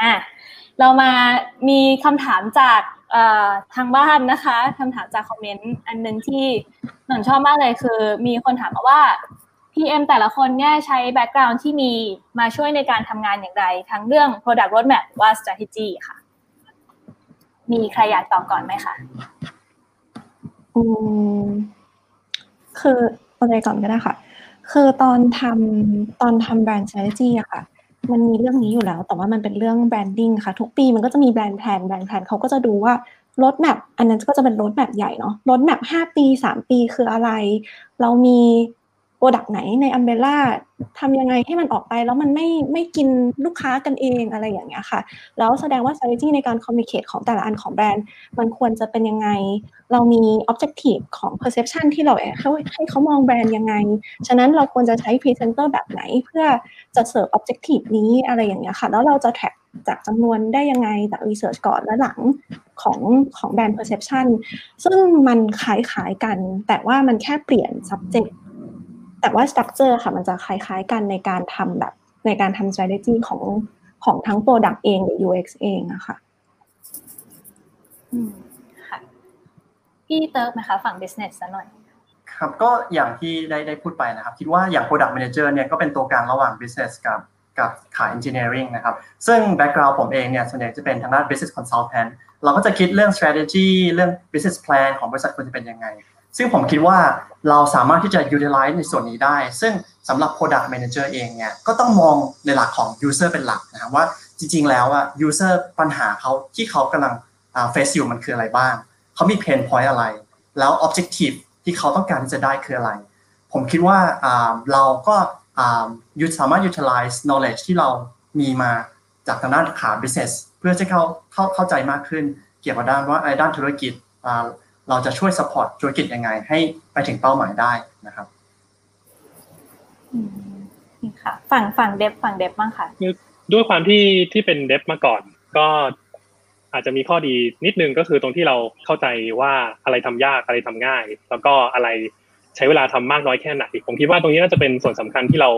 อะเรามามีคำถามจากทางบ้านนะคะคำถามจากคอมเมนต์อันนึงที่หนนชอบมากเลยคือ มีคนถามมาว่า PM แต่ละคนเนี่ยใช้ background ที่มีมาช่วยในการทำงานอย่างไร ทั้งเรื่อง Product Roadmap ว่า Strategy ค่ะ มีใครอยากตอบก่อนไหมคะอืมคืออะไรก่อนก็ได้ค่ะ คือตอนทำตอนทำแบรนด์ strategy อะค่ะมันมีเรื่องนี้อยู่แล้ว แต่ว่ามันเป็นเรื่อง branding ค่ะ ทุกปีมันก็จะมี brand plan brand plan เขาก็จะดูว่า roadmap อันนั้นก็จะเป็น roadmap ใหญ่เนาะ roadmap ห้าปีสามปีคืออะไร เรามี product ไหนใน umbrella ทำยังไงให้มันออกไป แล้วมันไม่ไม่กินลูกค้ากันเองอะไรอย่างเงี้ยค่ะ แล้วแสดงว่า strategy ในการ communicate ของแต่ละอันของแบรนด์ มันควรจะเป็นยังไง เรามี objective ของ perception ที่เราให้ให้เขามองแบรนด์ยังไง ฉะนั้นเราควรจะใช้ presenter แบบไหนเพื่อจะ serve objective นี้อะไรอย่างเงี้ยค่ะ แล้วเราจะ track จากจำนวนได้ยังไงจาก research ก่อนและหลังของของแบรนด์ perception ซึ่งมันคล้ายๆกัน แต่ว่ามันแค่เปลี่ยน subject แต่ว่า structure ค่ะมันจะคล้ายๆกันในการทำแบบในการทำ strategy ของของทั้ง product เองหรือ UX เองอะค่ะอืมค่ะพี่เติร์กนะคะฝั่ง business ซะหน่อยครับก็อย่างที่ได้ได้พูดไปนะครับ คิดว่าอย่าง Product Manager เนี่ยก็เป็นตัวกลางระหว่าง Business กับกับขาย Engineering นะครับ ซึ่ง Background ผมเองเนี่ยส่วนใหญ่จะเป็นทางด้าน Business Consultant เราก็จะคิดเรื่อง strategy เรื่อง business plan ของบริษัทควรจะเป็นยังไง ซึ่งผมคิดว่าเราสามารถที่จะ utilize ในส่วนนี้ได้ ซึ่งสำหรับ Product Manager เองเนี่ยก็ต้องมองในหลักของ User เป็นหลักนะครับว่าจริง ๆ แล้วอะ User ปัญหาเขาที่เขากำลัง face อยู่มันคืออะไรบ้าง เขามี pain point อะไร แล้ว objective ที่เขาต้องการที่จะได้คืออะไร ผมคิดว่าเราก็ยุสามารถ utilize knowledge ที่เรามีมาจากทางด้านขา business เพื่อจะเข้าเข้าเข้าใจมากขึ้น เกี่ยวกับด้านว่าไอ้ด้านธุรกิจ เราจะช่วย support ธุรกิจยังไงให้ไปถึงเป้าหมายได้นะครับค่ะฝั่งฝั่งเดฟฝั่งเดฟบ้างค่ะ ด้วยความที่ที่เป็นเดฟมาก่อน ก็อาจจะมีข้อดีนิดนึงก็คือตรงที่เราเข้าใจว่าอะไรทำยากอะไรทำง่าย แล้วก็อะไรใช้เวลาทำมากน้อยแค่ไหนผมคิดว่าตรงนี้น่าจะเป็นส่วนสำคัญที่เรา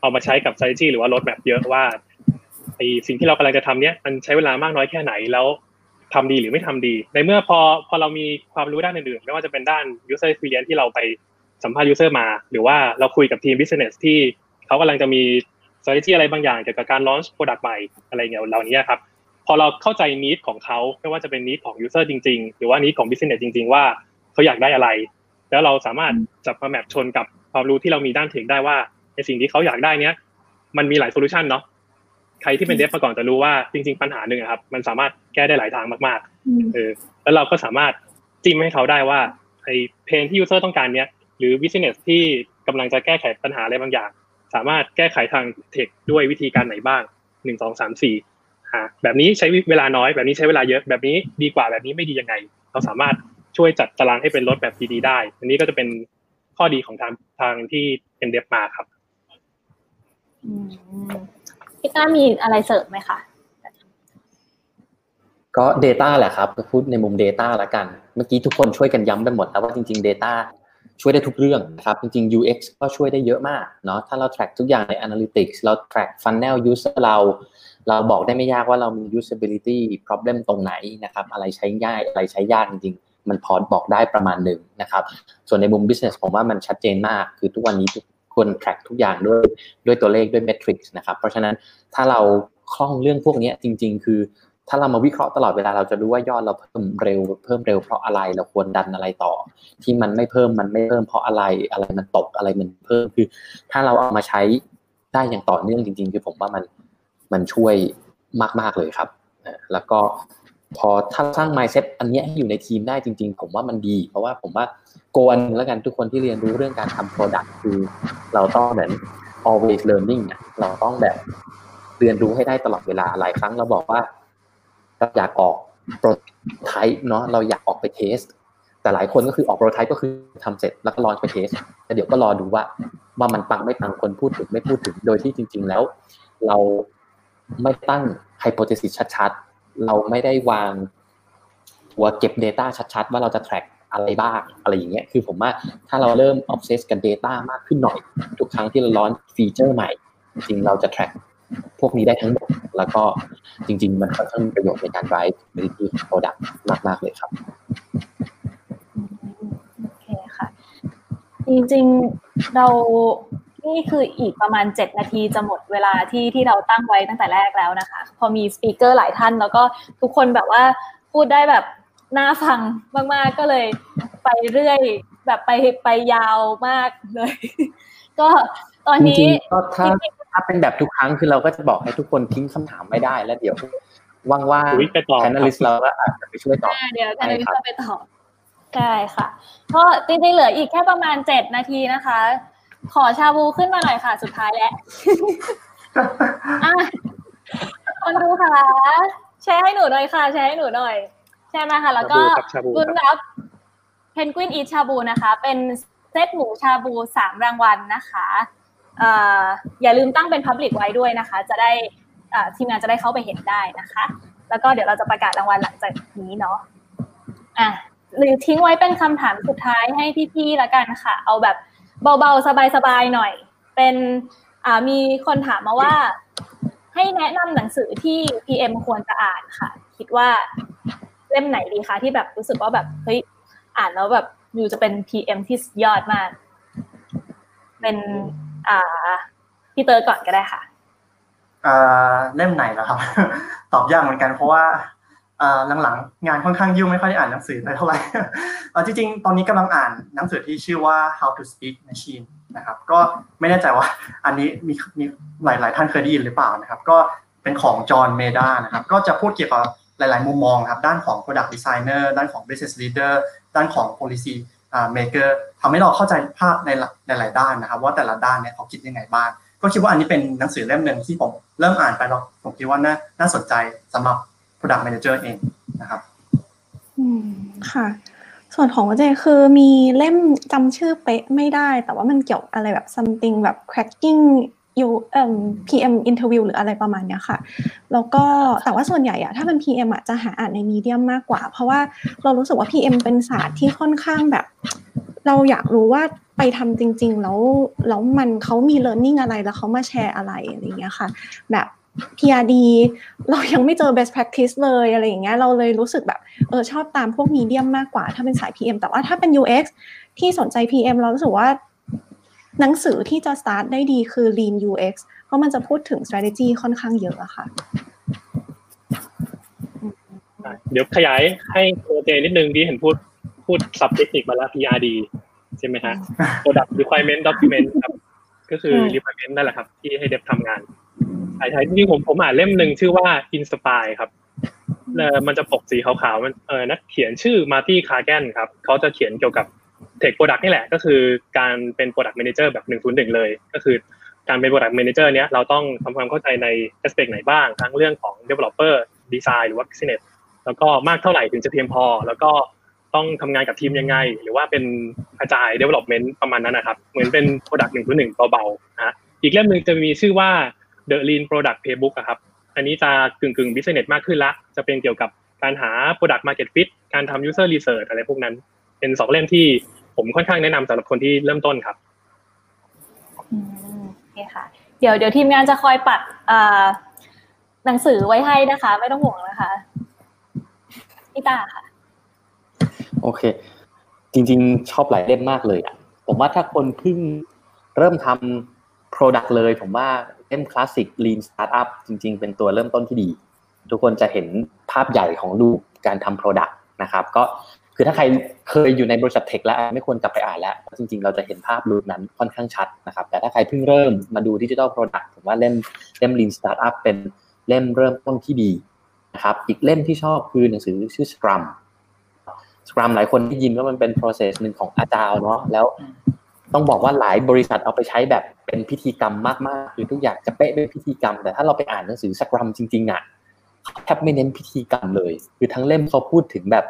เอามาใช้กับ strategy หรือว่า roadmap เยอะว่าไอสิ่งที่เรากำลังจะทำเนี้ยมันใช้เวลามากน้อยแค่ไหนแล้ว ทำดีหรือไม่ทำดี ในเมื่อพอพอเรามีความรู้ด้านอื่นๆไม่ว่าจะเป็นด้าน user experience ที่เราไปสัมภาษณ์ user มา หรือว่าเราคุยกับทีม business ที่เขากำลังจะมี strategy อะไรบางอย่างเกี่ยวกับการ launch product ใหม่อะไรเงี้ยเหล่านี้ครับ พอเราเข้าใจ need ของเขาไม่ว่าจะเป็นนิดของ user จริง ๆ หรือว่านิดของ business จริง ๆ ว่าเขาอยากได้อะไร แล้วเราสามารถจับมา map ชนกับความรู้ที่เรามีด้าน tech ได้ว่าในสิ่งที่เขาอยากได้เนี้ยมันมีหลาย solution เนาะ ใครที่เป็น dev มาก่อนจะรู้ว่าจริง ๆ ปัญหาหนึ่งครับ มันสามารถแก้ได้หลายทางมากๆเออแล้วเราก็สามารถจิ้มให้เขาได้ว่าไอ้ pain ที่ user ต้องการเนี้ยหรือ business ที่กำลังจะแก้ไขปัญหาอะไรบางอย่าง สามารถแก้ไขทางเทคด้วยวิธีการไหนบ้างหนึ่งสองสามสี่ฮะแบบนี้ใช้เวลาน้อยแบบนี้ใช้เวลาเยอะแบบนี้ดีกว่าแบบนี้ไม่ดียังไง เราสามารถช่วยจัดตารางให้เป็นรถแบบดีๆได้ อันนี้ก็จะเป็นข้อดีของทางทางที่เป็นเดฟมาครับ พี่ต้ามีอะไรเสริมไหมคะก็ Data แหละครับพูดในมุม Data ละกัน เมื่อกี้ทุกคนช่วยกันย้ำไปหมดแล้วว่าจริง ๆ Data ช่วยได้ทุกเรื่องนะครับ จริง ๆ UX ก็ช่วยได้เยอะมากเนาะถ้าเรา track ทุกอย่างใน Analytics เรา track funnel user เรา เราบอกได้ไม่ยากว่าเรามี usability problem ตรงไหนนะครับ อะไรใช้ง่ายอะไรใช้ยากจริงๆ มันพอบอกได้ประมาณหนึ่งนะครับ ส่วนในมุม business ผมว่ามันชัดเจนมาก คือทุกวันนี้ทุก ควร track ทุกอย่างด้วยด้วยตัวเลขด้วย metrics นะครับ เพราะฉะนั้นถ้าเราคล่องเรื่องพวกนี้จริง ๆ คือถ้าเรามาวิเคราะห์ตลอดเวลาเราจะรู้ว่ายอดเราเพิ่มเร็ว เพิ่มเร็วเพราะอะไรเราควรดันอะไรต่อ ที่มันไม่เพิ่มมันไม่เพิ่มเพราะอะไรอะไรมันตกอะไรมันเพิ่มคือ ถ้าเราเอามาใช้ได้อย่างต่อเนื่องจริง ๆ คือผมว่ามันมันช่วยมาก ๆเลยครับแล้วก็ พอถ้าสร้าง mindset อันนี้ให้อยู่ในทีมได้จริง ๆ ผมว่ามันดี เพราะว่าผมว่าโกนแล้วกันทุกคนที่เรียนรู้เรื่องการทำ product คือเราต้องเหมือน always learning เราต้องแบบเรียนรู้ให้ได้ตลอดเวลาหลายครั้งเราบอกว่าเราอยากออก prototype เนาะเราอยากออกไป test แต่หลายคนก็คือออก prototype ก็คือทำเสร็จแล้วก็ launch ไป test แต่เดี๋ยวก็รอดูว่าว่ามันปังไม่ปังคนพูดถึงไม่พูดถึงโดยที่จริง ๆ แล้ว เราไม่ตั้ง hypothesis ชัดๆ เราไม่ได้วางหัวเก็บ Data ชัดๆ ว่าเราจะ track อะไรบ้างอะไรอย่างเงี้ยคือผมว่าถ้าเราเริ่ม obsess กับ Data มากขึ้นหน่อย ทุกครั้งที่เรา launch feature ใหม่ จริงเราจะ track พวกนี้ได้ทั้งหมด แล้วก็จริง ๆ มันค่อนข้างมีประโยชน์ในการ drive quality product มาก ๆ เลยครับโอเคค่ะ จริงๆเรา นี่คืออีกประมาณเจ็ดนาทีจะหมดเวลาที่ที่เราตั้งไว้ตั้งแต่แรกแล้วนะคะ พอมีสปีกเกอร์หลายท่านแล้วก็ทุกคนแบบว่าพูดได้แบบน่าฟังมากๆก็เลยไปเรื่อย แบบไปไปยาวมากเลย ก็ตอนนี้จริงๆก็ถ้าถ้าเป็นแบบทุกครั้งคือเราก็จะบอกให้ทุกคนทิ้งคำถามไม่ได้แล้วเดี๋ยวว่างอุ๊ยไปต่อๆแอนลิสเราก็อาจจะไปช่วยตอบอ่าเดี๋ยวกันได้นี้ครับจะไปต่อใช่ค่ะก็จริงๆเหลืออีกแค่ประมาณเจ็ดนาทีนะคะ ขอชาบูขึ้นมาหน่อยค่ะ สุดท้ายแล้วอะคนดูค่ะแชร์ให้หนูหน่อยค่ะ แชร์ให้หนูหน่อย แชร์มาค่ะ แล้วก็ชาบูครับชาบูรุ่นรับเพนกวินอีชาบูนะคะ เป็นเซตหมูชาบูสามรางวัลนะคะเอ่ออย่าลืมตั้งเป็นพับลิกไว้ด้วยนะคะ จะได้อ่าทีมงานจะได้เข้าไปเห็นได้นะคะ แล้วก็เดี๋ยวเราจะประกาศรางวัลหลังจากนี้เนาะอะหรือทิ้งไว้เป็นคำถามสุดท้ายให้พี่ๆละกันค่ะ เอาแบบ เบาๆ สบายๆ หน่อย เป็นอ่ามีคนถามมาว่า ให้แนะนำหนังสือที่ PM ควรจะอ่านค่ะ คิดว่าเล่มไหนดีคะที่แบบรู้สึกว่าแบบเฮ้ยอ่านแล้วแบบอยู่จะเป็น PM ที่ยอดมาก เป็นอ่าพี่เตอร์ก่อนก็ได้ค่ะอ่าเล่มไหนล่ะครับ ตอบยากเหมือนกันเพราะว่า หลังๆ งานค่อนข้างยุ่งไม่ค่อยได้อ่านหนังสือเลยเท่าไหร่จริงๆ ตอนนี้กำลังอ่านหนังสือที่ชื่อว่า How to Speak Machine นะครับ ก็ไม่แน่ใจว่าอันนี้มีมีหลายๆ ท่านเคยได้ยินหรือเปล่านะครับ ก็เป็นของจอห์นเมดานะครับ ก็จะพูดเกี่ยวกับหลาย ๆ มุมมองครับ ด้านของ Product Designer ด้านของ Business Leader ด้านของ Policy Maker ทำให้เราเข้าใจภาพในหลาย ๆ ด้านนะครับ ว่าแต่ละด้านเนี่ยเขาคิดยังไงบ้าง ก็คิดว่าอันนี้เป็นหนังสือเล่มหนึ่งที่ผมเริ่มอ่านไปแล้วผมคิดว่าน่าน่าสนใจสำหรับ Product Manager เองนะครับอืมค่ะ ส่วนของเจคือมีเล่มจำชื่อเป๊ะไม่ได้ แต่ว่ามันเกี่ยวอะไรแบบ something แบบ cracking you เอ่อ PM interview หรืออะไรประมาณเนี้ยค่ะ แล้วก็แต่ว่าส่วนใหญ่อะถ้าเป็น PM อะจะหาอ่านในมีเดียมมากกว่า เพราะว่าเรารู้สึกว่า PM เป็นศาสตร์ที่ค่อนข้างแบบ เราอยากรู้ว่าไปทำจริง ๆ แล้วแล้วมันเขามี learning อะไรแล้วเขามาแชร์อะไรอะไรอย่างเงี้ยค่ะ แบบ PRD เรายังไม่เจอ best practice เลยอะไรอย่างเงี้ยเราเลยรู้สึกแบบเออชอบตามพวกมีเดียมมากกว่า ถ้าเป็นสาย PM แต่ว่าถ้าเป็น UX ที่สนใจ PM เรารู้สึกว่าหนังสือที่จะ start ได้ดีคือ Lean UX เพราะมันจะพูดถึง strategy ค่อนข้างเยอะอะค่ะ เดี๋ยวขยายให้โอเจนิดนึงที่เห็นพูดพูดสับเทคนิคมาแล้ว PRD ใช่ไหมฮะ Product Requirement Document ครับ ก็คือ requirement นั่นแหละครับ ที่ให้ dev ทำงาน ใช่ใช่จริงๆผมผมอ่านเล่มหนึ่งชื่อว่า Inspired ครับเอ่อมันจะปกสีขาวๆมันเออนักเขียนชื่อ Marty Cagan ครับเขาจะเขียนเกี่ยวกับ Tech Product นี่แหละ ก็คือการเป็น Product Manager แบบ101เลย ก็คือการเป็น Product Manager เนี้ยเราต้องทำความเข้าใจใน aspect ไหนบ้าง ทั้งเรื่องของ Developer Design หรือว่า Business แล้วก็มากเท่าไหร่ถึงจะเพียงพอ แล้วก็ต้องทำงานกับทีมยังไง หรือว่าเป็นกระจาย development ประมาณนั้นนะครับ เหมือนเป็น product หนึ่งตัวหนึ่งเบาๆนะฮะอีกเล่มหนึ่งจะมีชื่อว่า the lean product playbook อะครับ อันนี้จะกึ่งกึ่ง business มากขึ้นละ จะเป็นเกี่ยวกับการหา product market fit การทำ user research อะไรพวกนั้น เป็นสองเล่มที่ผมค่อนข้างแนะนำสำหรับคนที่เริ่มต้นครับอืมโอเคค่ะ เดี๋ยวเดี๋ยวทีมงานจะคอยปัดอ่าหนังสือไว้ให้นะคะ ไม่ต้องห่วงนะคะพี่ตาค่ะ โอเค จริงๆ ชอบหลายเล่มมากเลยอะ ผมว่าถ้าคนเพิ่งเริ่มทำ Product เลย ผมว่า เล่มคลาสสิก Lean Startup จริง ๆ เป็นตัวเริ่มต้นที่ดี ทุกคนจะเห็นภาพใหญ่ของรูปการทำ Product นะครับ ก็คือถ้าใครเคยอยู่ในบริษัทเทคแล้วไม่ควรกลับไปอ่านแล้ว จริง ๆ เราจะเห็นภาพรูปนั้นค่อนข้างชัดนะครับ แต่ถ้าใครเพิ่งเริ่มมาดูดิจิทัลโปรดักต์ผมว่าเล่มเล่ม Lean Startup เป็นเล่มเริ่มต้นที่ดีนะครับ อีกเล่มที่ชอบคือหนังสือชื่อ Scrum Scrum หลายคนได้ยินว่ามันเป็น process หนึ่งของอาจารย์เนาะแล้ว ต้องบอกว่าหลายบริษัทเอาไปใช้แบบเป็นพิธีกรรมมากๆคือทุกอย่างจะเป๊ะด้วยพิธีกรรม แต่ถ้าเราไปอ่านหนังสือ Scrum จริงๆอะแทบไม่เน้นพิธีกรรมเลย คือทั้งเล่มเขาพูดถึงแบบ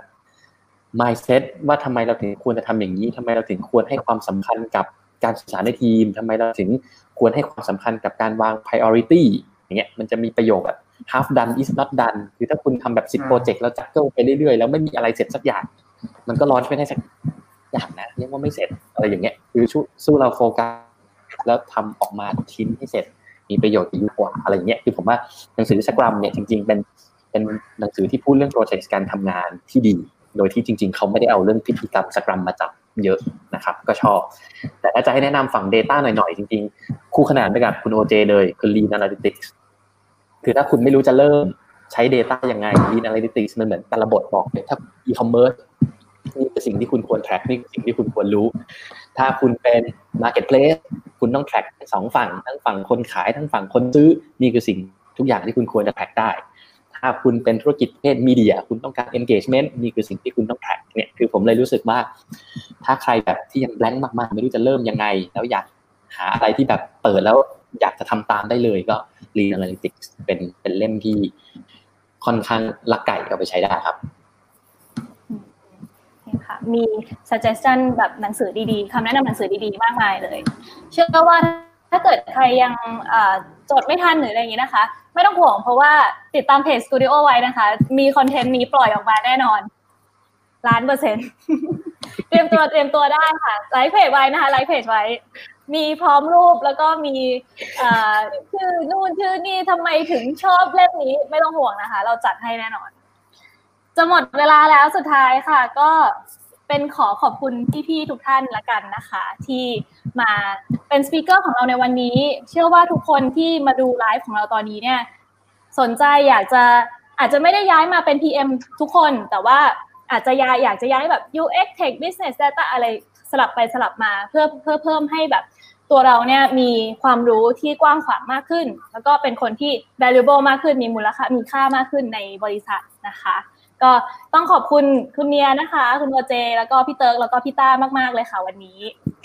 mindset ว่าทำไมเราถึงควรจะทำอย่างนี้ทำไมเราถึงควรให้ความสำคัญกับการสื่อสารในทีมทำไมเราถึงควรให้ความสำคัญกับการวาง priority อย่างเงี้ยมันจะมีประโยคแบบ half done is not done คือถ้าคุณทำแบบ10โปรเจกต์แล้ว juggle ไปเรื่อยๆ แล้วไม่มีอะไรเสร็จสักอย่าง มันก็ launch ไม่ได้สัก อย่างนะเรียกว่าไม่เสร็จอะไรอย่างเงี้ยคือสู้เราโฟกัสแล้วทำออกมาชิ้นให้เสร็จ มีประโยชน์ดีกว่าอะไรอย่างเงี้ยคือผมว่าหนังสือ Scrum เนี่ยจริง ๆ เป็นเป็นหนังสือที่พูดเรื่อง process การทำงานที่ดี โดยที่จริง ๆ เขาไม่ได้เอาเรื่องพิธีกรรม Scrum มาจับเยอะนะครับ ก็ชอบ แต่ถ้าจะให้แนะนำฝั่ง Data หน่อยๆ จริง ๆ คู่ขนานไปกับคุณโอเจเลยคือ Lean Analytics คือถ้าคุณไม่รู้จะเริ่มใช้ Data ยังไง Lean Analytics มันเหมือนแต่ละบทบอกเลยถ้า e-commerce นี่คือสิ่งที่คุณควร track นี่คือสิ่งที่คุณควรรู้ ถ้าคุณเป็น marketplace คุณต้อง track ทั้งสองฝั่ง ทั้งฝั่งคนขาย ทั้งฝั่งคนซื้อ นี่คือสิ่งทุกอย่างที่คุณควรจะ track ได้ ถ้าคุณเป็นธุรกิจประเภทมีเดีย คุณต้องการ engagement นี่คือสิ่งที่คุณต้อง track เนี่ย คือผมเลยรู้สึกว่า ถ้าใครแบบที่ยัง blank มากๆ ไม่รู้จะเริ่มยังไง แล้วอยากหาอะไรที่แบบเปิดแล้วอยากจะทำตามได้เลยก็ Lean Analytics เป็นเป็นเล่มที่ค่อนข้างลักไก่เอาไปใช้ได้ครับ ค่ะมี suggestion แบบหนังสือดีๆคำแนะนำหนังสือดีๆ มากมายเลย เชื่อว่าถ้าเกิดใครยังจดไม่ทันหรืออะไรอย่างนี้นะคะ ไม่ต้องห่วงเพราะว่าติดตามเพจ Studio ไว้นะคะ มีคอนเทนต์นี้ปล่อยออกมาแน่นอนล้านเปอร์เซ็นต์เตรียมตัวเตรียมตัวได้ค่ะไลก์เพจไว้นะคะไลก์เพจไว้ มีพร้อมรูปแล้วก็มีชื่อนู่นชื่อนี่ทำไมถึงชอบเล่มนี้ไม่ต้องห่วงนะคะ เราจัดให้แน่นอน จะหมดเวลาแล้วสุดท้ายค่ะ ก็เป็นขอขอบคุณพี่ๆทุกท่านละกันนะคะ ที่มาเป็น speaker ของเราในวันนี้ เชื่อว่าทุกคนที่มาดูไลฟ์ของเราตอนนี้เนี่ย สนใจอยากจะอาจจะไม่ได้ย้ายมาเป็น PM ทุกคน แต่ว่าอาจจะย้ายอยากจะย้ายแบบ UX Tech Business Data อะไรสลับไปสลับมาเพื่อเพื่อเพิ่มให้แบบตัวเราเนี่ยมีความรู้ที่กว้างขวางมากขึ้น แล้วก็เป็นคนที่ valuable มากขึ้นมีมูลค่ามีค่ามากขึ้นในบริษัทนะคะ ก็ต้องขอบคุณคุณเนียนะคะ คุณโอเจ แล้วก็พี่เติร์กแล้วก็พี่ต้ามากๆเลยค่ะวันนี้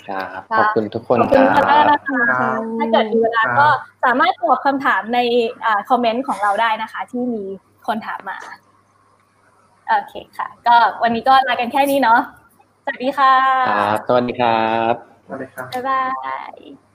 ครับขอบคุณทุกคนขอบคคุณรับค่ะนะคะถ้าเกิดมีเวลาก็สามารถตอบคำถามในคอมเมนต์ของเราได้นะคะ ที่มีคนถามมาโอเคค่ะ ก็วันนี้ก็ลากันแค่นี้เนาะสวัสดีค่ะครับสวัสดีครับสวัสดีครับบ๊ายบาย